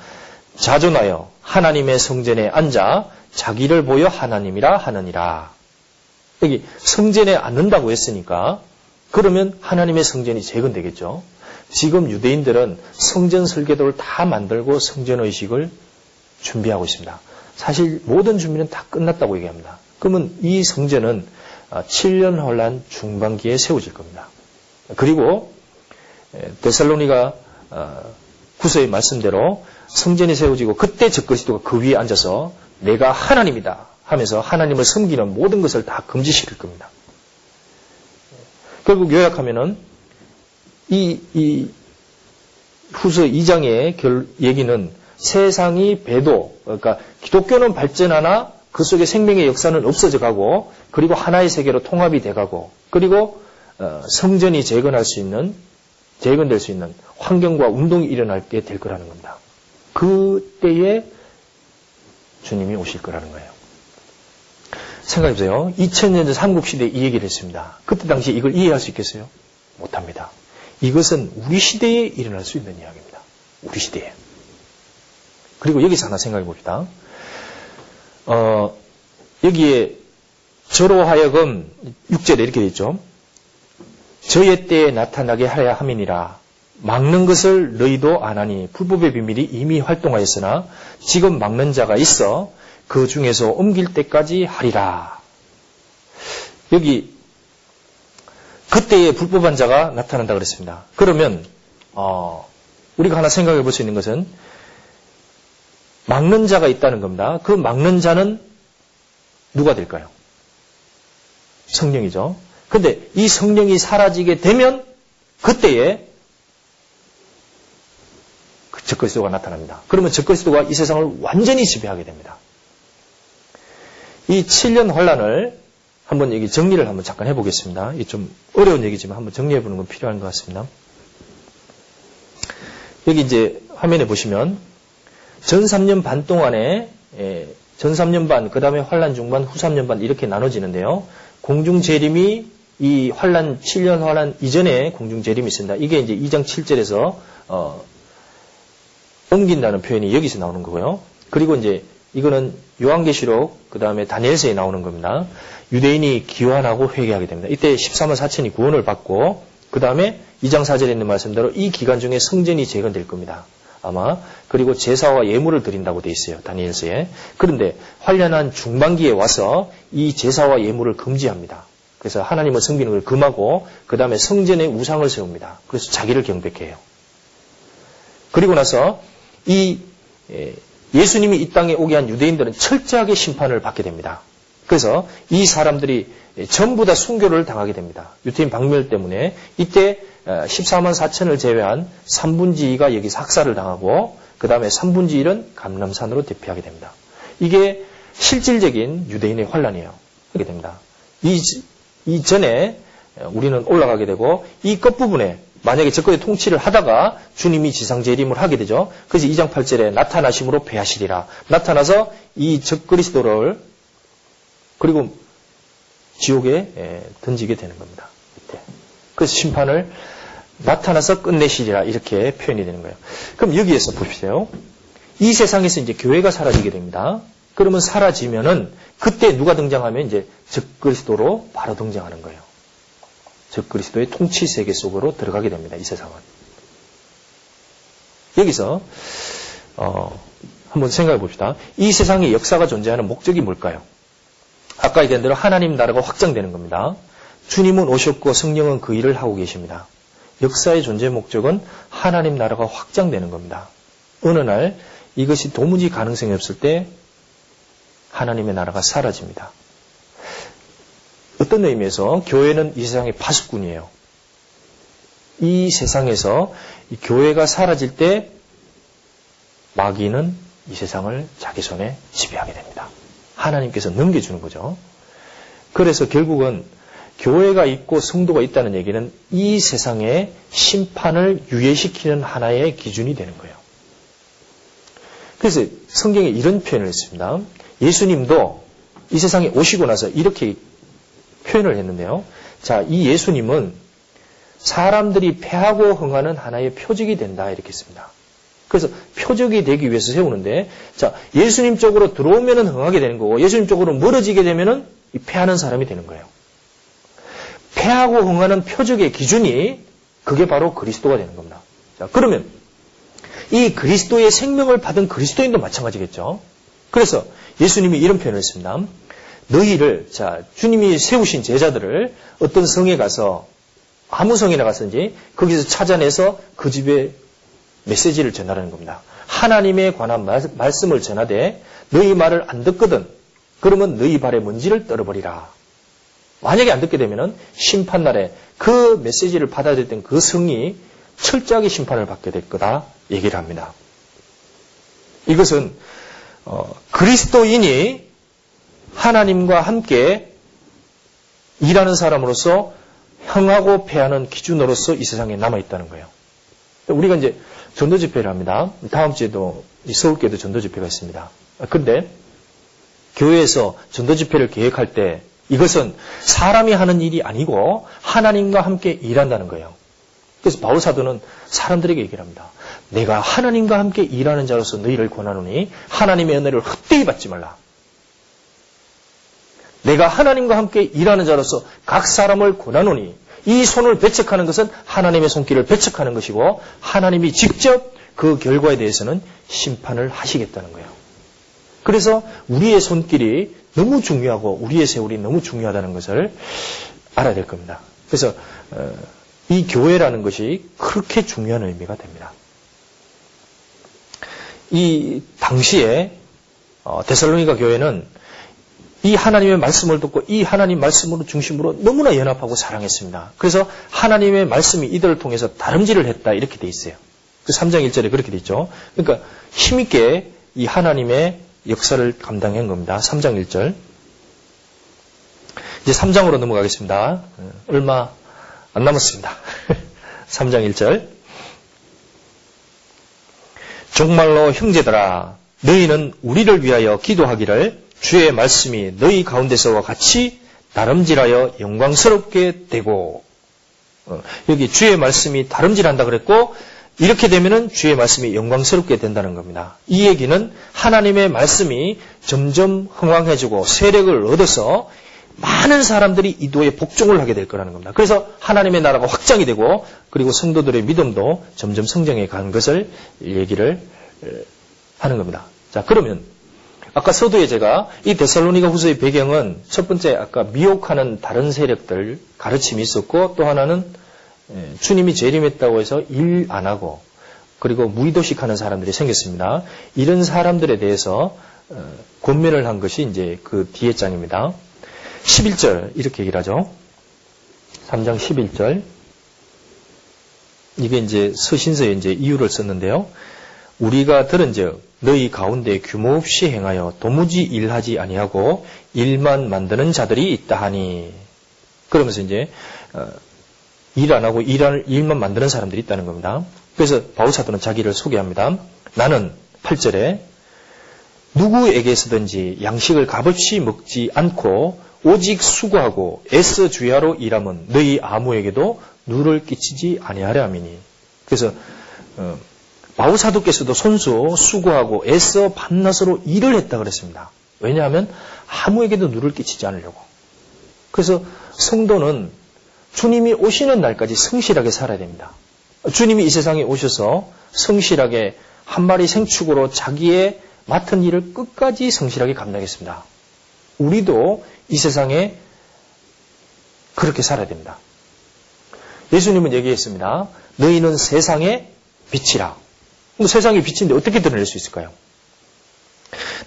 자존하여 하나님의 성전에 앉아 자기를 보여 하나님이라 하느니라. 여기 성전에 앉는다고 했으니까 그러면 하나님의 성전이 재건되겠죠. 지금 유대인들은 성전 설계도를 다 만들고 성전 의식을 준비하고 있습니다. 사실 모든 준비는 다 끝났다고 얘기합니다. 그러면 이 성전은 7년 어, 혼란 중반기에 세워질 겁니다. 그리고 데살로니가 어, 구서의 말씀대로 성전이 세워지고 그때 적그리스도가 그 위에 앉아서 내가 하나님이다 하면서 하나님을 섬기는 모든 것을 다 금지시킬 겁니다. 결국 요약하면은 이, 이 후서 2장의 결, 얘기는 세상이 배도, 그러니까 기독교는 발전하나 그 속에 생명의 역사는 없어져 가고, 그리고 하나의 세계로 통합이 돼 가고, 그리고 어, 성전이 재건할 수 있는, 재건될 수 있는 환경과 운동이 일어날 때될 거라는 겁니다. 그때에 주님이 오실 거라는 거예요. 생각해보세요. 2000년 전 삼국시대에 이 얘기를 했습니다. 그때 당시 이걸 이해할 수 있겠어요? 못합니다. 이것은 우리 시대에 일어날 수 있는 이야기입니다. 우리 시대에. 그리고 여기서 하나 생각해 봅시다. 어, 여기에 저로 하여금 6절에 이렇게 되어 있죠. 저의 때에 나타나게 하야 함이니라. 막는 것을 너희도 안 하니 불법의 비밀이 이미 활동하였으나 지금 막는 자가 있어 그 중에서 옮길 때까지 하리라. 여기 그때에 불법한 자가 나타난다 그랬습니다. 그러면 어, 우리가 하나 생각해 볼 수 있는 것은 막는 자가 있다는 겁니다. 그 막는 자는 누가 될까요? 성령이죠. 근데 이 성령이 사라지게 되면 그때에 그 적그리스도가 나타납니다. 그러면 적그리스도가 이 세상을 완전히 지배하게 됩니다. 이 7년 환란을 한번 여기 정리를 한번 잠깐 해보겠습니다. 이게 좀 어려운 얘기지만 한번 정리해보는 건 필요한 것 같습니다. 여기 이제 화면에 보시면 전 3년 반 동안에 예, 전 3년 반, 그 다음에 환란 중반, 후 3년 반 이렇게 나눠지는데요. 공중 재림이 이 환란 7년 환란 이전에 공중 재림이 있습니다. 이게 이제 2장 7절에서 어, 옮긴다는 표현이 여기서 나오는 거고요. 그리고 이제 이거는 요한계시록 그 다음에 다니엘서에 나오는 겁니다. 유대인이 기환하고 회개하게 됩니다. 이때 14만 4천이 구원을 받고 그 다음에 2장 4절에 있는 말씀대로 이 기간 중에 성전이 재건될 겁니다. 아마 그리고 제사와 예물을 드린다고 돼 있어요. 다니엘서에. 그런데 환련한 중반기에 와서 이 제사와 예물을 금지합니다. 그래서 하나님을 섬기는 걸 금하고 그 다음에 성전에 우상을 세웁니다. 그래서 자기를 경백해요. 그리고 나서 이 예수님이 이 땅에 오게 한 유대인들은 철저하게 심판을 받게 됩니다. 그래서 이 사람들이 전부 다 순교를 당하게 됩니다. 유태인 박멸 때문에 이때 14만 어, 4천을 제외한 3분지 2가 여기서 학살을 당하고 그 다음에 3분지 1은 감남산으로 대피하게 됩니다. 이게 실질적인 유대인의 환란이에요. 그렇게 됩니다. 이, 이전에 우리는 올라가게 되고 이 끝부분에 만약에 적그리 통치를 하다가 주님이 지상재림을 하게 되죠. 그래서 2장 8절에 나타나심으로 배하시리라. 나타나서 이 적그리스도를 그리고 지옥에 예, 던지게 되는 겁니다. 그래서 심판을 나타나서 끝내시리라 이렇게 표현이 되는 거예요. 그럼 여기에서 보십시오. 이 세상에서 이제 교회가 사라지게 됩니다. 그러면 사라지면은 그때 누가 등장하면 이제 적그리스도로 바로 등장하는 거예요. 적그리스도의 통치 세계 속으로 들어가게 됩니다. 이 세상은. 여기서 어, 한번 생각해 봅시다. 이 세상에 역사가 존재하는 목적이 뭘까요? 아까 얘기한 대로 하나님 나라가 확장되는 겁니다. 주님은 오셨고 성령은 그 일을 하고 계십니다. 역사의 존재 목적은 하나님 나라가 확장되는 겁니다. 어느 날 이것이 도무지 가능성이 없을 때 하나님의 나라가 사라집니다. 어떤 의미에서 교회는 이 세상의 파수꾼이에요. 이 세상에서 이 교회가 사라질 때 마귀는 이 세상을 자기 손에 지배하게 됩니다. 하나님께서 넘겨주는 거죠. 그래서 결국은 교회가 있고 성도가 있다는 얘기는 이 세상의 심판을 유예시키는 하나의 기준이 되는 거예요. 그래서 성경에 이런 표현을 했습니다. 예수님도 이 세상에 오시고 나서 이렇게 표현을 했는데요. 자, 이 예수님은 사람들이 패하고 흥하는 하나의 표적이 된다 이렇게 했습니다. 그래서 표적이 되기 위해서 세우는데 자, 예수님 쪽으로 들어오면은 흥하게 되는 거고 예수님 쪽으로 멀어지게 되면은 패하는 사람이 되는 거예요. 패하고 흥하는 표적의 기준이 그게 바로 그리스도가 되는 겁니다. 자, 그러면 이 그리스도의 생명을 받은 그리스도인도 마찬가지겠죠. 그래서 예수님이 이런 표현을 했습니다. 너희를, 자, 주님이 세우신 제자들을 어떤 성에 가서, 아무 성에 나갔든지 거기서 찾아내서 그 집에 메시지를 전하라는 겁니다. 하나님에 관한 말씀을 전하되 너희 말을 안 듣거든. 그러면 너희 발에 먼지를 떨어버리라. 만약에 안 듣게 되면 심판날에 그 메시지를 받아들였던 그 성이 철저하게 심판을 받게 될 거다 얘기를 합니다. 이것은 어, 그리스도인이 하나님과 함께 일하는 사람으로서 형하고 패하는 기준으로서 이 세상에 남아 있다는 거예요. 우리가 이제 전도 집회를 합니다. 다음 주에도 서울교회도 전도 집회가 있습니다. 그런데 교회에서 전도 집회를 계획할 때 이것은 사람이 하는 일이 아니고 하나님과 함께 일한다는 거예요. 그래서 바울 사도는 사람들에게 얘기를 합니다. 내가 하나님과 함께 일하는 자로서 너희를 권하노니 하나님의 은혜를 헛되이 받지 말라. 내가 하나님과 함께 일하는 자로서 각 사람을 권하노니 이 손을 배척하는 것은 하나님의 손길을 배척하는 것이고 하나님이 직접 그 결과에 대해서는 심판을 하시겠다는 거예요. 그래서 우리의 손길이 너무 중요하고 우리의 세월이 너무 중요하다는 것을 알아야 될 겁니다. 그래서 어, 이 교회라는 것이 그렇게 중요한 의미가 됩니다. 이 당시에 어, 데살로니가 교회는 이 하나님의 말씀을 듣고 이 하나님 말씀으로 중심으로 너무나 연합하고 사랑했습니다. 그래서 하나님의 말씀이 이들을 통해서 다름질을 했다 이렇게 돼 있어요. 그 3장 1절에 그렇게 돼 있죠. 그러니까 힘있게 이 하나님의 역사를 감당한 겁니다. 3장 1절. 이제 3장으로 넘어가겠습니다. 어, 얼마 안 남았습니다. 3장 1절. 정말로 형제들아, 너희는 우리를 위하여 기도하기를 주의 말씀이 너희 가운데서와 같이 다름질하여 영광스럽게 되고, 어, 여기 주의 말씀이 다름질한다 그랬고, 이렇게 되면은 주의 말씀이 영광스럽게 된다는 겁니다. 이 얘기는 하나님의 말씀이 점점 흥왕해지고 세력을 얻어서 많은 사람들이 이도에 복종을 하게 될 거라는 겁니다. 그래서 하나님의 나라가 확장이 되고 그리고 성도들의 믿음도 점점 성장해 가는 것을 얘기를 하는 겁니다. 자, 그러면 아까 서두에 제가 이 데살로니가 후서의 배경은 첫 번째 아까 미혹하는 다른 세력들 가르침이 있었고 또 하나는 주님이 재림했다고 해서 일 안 하고 그리고 무의도식하는 사람들이 생겼습니다. 이런 사람들에 대해서 어, 권면을 한 것이 이제 그 뒤에 장입니다. 11절 이렇게 얘기를 하죠. 3장 11절 이게 이제 서신서에 이제 이유를 썼는데요. 우리가 들은즉 너희 가운데 규모 없이 행하여 도무지 일하지 아니하고 일만 만드는 자들이 있다 하니 그러면서 이제 어, 일안 하고 일할, 일만 만드는 사람들이 있다는 겁니다. 그래서 바울사도는 자기를 소개합니다. 나는 8절에 누구에게서든지 양식을 값없이 먹지 않고 오직 수고하고 애써 주야로 일함은 너희 아무에게도 누를 끼치지 아니하려 함이니. 그래서 어, 바울사도께서도 손수 수고하고 애써 밤낮으로 일을 했다 그랬습니다. 왜냐하면 아무에게도 누를 끼치지 않으려고. 그래서 성도는 주님이 오시는 날까지 성실하게 살아야 됩니다. 주님이 이 세상에 오셔서 성실하게 한 마리 생축으로 자기의 맡은 일을 끝까지 성실하게 감당했습니다. 우리도 이 세상에 그렇게 살아야 됩니다. 예수님은 얘기했습니다. 너희는 세상의 빛이라. 뭐 세상의 빛인데 어떻게 드러낼 수 있을까요?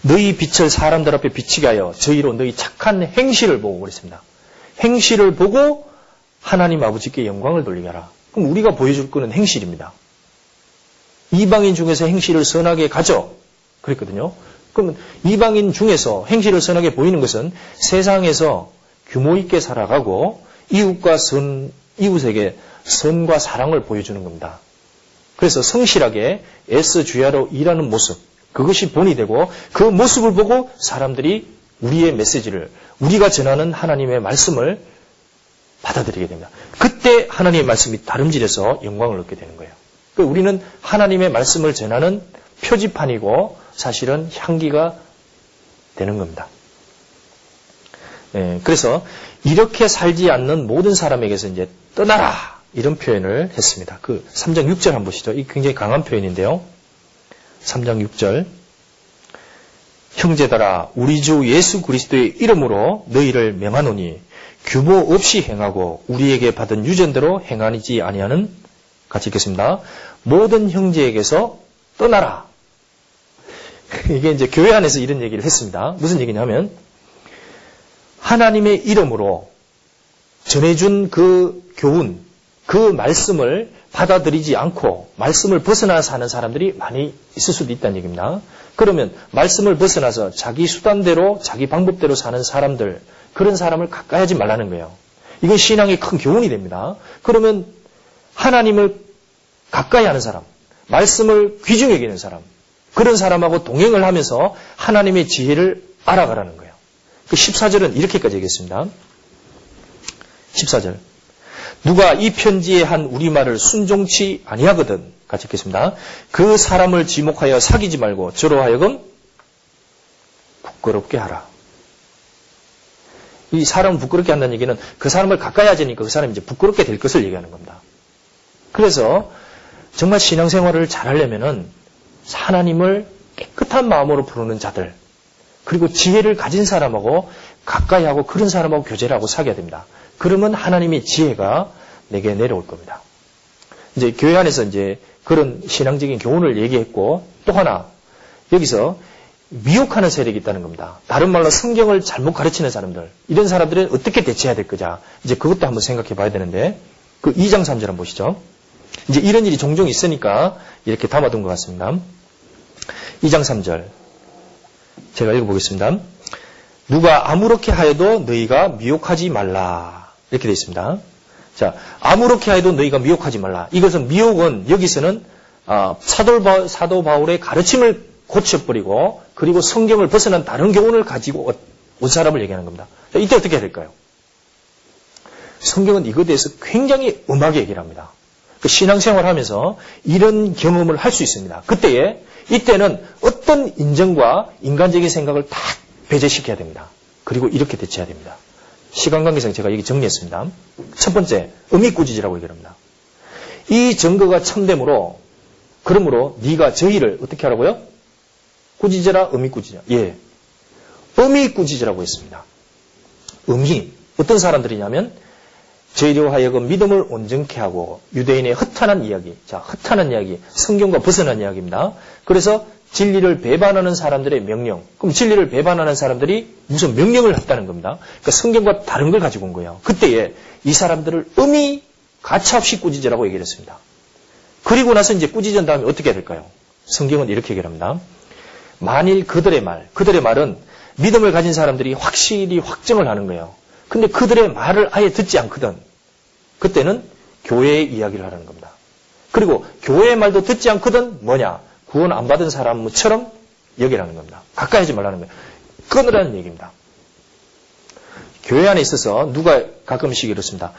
너희 빛을 사람들 앞에 비치게 하여 저희로 너희 착한 행실을 보고 그랬습니다. 행실을 보고 하나님 아버지께 영광을 돌리게 하라. 그럼 우리가 보여줄 거는 행실입니다. 이방인 중에서 행실을 선하게 가져. 그랬거든요. 그러면 이방인 중에서 행실을 선하게 보이는 것은 세상에서 규모 있게 살아가고 이웃과 선, 이웃에게 선과 사랑을 보여주는 겁니다. 그래서 성실하게 애써 주야로 일하는 모습, 그것이 본이 되고 그 모습을 보고 사람들이 우리의 메시지를, 우리가 전하는 하나님의 말씀을 받아들이게 됩니다. 그때 하나님의 말씀이 다름질해서 영광을 얻게 되는 거예요. 그러니까 우리는 하나님의 말씀을 전하는 표지판이고 사실은 향기가 되는 겁니다. 예, 그래서 이렇게 살지 않는 모든 사람에게서 이제 떠나라 이런 표현을 했습니다. 그 3장 6절 한번 보시죠. 이 굉장히 강한 표현인데요. 3장 6절 형제들아 우리 주 예수 그리스도의 이름으로 너희를 명하노니 규모 없이 행하고 우리에게 받은 유전대로 행하지 아니하는 같이 읽겠습니다. 모든 형제에게서 떠나라. 이게 이제 교회 안에서 이런 얘기를 했습니다. 무슨 얘기냐면 하나님의 이름으로 전해준 그 교훈, 그 말씀을 받아들이지 않고 말씀을 벗어나 사는 사람들이 많이 있을 수도 있다는 얘기입니다. 그러면 말씀을 벗어나서 자기 수단대로 자기 방법대로 사는 사람들 그런 사람을 가까이 하지 말라는 거예요. 이건 신앙의 큰 교훈이 됩니다. 그러면 하나님을 가까이 하는 사람, 말씀을 귀중히 여기는 사람, 그런 사람하고 동행을 하면서 하나님의 지혜를 알아가라는 거예요. 그 14절은 이렇게까지 얘기했습니다. 14절. 누가 이 편지에 한 우리말을 순종치 아니하거든. 같이 읽겠습니다. 그 사람을 지목하여 사귀지 말고 저로 하여금 부끄럽게 하라. 이 사람을 부끄럽게 한다는 얘기는 그 사람을 가까이 하자니까 그 사람이 이제 부끄럽게 될 것을 얘기하는 겁니다. 그래서 정말 신앙생활을 잘하려면은 하나님을 깨끗한 마음으로 부르는 자들, 그리고 지혜를 가진 사람하고 가까이 하고 그런 사람하고 교제를 하고 사귀어야 됩니다. 그러면 하나님의 지혜가 내게 내려올 겁니다. 이제 교회 안에서 이제 그런 신앙적인 교훈을 얘기했고 또 하나 여기서 미혹하는 세력이 있다는 겁니다. 다른 말로 성경을 잘못 가르치는 사람들 이런 사람들은 어떻게 대처해야 될 거냐 이제 그것도 한번 생각해 봐야 되는데 그 2장 3절 한번 보시죠. 이제 이런 일이 종종 있으니까 이렇게 담아둔 것 같습니다. 2장 3절. 제가 읽어보겠습니다. 누가 아무렇게 하여도 너희가 미혹하지 말라. 이렇게 되어 있습니다. 자, 아무렇게 하여도 너희가 미혹하지 말라. 이것은 미혹은 여기서는 어, 사도, 바울의 가르침을 고쳐버리고 그리고 성경을 벗어난 다른 교훈을 가지고 온 사람을 얘기하는 겁니다. 자, 이때 어떻게 해야 될까요? 성경은 이것에 대해서 굉장히 음하게 얘기를 합니다. 그 신앙생활 하면서 이런 경험을 할 수 있습니다. 그때에 이때는 어떤 인정과 인간적인 생각을 다 배제시켜야 됩니다. 그리고 이렇게 대처해야 됩니다. 시간 관계상 제가 여기 정리했습니다. 첫 번째, 음이꾸지지라고 얘기합니다. 이 증거가 참되므로 그러므로 네가 저희를 어떻게 하라고요? 꾸짖어라, 음이꾸짖어. 예. 음이꾸짖으라고 했습니다. 음이 어떤 사람들이냐면 저희로 하여금 믿음을 온전케 하고 유대인의 허탄한 이야기, 자 허탄한 이야기, 성경과 벗어난 이야기입니다. 그래서 진리를 배반하는 사람들의 명령. 그럼 진리를 배반하는 사람들이 무슨 명령을 했다는 겁니다. 그러니까 성경과 다른 걸 가지고 온 거예요. 그때에 이 사람들을 음이 가차없이 꾸짖으라고 얘기를 했습니다. 그리고 나서 이제 꾸짖은 다음에 어떻게 해야 될까요? 성경은 이렇게 얘기를 합니다. 만일 그들의 말, 그들의 말은 믿음을 가진 사람들이 확실히 확정을 하는 거예요. 근데 그들의 말을 아예 듣지 않거든. 그때는 교회의 이야기를 하라는 겁니다. 그리고 교회의 말도 듣지 않거든 뭐냐? 구원 안 받은 사람처럼 여기라는 겁니다. 가까이 하지 말라는 거예요. 끊으라는 얘기입니다. 교회 안에 있어서 누가 가끔씩 이렇습니다.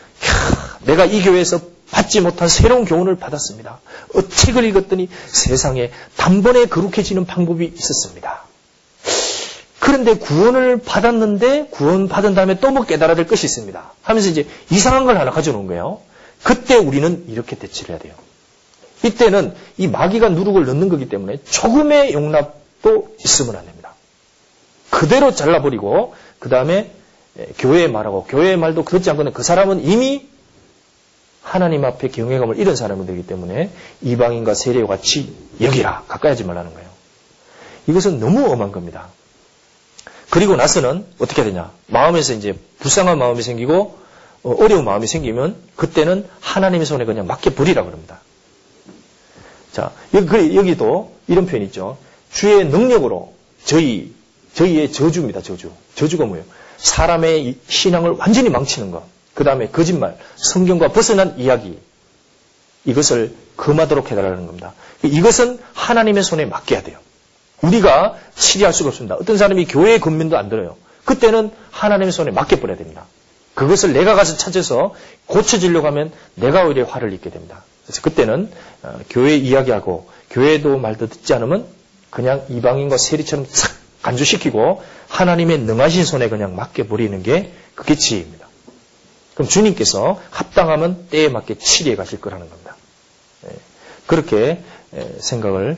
내가 이 교회에서 받지 못한 새로운 교훈을 받았습니다. 어, 책을 읽었더니 세상에 단번에 거룩해지는 방법이 있었습니다. 그런데 구원을 받았는데 구원 받은 다음에 또 뭐 깨달아야 될 것이 있습니다. 하면서 이제 이상한 걸 하나 가져오는 거예요. 그때 우리는 이렇게 대치를 해야 돼요. 이때는 이 마귀가 누룩을 넣는 거기 때문에 조금의 용납도 있으면 안 됩니다. 그대로 잘라버리고 그 다음에 교회에 말하고 교회의 말도 그렇지 않거든 그 사람은 이미 하나님 앞에 경외감을 잃은 사람이 되기 때문에 이방인과 세례와 같이 여기라 가까이 하지 말라는 거예요. 이것은 너무 엄한 겁니다. 그리고 나서는 어떻게 되냐? 마음에서 이제 불쌍한 마음이 생기고 어, 어려운 마음이 생기면 그때는 하나님의 손에 그냥 맡겨 버리라 그럽니다. 자, 여기, 여기 도 이런 표현 있죠. 주의 능력으로 저희, 저희의 저주입니다, 저주. 저주가 뭐예요? 사람의 신앙을 완전히 망치는 것. 그 다음에 거짓말, 성경과 벗어난 이야기. 이것을 금하도록 해달라는 겁니다. 이것은 하나님의 손에 맡겨야 돼요. 우리가 치리할 수가 없습니다. 어떤 사람이 교회의 근면도 안 들어요. 그때는 하나님의 손에 맡겨버려야 됩니다. 그것을 내가 가서 찾아서 고쳐지려고 하면 내가 오히려 화를 입게 됩니다. 그래서 그때는 어, 교회 이야기하고 교회도 말도 듣지 않으면 그냥 이방인과 세리처럼 싹 간주시키고 하나님의 능하신 손에 그냥 맡겨버리는 게 그게 지혜입니다. 그럼 주님께서 합당하면 때에 맞게 치리해 가실 거라는 겁니다. 예, 그렇게 생각을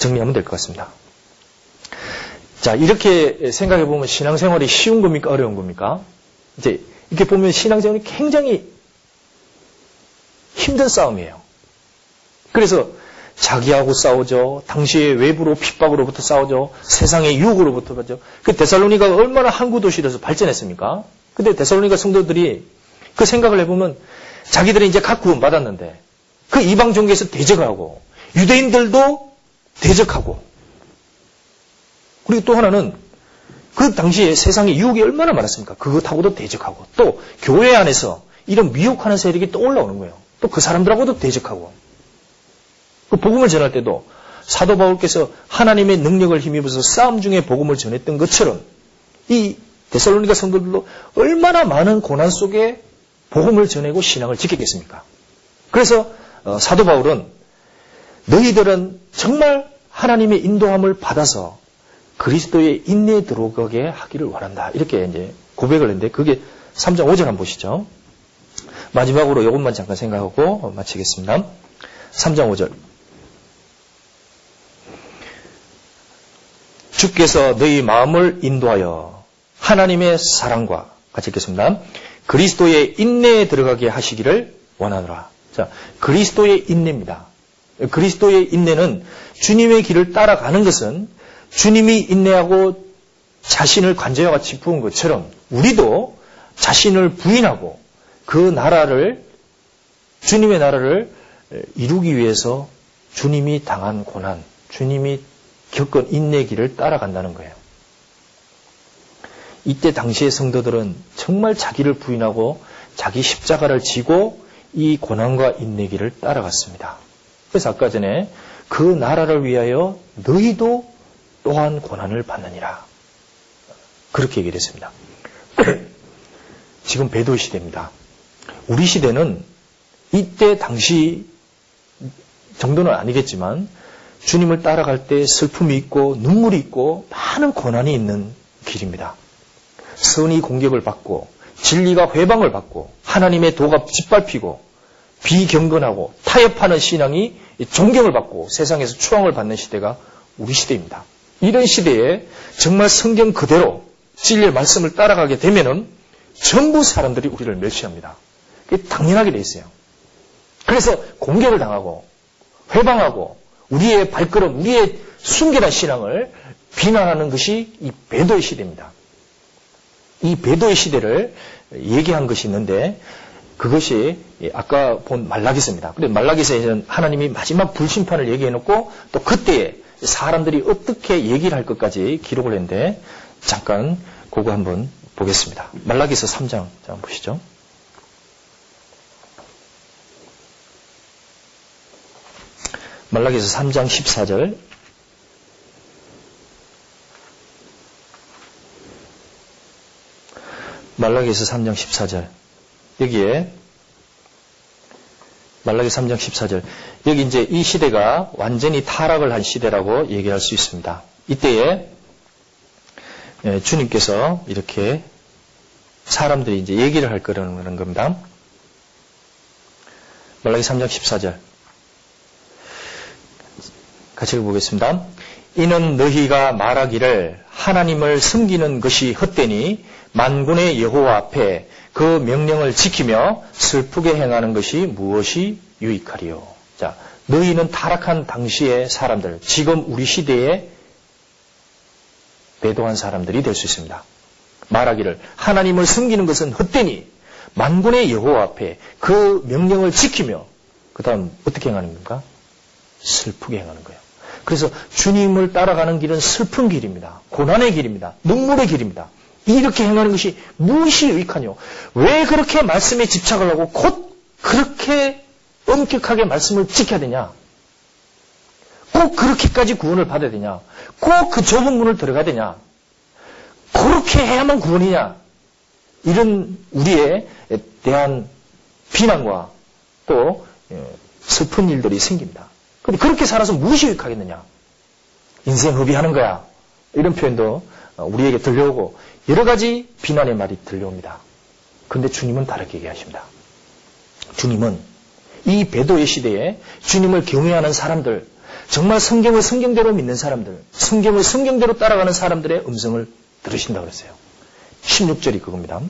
정리하면 될 것 같습니다. 자, 이렇게 생각해 보면 신앙생활이 쉬운 겁니까? 어려운 겁니까? 이제 이렇게 보면 신앙생활이 굉장히 힘든 싸움이에요. 그래서 자기하고 싸우죠. 당시에 외부로 핍박으로부터 싸우죠. 세상의 유혹으로부터 그죠. 그 데살로니가가 얼마나 항구 도시로서 발전했습니까? 근데 데살로니가 성도들이 그 생각을 해보면 자기들이 이제 각 구원 받았는데 그 이방 종교에서 대적하고 유대인들도 대적하고 그리고 또 하나는 그 당시에 세상에 유혹이 얼마나 많았습니까? 그것하고도 대적하고 또 교회 안에서 이런 미혹하는 세력이 또 올라오는 거예요. 또 그 사람들하고도 대적하고 그 복음을 전할 때도 사도 바울께서 하나님의 능력을 힘입어서 싸움 중에 복음을 전했던 것처럼 이 데살로니가 성도들도 얼마나 많은 고난 속에 복음을 전하고 신앙을 지켰겠습니까? 그래서 어, 사도 바울은 너희들은 정말 하나님의 인도함을 받아서 그리스도의 인내에 들어가게 하기를 원한다. 이렇게 이제 고백을 했는데 그게 3장 5절 한번 보시죠. 마지막으로 이것만 잠깐 생각하고 마치겠습니다. 3장 5절. 주께서 너희 마음을 인도하여 하나님의 사랑과 같이 읽겠습니다. 그리스도의 인내에 들어가게 하시기를 원하노라. 자, 그리스도의 인내입니다. 그리스도의 인내는 주님의 길을 따라가는 것은 주님이 인내하고 자신을 관제와 같이 부은 것처럼 우리도 자신을 부인하고 그 나라를 주님의 나라를 이루기 위해서 주님이 당한 고난, 주님이 겪은 인내기를 따라간다는 거예요. 이때 당시의 성도들은 정말 자기를 부인하고 자기 십자가를 지고 이 고난과 인내기를 따라갔습니다. 그래서 아까 전에 그 나라를 위하여 너희도 또한 고난을 받느니라. 그렇게 얘기를 했습니다. 지금 배도 시대입니다. 우리 시대는 이때 당시 정도는 아니겠지만 주님을 따라갈 때 슬픔이 있고 눈물이 있고 많은 고난이 있는 길입니다. 선이 공격을 받고 진리가 회방을 받고 하나님의 도가 짓밟히고 비경건하고 타협하는 신앙이 존경을 받고 세상에서 추앙을 받는 시대가 우리 시대입니다. 이런 시대에 정말 성경 그대로 진리의 말씀을 따라가게 되면은 전부 사람들이 우리를 멸시합니다. 그게 당연하게 돼 있어요. 그래서 공격을 당하고 회방하고 우리의 발걸음, 우리의 순결한 신앙을 비난하는 것이 이 배도의 시대입니다. 이 배도의 시대를 얘기한 것이 있는데 그것이 예, 아까 본 말라기서입니다. 그런데 말라기서에는 하나님이 마지막 불심판을 얘기해놓고 또 그때에 사람들이 어떻게 얘기를 할 것까지 기록을 했는데 잠깐 그거 한번 보겠습니다. 말라기서 3장 자 보시죠. 말라기서 3장 14절 말라기서 3장 14절 여기에 말라기 3장 14절 여기 이제 이 시대가 완전히 타락을 한 시대라고 얘기할 수 있습니다. 이때에 예, 주님께서 이렇게 사람들이 이제 얘기를 할 거라는 겁니다. 말라기 3장 14절. 같이 읽어보겠습니다. 이는 너희가 말하기를 하나님을 섬기는 것이 헛되니 만군의 여호와 앞에 그 명령을 지키며 슬프게 행하는 것이 무엇이 유익하리요. 자, 너희는 타락한 당시의 사람들, 지금 우리 시대에 배도한 사람들이 될 수 있습니다. 말하기를 하나님을 섬기는 것은 헛되니 만군의 여호와 앞에 그 명령을 지키며 그 다음 어떻게 행하는 겁니까? 슬프게 행하는 거예요. 그래서 주님을 따라가는 길은 슬픈 길입니다. 고난의 길입니다. 눈물의 길입니다. 이렇게 행하는 것이 무엇이 유익하뇨? 왜 그렇게 말씀에 집착을 하고 곧 그렇게 엄격하게 말씀을 지켜야 되냐? 꼭 그렇게까지 구원을 받아야 되냐? 꼭 그 좁은 문을 들어가야 되냐? 그렇게 해야만 구원이냐? 이런 우리에 대한 비난과 또 예, 슬픈 일들이 생깁니다. 근데 그렇게 살아서 무엇이 유익하겠느냐? 인생 허비하는 거야. 이런 표현도 우리에게 들려오고 여러 가지 비난의 말이 들려옵니다. 그런데 주님은 다르게 얘기하십니다. 주님은 이 배도의 시대에 주님을 경외하는 사람들, 정말 성경을 성경대로 믿는 사람들, 성경을 성경대로 따라가는 사람들의 음성을 들으신다고 그랬어요. 16절이 그겁니다.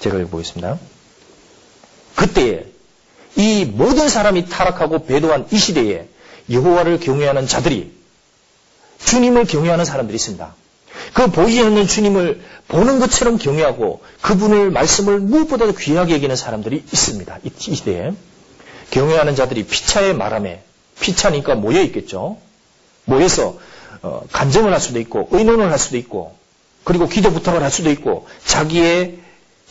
제가 읽어보겠습니다. 그때에 이 모든 사람이 타락하고 배도한 이 시대에 여호와를 경외하는 자들이 주님을 경외하는 사람들이 있습니다. 그 보이지 않는 주님을 보는 것처럼 경외하고 그분을 말씀을 무엇보다도 귀하게 여기는 사람들이 있습니다. 이 시대에 경외하는 자들이 피차에 말함에 피차니까 모여 있겠죠. 모여서 어, 간증을 할 수도 있고 의논을 할 수도 있고 그리고 기도 부탁을 할 수도 있고 자기의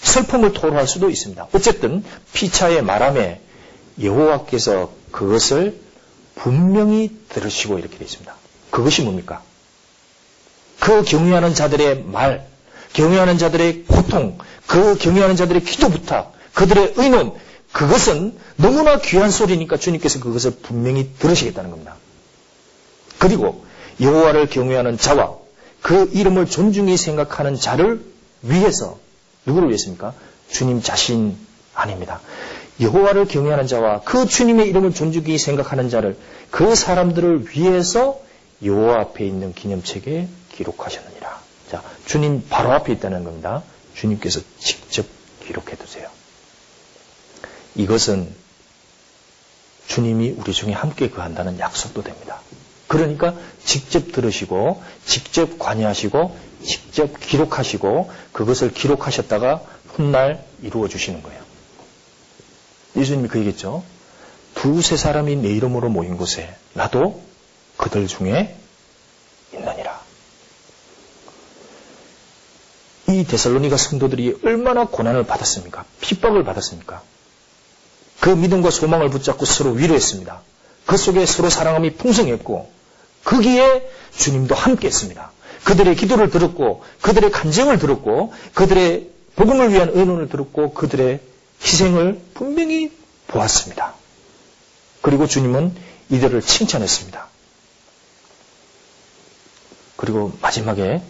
슬픔을 토로할 수도 있습니다. 어쨌든 피차의 말함에 여호와께서 그것을 분명히 들으시고 이렇게 되어 있습니다. 그것이 뭡니까? 그 경외하는 자들의 말, 경외하는 자들의 고통, 그 경외하는 자들의 기도 부탁, 그들의 의논, 그것은 너무나 귀한 소리니까 주님께서 그것을 분명히 들으시겠다는 겁니다. 그리고 여호와를 경외하는 자와 그 이름을 존중히 생각하는 자를 위해서 누구를 위해서입니까? 주님 자신 아닙니다. 여호와를 경외하는 자와 그 주님의 이름을 존중히 생각하는 자를 그 사람들을 위해서 여호와 앞에 있는 기념책에 기록하셨느니라. 자, 주님 바로 앞에 있다는 겁니다. 주님께서 직접 기록해 두세요. 이것은 주님이 우리 중에 함께 그한다는 약속도 됩니다. 그러니까 직접 들으시고, 직접 관여하시고, 직접 기록하시고, 그것을 기록하셨다가 훗날 이루어 주시는 거예요. 예수님이 그 얘기했죠. 두세 사람이 내 이름으로 모인 곳에 나도 그들 중에 있느니라. 이 데살로니가 성도들이 얼마나 고난을 받았습니까? 핍박을 받았습니까? 그 믿음과 소망을 붙잡고 서로 위로했습니다. 그 속에 서로 사랑함이 풍성했고 거기에 주님도 함께 했습니다. 그들의 기도를 들었고 그들의 간증을 들었고 그들의 복음을 위한 의논을 들었고 그들의 희생을 분명히 보았습니다. 그리고 주님은 이들을 칭찬했습니다. 그리고 마지막에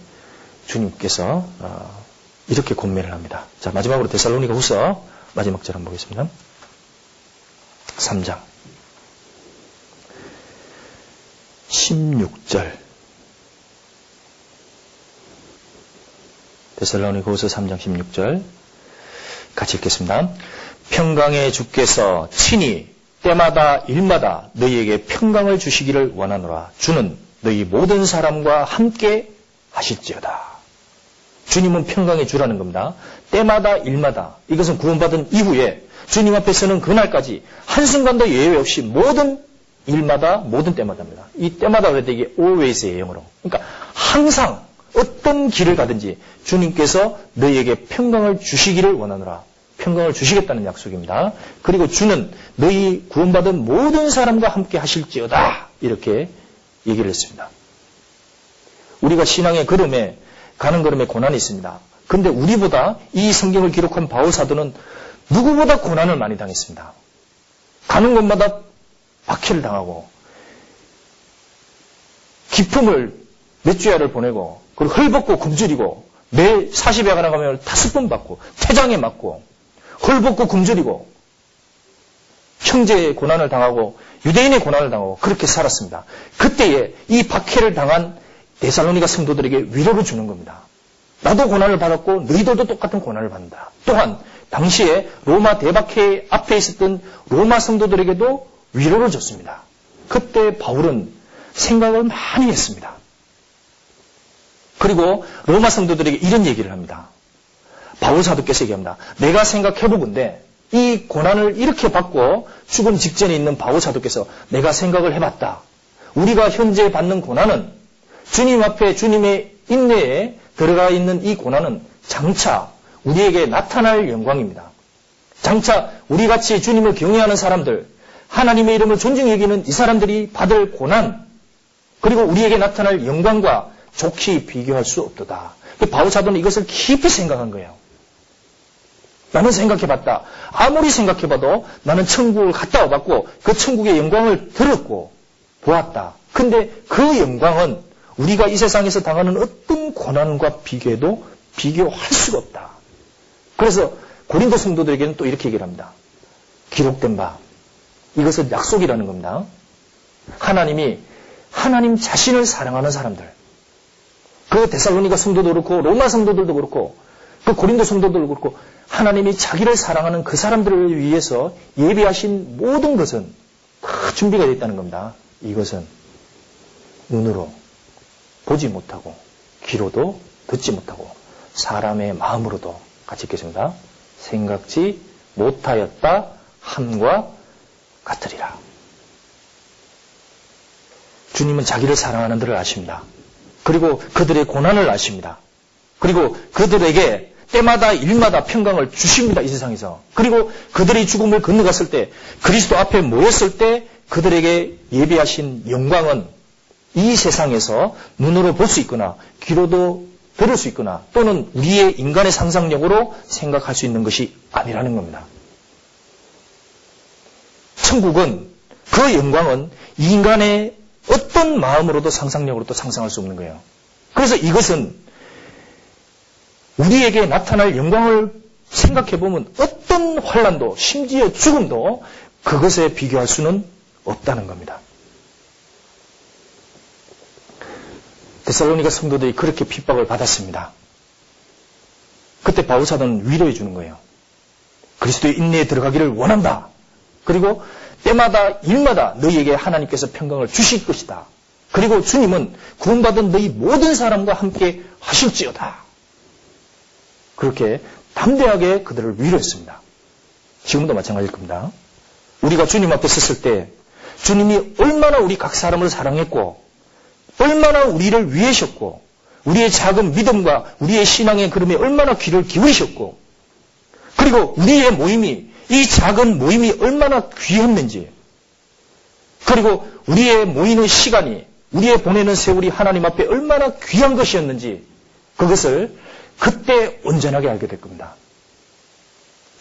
주님께서 어, 이렇게 권면을 합니다. 자 마지막으로 데살로니가 후서 마지막 절 한번 보겠습니다. 3장 16절 데살로니가 후서 3장 16절 같이 읽겠습니다. 평강의 주께서 친히 때마다 일마다 너희에게 평강을 주시기를 원하노라. 주는 너희 모든 사람과 함께 하실지어다. 주님은 평강의 주라는 겁니다. 때마다 일마다 이것은 구원받은 이후에 주님 앞에 서는 그날까지 한순간도 예외 없이 모든 일마다 모든 때마다입니다. 이 때마다 때 이게 always의 영어로. 그러니까 항상 어떤 길을 가든지 주님께서 너희에게 평강을 주시기를 원하노라. 평강을 주시겠다는 약속입니다. 그리고 주는 너희 구원받은 모든 사람과 함께 하실지어다. 이렇게 얘기를 했습니다. 우리가 신앙의 걸음에 가는 걸음에 고난이 있습니다. 근데 우리보다 이 성경을 기록한 바울 사도는 누구보다 고난을 많이 당했습니다. 가는 곳마다 박해를 당하고 기품을 몇 주야를 보내고 그리고 헐벗고 굶주리고 매 40여 가나 가면 다섯 번 받고 태장에 맞고 헐벗고 굶주리고 형제의 고난을 당하고 유대인의 고난을 당하고 그렇게 살았습니다. 그때에 이 박해를 당한 데살로니가 성도들에게 위로를 주는 겁니다. 나도 고난을 받았고 너희들도 똑같은 고난을 받는다. 또한 당시에 로마 대박해 앞에 있었던 로마 성도들에게도 위로를 줬습니다. 그때 바울은 생각을 많이 했습니다. 그리고 로마 성도들에게 이런 얘기를 합니다. 바울 사도께서 얘기합니다. 내가 생각해보건데 이 고난을 이렇게 받고 죽음 직전에 있는 바울 사도께서 내가 생각을 해봤다. 우리가 현재 받는 고난은 주님 앞에 주님의 인내에 들어가 있는 이 고난은 장차 우리에게 나타날 영광입니다. 장차 우리 같이 주님을 경외하는 사람들, 하나님의 이름을 존중히 여기는 이 사람들이 받을 고난, 그리고 우리에게 나타날 영광과 좋게 비교할 수 없도다. 바울 사도는 이것을 깊이 생각한 거예요. 나는 생각해봤다. 아무리 생각해봐도 나는 천국을 갔다 와봤고 그 천국의 영광을 들었고 보았다. 근데 그 영광은 우리가 이 세상에서 당하는 어떤 고난과 비교해도 비교할 수가 없다. 그래서 고린도 성도들에게는 또 이렇게 얘기를 합니다. 기록된 바. 이것은 약속이라는 겁니다. 하나님이 하나님 자신을 사랑하는 사람들. 그 데살로니가 성도도 그렇고 로마 성도들도 그렇고 그 고린도 성도들도 그렇고 하나님이 자기를 사랑하는 그 사람들을 위해서 예비하신 모든 것은 다 준비가 되어 있다는 겁니다. 이것은 눈으로 보지 못하고 귀로도 듣지 못하고 사람의 마음으로도 같이 읽겠습니다. 생각지 못하였다 함과 같으리라. 주님은 자기를 사랑하는 들을 아십니다. 그리고 그들의 고난을 아십니다. 그리고 그들에게 때마다 일마다 평강을 주십니다. 이 세상에서. 그리고 그들이 죽음을 건너갔을 때 그리스도 앞에 모였을 때 그들에게 예비하신 영광은 이 세상에서 눈으로 볼 수 있거나 귀로도 들을 수 있거나 또는 우리의 인간의 상상력으로 생각할 수 있는 것이 아니라는 겁니다. 천국은 그 영광은 인간의 어떤 마음으로도 상상력으로도 상상할 수 없는 거예요. 그래서 이것은 우리에게 나타날 영광을 생각해 보면 어떤 환란도 심지어 죽음도 그것에 비교할 수는 없다는 겁니다. 데살로니가 성도들이 그렇게 핍박을 받았습니다. 그때 바울사도는 위로해 주는 거예요. 그리스도의 인내에 들어가기를 원한다. 그리고 때마다 일마다 너희에게 하나님께서 평강을 주실 것이다. 그리고 주님은 구원받은 너희 모든 사람과 함께 하실지어다. 그렇게 담대하게 그들을 위로했습니다. 지금도 마찬가지일 겁니다. 우리가 주님 앞에 섰을 때 주님이 얼마나 우리 각 사람을 사랑했고 얼마나 우리를 위해셨고 우리의 작은 믿음과 우리의 신앙의 걸음에 얼마나 귀를 기울이셨고 그리고 우리의 모임이 이 작은 모임이 얼마나 귀했는지 그리고 우리의 모이는 시간이 우리의 보내는 세월이 하나님 앞에 얼마나 귀한 것이었는지 그것을 그때 온전하게 알게 될 겁니다.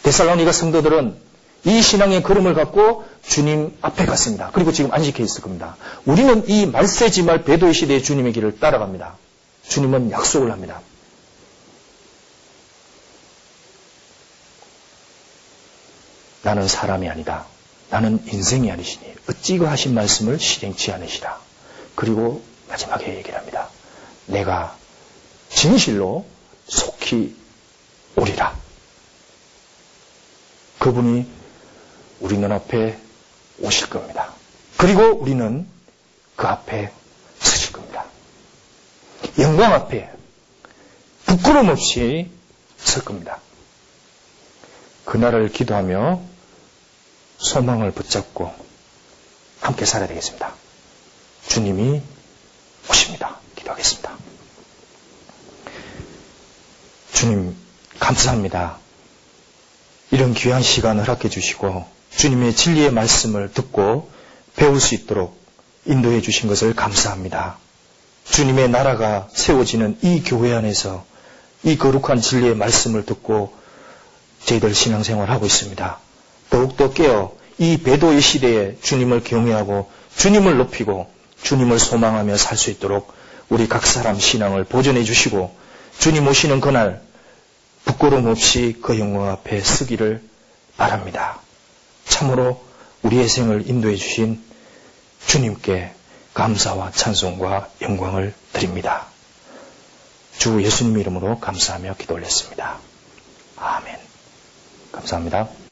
데살로니가 성도들은 이 신앙의 걸음을 갖고 주님 앞에 갔습니다. 그리고 지금 안식해 있을 겁니다. 우리는 이 말세지말 배도의 시대의 주님의 길을 따라갑니다. 주님은 약속을 합니다. 나는 사람이 아니다. 나는 인생이 아니시니 어찌 그 하신 말씀을 실행치 않으시다. 그리고 마지막에 얘기를 합니다. 내가 진실로 속히 오리라. 그분이 우리 눈앞에 오실 겁니다. 그리고 우리는 그 앞에 서실 겁니다. 영광 앞에 부끄럼 없이 설 겁니다. 그날을 기도하며 소망을 붙잡고 함께 살아야 되겠습니다. 주님이 오십니다. 기도하겠습니다. 주님, 감사합니다. 이런 귀한 시간을 허락해 주시고 주님의 진리의 말씀을 듣고 배울 수 있도록 인도해 주신 것을 감사합니다. 주님의 나라가 세워지는 이 교회 안에서 이 거룩한 진리의 말씀을 듣고 저희들 신앙생활 하고 있습니다. 더욱더 깨어 이 배도의 시대에 주님을 경외하고 주님을 높이고 주님을 소망하며 살 수 있도록 우리 각 사람 신앙을 보존해 주시고 주님 오시는 그날 부끄러움 없이 그 영광 앞에 서기를 바랍니다. 참으로 우리의 생을 인도해 주신 주님께 감사와 찬송과 영광을 드립니다. 주 예수님 이름으로 감사하며 기도 올렸습니다. 아멘. 감사합니다.